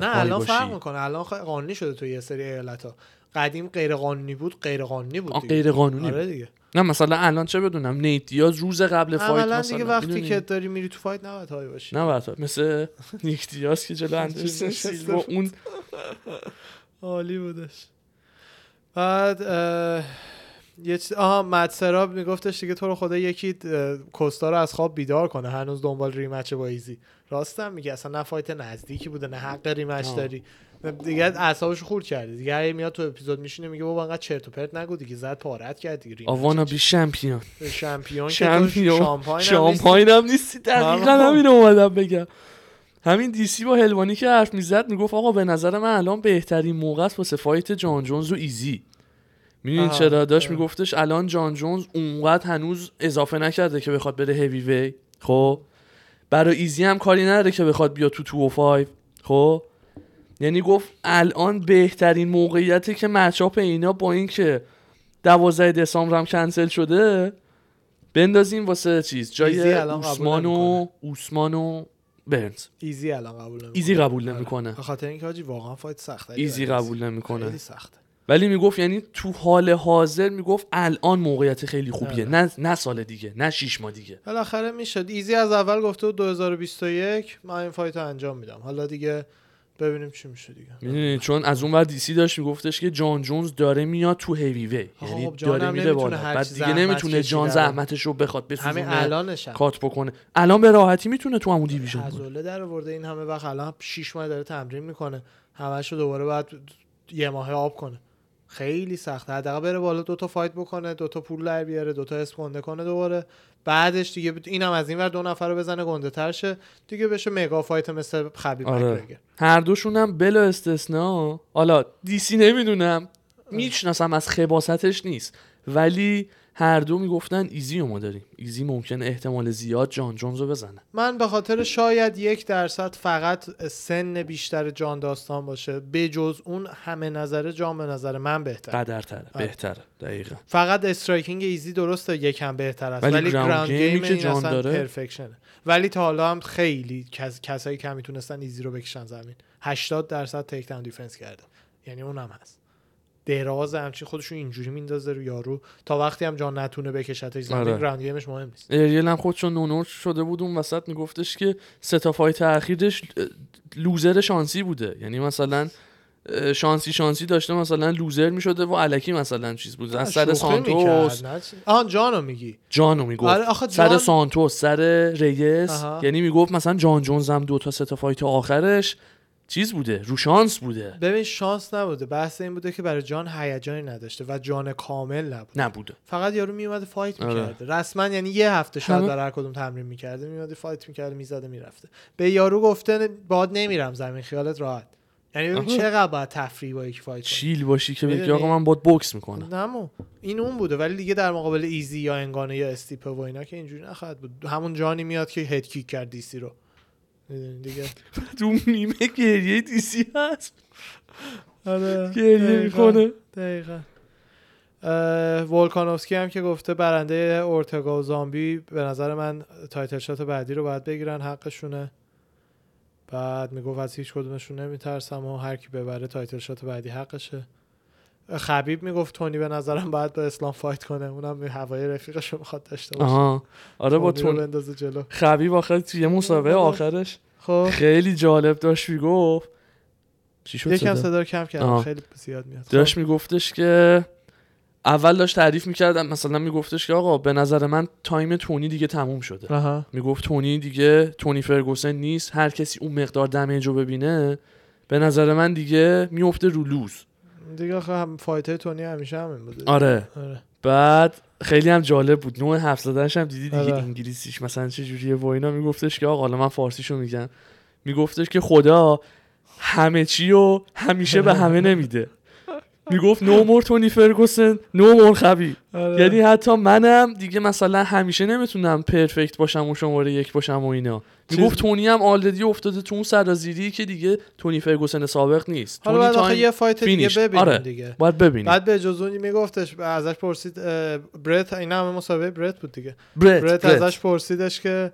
نه الان؟ فرق می‌کنه الان قانونی شده تو یه سری ایالت ها قدیم غیر قانونی بود غیر قانونی بود دیگه. غیر قانونی آره. دیگه نه مثلا الان چه بدونم نیت دیاز روز قبل fight مثلا دیگه وقتی؟ که داری میری تو fight نباید high باشی نه باید مثل نیک دیاز که جلو اندرسون سیلوا. اون عالی بودش بعد یه چیز آها مد سراب میگفتش دیگه تو رو خدا یکی کوستا رو از خواب بیدار کنه هنوز دنبال ریمچ با ایزی. راستم میگه اصلا نه فایت نزدیکی بوده نه حق ریمچ. داری. دیگه اعصابش خورد کرده. دیگه هی میاد تو اپیزود میشینه میگه بابا انقدر چرت و پرت نگو دیگه زد پارت کرد دیگه آوانا؟ بی که تو شمپیون. شامپاین شامپاین هم نیستی دقیقا. همین اومدم بگم. همین دیسی با هلوانی که حرف می‌زد می‌گفت آقا به نظر من الان بهترین موقع است واسه فایت جان جونز و ایزی. می‌دونی. چرا؟ داشت. میگفتش الان جان جونز اونقدر هنوز اضافه نکرده که بخواد بره هیوی وی خب؟ برای ایزی هم کاری نداره که بخواد بیاد تو 205 خب؟ یعنی گفت الان بهترین موقعیتی که matchup اینا با اینکه 12 دسامبر هم کنسل شده بندازیم واسه چیز جای اوسمان و اوسمان و برنز. ایزی الان قبول نمی‌کنه. ایزی قبول نمی‌کنه. به خاطر اینکه حاجی واقعا fight سخته ایزی قبول نمی‌کنه. خیلی سخته. ولی می‌گفت یعنی تو حال حاضر می‌گفت الان موقعیت خیلی خوبیه. آره. نه نه سال دیگه نه شیش ماه دیگه. بالاخره می‌شد. ایزی از اول گفته بود 2021 من این fight رو انجام میدم. حالا دیگه ببینیم چی میشه دیگه. می‌دونی چون از اون ور دیسی داشت میگفتش که جان جونز داره میاد تو هیوی وی یعنی خب داره میره بالا. بعد دیگه نمی‌تونه جان. زحمتش رو بخواد همین بسوزونه الانش هم cut بکنه. الان به راحتی می‌تونه تو همون division. عضله در آورده. این همه وقت الان 6 ماه داره تمرین می‌کنه. همش رو دوباره بعد یه ماه آب کنه. خیلی سخته حداقل بره بالا دو تا fight بکنه دو تا پول در بیاره دو تا اسم گنده کنه دوباره. بعدش دیگه اینم از این ور دو نفر رو بزنه گنده تر شه. دیگه بشه mega fight مثل خبیب آره. هر دوشون هم بلا استثنا حالا دیسی نمی‌دونم. می‌شناسم از خباثتش نیست. ولی هر دو می‌گفتن ایزی رو ما داریم. ایزی ممکنه احتمال زیاد جان جونز رو بزنه. من به خاطر شاید یک درصد فقط سن بیشتر جان داستان باشه. بجز اون همه نظر جان به نظر من بهتر قدرتره آره. بهتره دقیقا. فقط striking ایزی درسته یکم بهتر است. ولی ولی, ground game که جان داره. perfection ه ولی تا حالا هم خیلی کس... کسایی که می‌تونستن ایزی رو بکشن زمین. 80 درصد down defense کرده. یعنی اونم هست. دراز همچین خودشون اینجوری میندازه رو یارو. تا وقتی هم جان نتونه بکشتش زمین آره. ground game ش مهم نیست. اریل هم خودشون نونور شده بود اون وسط میگفتش که سه تا fight اخیرش loser شانسی بوده. یعنی مثلا شانسی شانسی داشته مثلا loser می‌شده و الکی مثلا چیز بود. از سر سانتوس. آن جانو میگی. جانو می‌گفت. آره، آخه سر جان- سانتوس سر ریس. آها. یعنی می‌گفت مثلا جان جونز هم دو تا سه تا fight آخرش. چیز بوده رو شانس بوده. ببین شانس نبوده. بحث این بوده که برای جان هیجانی نداشته و جان کامل نبود نبوده. فقط یارو میومده fight آره. می‌کرده. رسما یعنی یه هفته شاید برای هر کدوم تمرین می‌کرده میومده fight می‌کرده می‌زده می‌رفته. به یارو گفته بات نمیرم زمین خیالت راحت. یعنی ببین. چقدر باید تفریح با یکی fight chill باشی که بگی؟ آقا من بات بوکس می‌کنم. نمو این اون بوده. ولی دیگه در مقابل ایزی یا انگانو یا استیپه و اینا که اینجوری نخواهد بود. همون جانی میاد که head kick کرد دیسی رو. دیگه. تو میمه گریه دیسی هست. آره گریه. می‌کنه. دقیقا. ولکانوفسکی هم که گفته برنده اورتگا و زامبی به نظر من title shot بعدی رو باید بگیرن حقشونه. بعد می‌گفت از هیچ کدومشون نمیترسم و هر کی ببره title shot بعدی حقشه. خبیب می‌گفت تونی به نظرم باید با اسلام fight کنه. اونم هوای رفیقش رو می‌خواد داشته باشه. آها. آره با تونی بندازه جلو. خبیب آخر توی مسابقه. آخرش؟ خب. خیلی جالب داشت می‌گفت. چی شد یکم صدا؟ رو کم کردم. آه. خیلی زیاد میاد. خب. داشت میگفتش که اول داشت تعریف می‌کردم مثلا میگفتش که آقا به نظر من time تونی دیگه تموم شده. می‌گفت تونی دیگه تونی فرگوسن نیست. هر کسی اون مقدار damage رو ببینه به نظر من دیگه میفته رو lose. دیگه آخه هم fight تونی همیشه همین بوده آره. آره. بعد خیلی هم جالب بود. نوع حرف زدنش هم دیدی دیگه آره. انگلیسیش مثلا چه جوریه و اینا. میگفتش که آقا حالا من فارسیشو میگم. میگفتش که خدا همه چی و همیشه به همه نمیده. می‌گفت no more Tony Ferguson no more Khabib. یعنی حتی منم دیگه مثلا همیشه نمی‌تونم perfect باشم و شماره یک باشم و اینا می‌گفت تونی هم already افتاده تو اون سرازیری که دیگه تونی فرگوسن سابق نیست حالا بعد آخه یه fight دیگه. ببینیم آره. دیگه باید ببینیم بعد به جز اونی میگفتش ازش پرسید برت این همه مسابقه برت بود دیگه برت, برت, برت. ازش پرسیدش که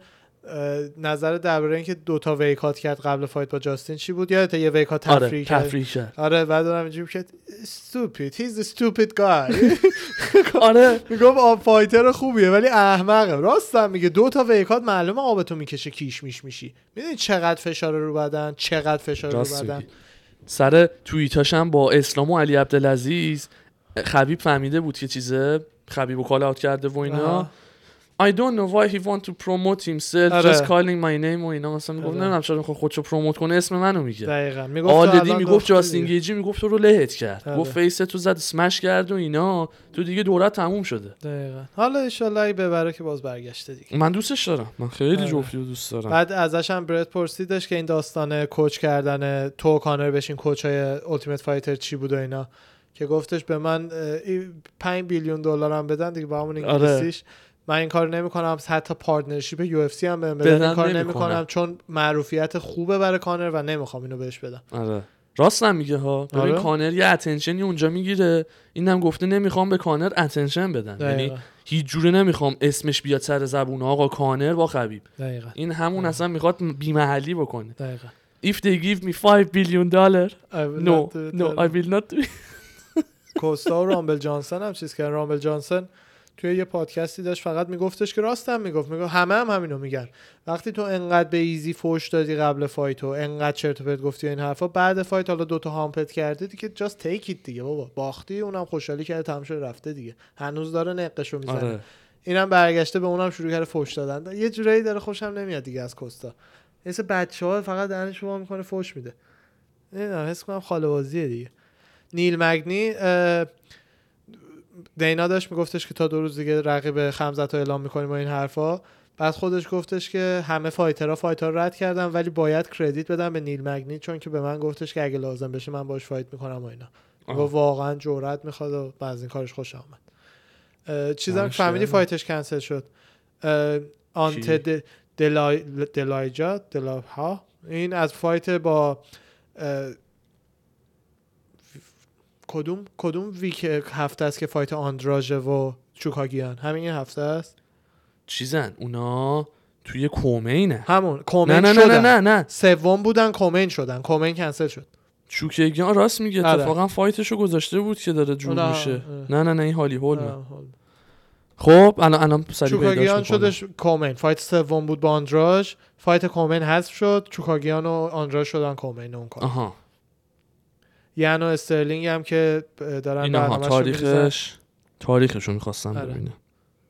نظر درباره اینکه دوتا weight cut کرد قبل fight با جاستین چی بود؟ یادت یه weight cut آره تفریح کرد؟ تفریح کرد. آره بعد اونم اینجوری کرد stupid. He's a stupid guy. آره. می‌گفت آب fighter خوبیه ولی احمقه. راستم میگه دو تا weight cut معلومه آبتو می‌کشه کیش میش میشی. می‌دونی چقدر فشار رو بدن؟ چقدر فشار رو بدن. سر توییتاش هم با اسلام و علی عبدالعزیز خبیب فهمیده بود که چیزه خبیب و call out کرده و اینا. I don't know why he want to promote himself آره. just calling my name و اینا مثلا می‌گفت آره. نمی‌دونم چرا می‌خواد خودشو promote کنه اسم منو میگه دقیقاً می‌گفت already می‌گفت جاستین گیجی می‌گفت تو رو لهت کرد آره. گفت face تو زد سمش کرد و اینا تو دیگه دورت تموم شده دقیقاً حالا ان ای ببره که باز برگشته دیگه من دوستش دارم من خیلی آره. جفتی رو دوست دارم بعد ازش هم برت پرسیدش که این داستان coach کردن تو کانر بشین coach های Ultimate Fighter چی بود و اینا که گفتش به من 5 billion دلارم بدن دیگه با همون آره. من این کار نمی‌کنم. حتی partnership UFC هم بهم بدن این کار نمی‌کنم. چون معروفیت خوبه برای کانر و نمی‌خوام اینو بهش بدم. آره. راست هم میگه ها. ببین آره. کانر یه attention ی اونجا می‌گیره. اینم گفته نمی‌خوام به کانر attention بدن یعنی دقیقاً. هیچ جوره نمی‌خوام اسمش بیاد سر زبون. آقا کانر با خبیب. دقیقاً. این همون اصلا می‌خواد بیمحلی بکنه. دقیقاً. If they give me 5 billion dollar I will no no I will not do it. کوستا و رامبل جانسون هم چیز کردن رامبل جانسون توی یه پادکستی داشت فقط میگفتش که راست هم می‌گفت. می‌گفت همه هم همینو میگن. وقتی تو انقدر به ایزی فوش دادی قبل fight و انقدر چرت و پرت گفتی این حرفا بعد fight حالا دوتا hump ت کردی دیگه just take it دیگه بابا. باختی اونم خوشحالی کرده تمام شده رفته دیگه. هنوز داره نقشو می‌زنه. آره. اینم برگشته به اونم شروع کرده فوش دادن. یه جورایی داره خوشم نمیاد دیگه از کوستا مثل بچه ها فقط دهنش وا می‌کنه فوش میده. نمی‌دونم حس کنم خاله بازیه دیگه. نیل مگنی دینا داشت میگفتش که تا دو روز دیگه رقیب خمزت رو اعلام می‌کنیم و این حرفا بعد خودش گفتش که همه fighter ها fight رو رد کردن ولی باید credit بدم به نیل مگنی چون که به من گفتش که اگه لازم بشه من باش fight می‌کنم و اینا. گفت واقعا جرأت می‌خواد و از این کارش خوشم آمد که فهمیدی. فایتش کنسل شد آنت کی؟ د- دلای دلایجا دلاها این از فایت با کدوم کدوم ویک هفته است که فایت آندراژه و چوکاگیان؟ همین این هفته است؟ چیزن اونا توی کومینه. همون نه کومین نه نه شدن. نه نه نه. سوم بودن کومین شدن. کومین کنسل شد. چوکگیان راست میگه آره. اتفاقا فایتشو گذاشته بود که داره جور نه، میشه. نه. نه نه این هالی هولمه آه، حال. خب الان الان چوکاگیان. شدش کومین. فایت سوم بود با آندراژ. فایت کومین حذف شد. چوکاگیان و آندراژ شدن کومین اون کار. آها. یان و استرلینگ هم که دارن اینها می‌ریزن. تاریخش تاریخشو می‌خواستم آره. ببینم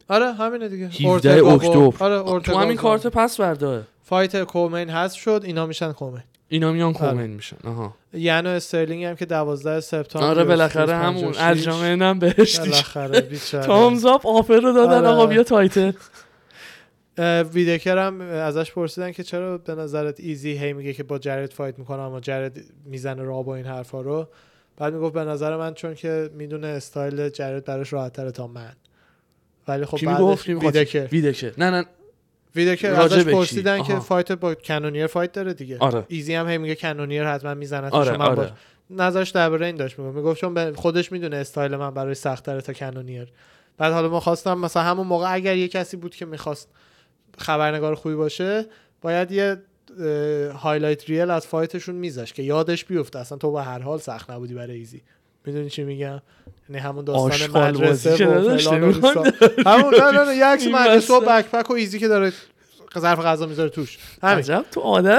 آره همینه دیگه 17 اورتگا و- اکتبر. آره تو اورتگا همین کارت پس برده فایت کومین حذف شد اینا میشن کومین اینا میان آره. کومن میشن آها یان و استرلینگ هم که 12 سپتامبر آره بالاخره 56. همون الجامعه هم بهش بالاخره بیچاره تامز اپ آفر رو دادن آره. آقا بیا تایتل ویدکر هم ازش پرسیدن که چرا به نظرت ایزی هی میگه که با جرد فایت می‌کنم اما جرد می‌زنه راه با این حرفا رو؟ بعد می‌گفت به نظر من چون که می‌دونه استایل جرد براش راحت‌تره تا من. ولی خب کی بعدش؟ ویدکر. ویدکر. نه نه. ویتکر ازش؟ پرسیدن که. fight با کنونیر fight داره دیگه. آره. ایزی هم هی میگه کنونیر حتما می‌زنه آره آره. نظرش درباره این داشت می‌گفت. می‌گفت چون خودش می‌دونه استایل من برای سخت‌تره تا کنونیر. بعد حالا ما خواستم مثلا همون موقع اگر یه کسی بود که می‌خواست خبرنگار خوبی باشه باید یه highlight reel از fight شون میذاش که یادش بیفته اصلا تو به هر حال سخت نبودی برای ایزی می‌دونی چی میگم یعنی همون داستان مدرسه و فلان. همون نه نه نه این مدرسه و. بکپک و ایزی که داره ظرف غذا می‌ذاره توش. همین. تو آدم.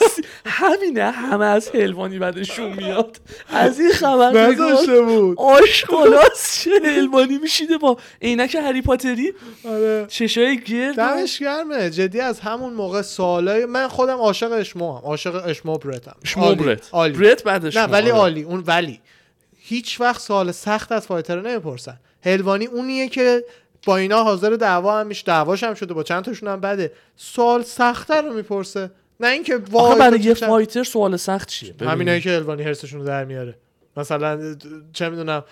همینه همه از حلوانی بعدشون میاد. از این خبر نگاه نذاشته بود. آشغالاست چه حلوانی میشیده با عینک هری پاتری. آره. چشای گرد. دمش گرمه. جدی از همون موقع سالای من خودم عاشق اشمو هم عاشق اشمو برتم. شمو عالی. برت. عالی. برت بعدش نه. ولی آره. عالی. اون ولی. هیچ وقت سوال سخت از fighter نمی‌پرسن. هلوانی اونیه که با اینا حاضر دعوا هم میشه دعواش هم شده با چند تاشون هم بده. سوال سختتر رو می‌پرسه. نه اینکه وای برای یه fighter سوال سخت چیه. همینایی که هلوانی هرسشون رو در میاره. مثلا چه می‌دونم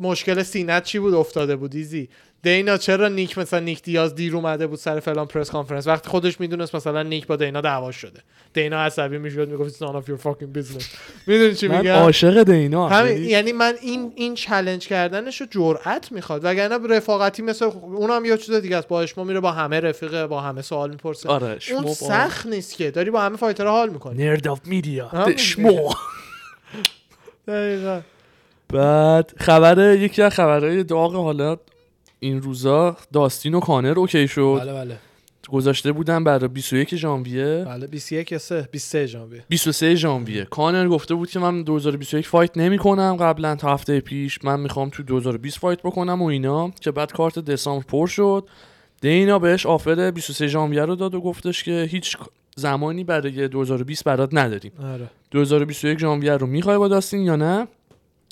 مشکل سینت چی بود؟ افتاده بود ایزی. دینا چرا نیک مثلا نیک دیاز دیر اومده بود سر فلان press conference؟ وقتی خودش می‌دونست مثلا نیک با دینا دعوا شده. دینا عصبی می‌شد می‌گفت none of your fucking business. می‌دونی چی من میگم؟ عاشق دینا. همین یعنی یعنی من این این challenge کردنش رو جرأت می‌خواد. وگرنه رفاقتی مثل اونم یه چیز دیگه است. با اشما میره با همه رفیقه با همه سوال می‌پرسه. آره اون سخت نیست که. داری با همه fighter ها حال می‌کنی. nerd of media شمو بعد خبر یکی از خبرهای داغ حالا این روزا داستین و کانر okay شد. بله بله. گذاشته بودن برای 21 ژانویه. بله 21 یا 3 23 ژانویه. 23 ژانویه. کانر گفته بود که من 2021 fight نمی کنم قبلا تا هفته پیش. من می‌خوام تو 2020 fight بکنم و اینا که بعد کارت دسامبر پر شد. دینا بهش offer 23 ژانویه رو داد و گفتش که هیچ زمانی برای 2020 برات نداریم. آره. 2021 ژانویه رو می‌خوای با داستین یا نه؟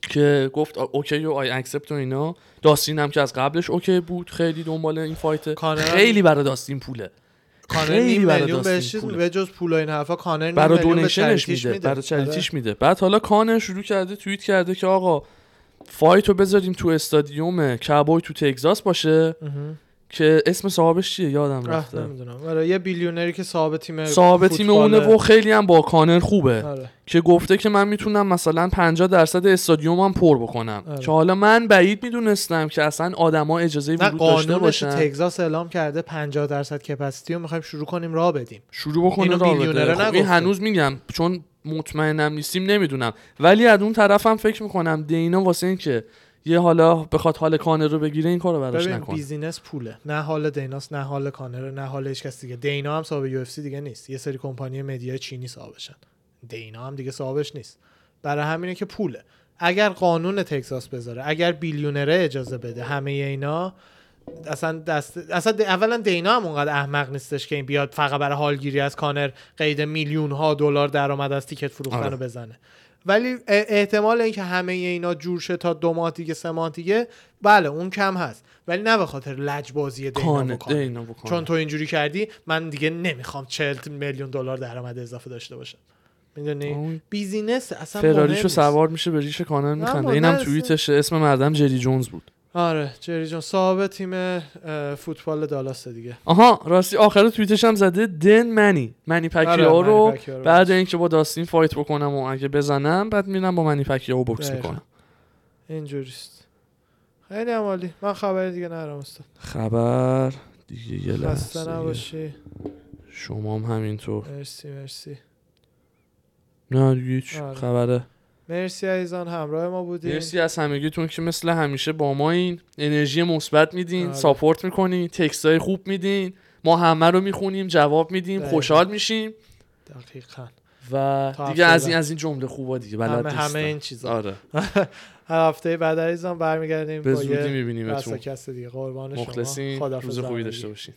که گفت okay و I accept و اینا. داستین هم که از قبلش okay بود خیلی دنبال این fight. کانر خیلی برای داستین پوله. کانر نیم برای میلیون داستین بهش. به جز پول و این حرفا کانر برای donation ش میده. برای charity ش آره. میده. بعد حالا کانر شروع کرده توییت کرده که آقا fight رو بذاریم تو استادیوم کابوی تو تگزاس باشه. که اسم صاحبش چیه؟ یادم رفته. نمی‌دونم. آره یه billionaire ی که صاحب تیم صاحب تیم. اونه و خیلی هم با کانر خوبه. آره. که گفته که من می‌تونم مثلا 50 درصد استادیومم پر بکنم. آره. که حالا من بعید می‌دونستم که اصلا آدما اجازه ورود داشته باشن. تگزاس اعلام کرده 50 درصد capacity رو می‌خوایم شروع کنیم راه بدیم. شروع بکنه اینو راه بده. خب این. هنوز میگم چون مطمئنم نیستیم نمی‌دونم. ولی از اون طرفم فکر می‌کنم دینا واسه این که یه حالا بخواد حال کانر رو بگیره این کارو براش نکنه business پوله. نه حال دیناس نه حال کانر نه حال هیچ کس دیگه. دینا هم صاحب یو دیگه نیست. یه سری کمپانی media چینی صاحبشن دینا هم دیگه صاحبش نیست. برای همینه که پوله. اگر قانون تگزاس بذاره اگر billionaire ه اجازه بده همه اینا اصلا دست اصلا د- اولا دینا هم اونقدر احمق نیستش که این بیاد فقط برای حالگیری از کانر قید میلیون ها دلار درآمد از ticket فروختن آره. رو بزنه. ولی احتمال اینکه همه اینا جور شه تا دو ماه دیگه سه ماه دیگه بله اون کم هست. ولی نه به خاطر لجبازی دینا بکنه. چون تو اینجوری کردی من دیگه نمی‌خوام 40 میلیون دلار درآمد اضافه داشته باشم. می‌دونی؟ business اصلا فراریشو. سوار میشه به ریش کانر میخنده. اینم نیست. توییتشه اسم مردم جری جونز بود. آره جری جون صاحب تیم فوتبال دالاس دیگه. آها راستی آخر توییتش هم زده دن منی. منی پکیا آره، رو منی پکیا رو. بعد اینکه با داستین فایت بکنم و اگه بزنم بعد میرم با منی پکیا و بوکس. می‌کنم. اینجوریست. خیلی هم عالی. من خبری دیگه ندارم استاد. خبر دیگه یه لحظه. نباشی. شما هم همینطور. مرسی مرسی. نه دیگه هیچ آره. خبره. مرسی عزیزان همراه ما بودین. مرسی از همگیتون که مثل همیشه با ما این انرژی مثبت میدین آره. ساپورت می‌کنین تکستای خوب میدین. ما همه رو می‌خونیم جواب میدیم دقیقاً. خوشحال میشیم. دقیقا. و دیگه از این. از این جمله خوبا دیگه بلد همه همه. این چیزا. آره. هر هفته بعد عزیزان برمیگردیم به با زودی یه میبینیمتون. دیگه. قربان شما. مخلصین. روز خوبی. داشته باشین.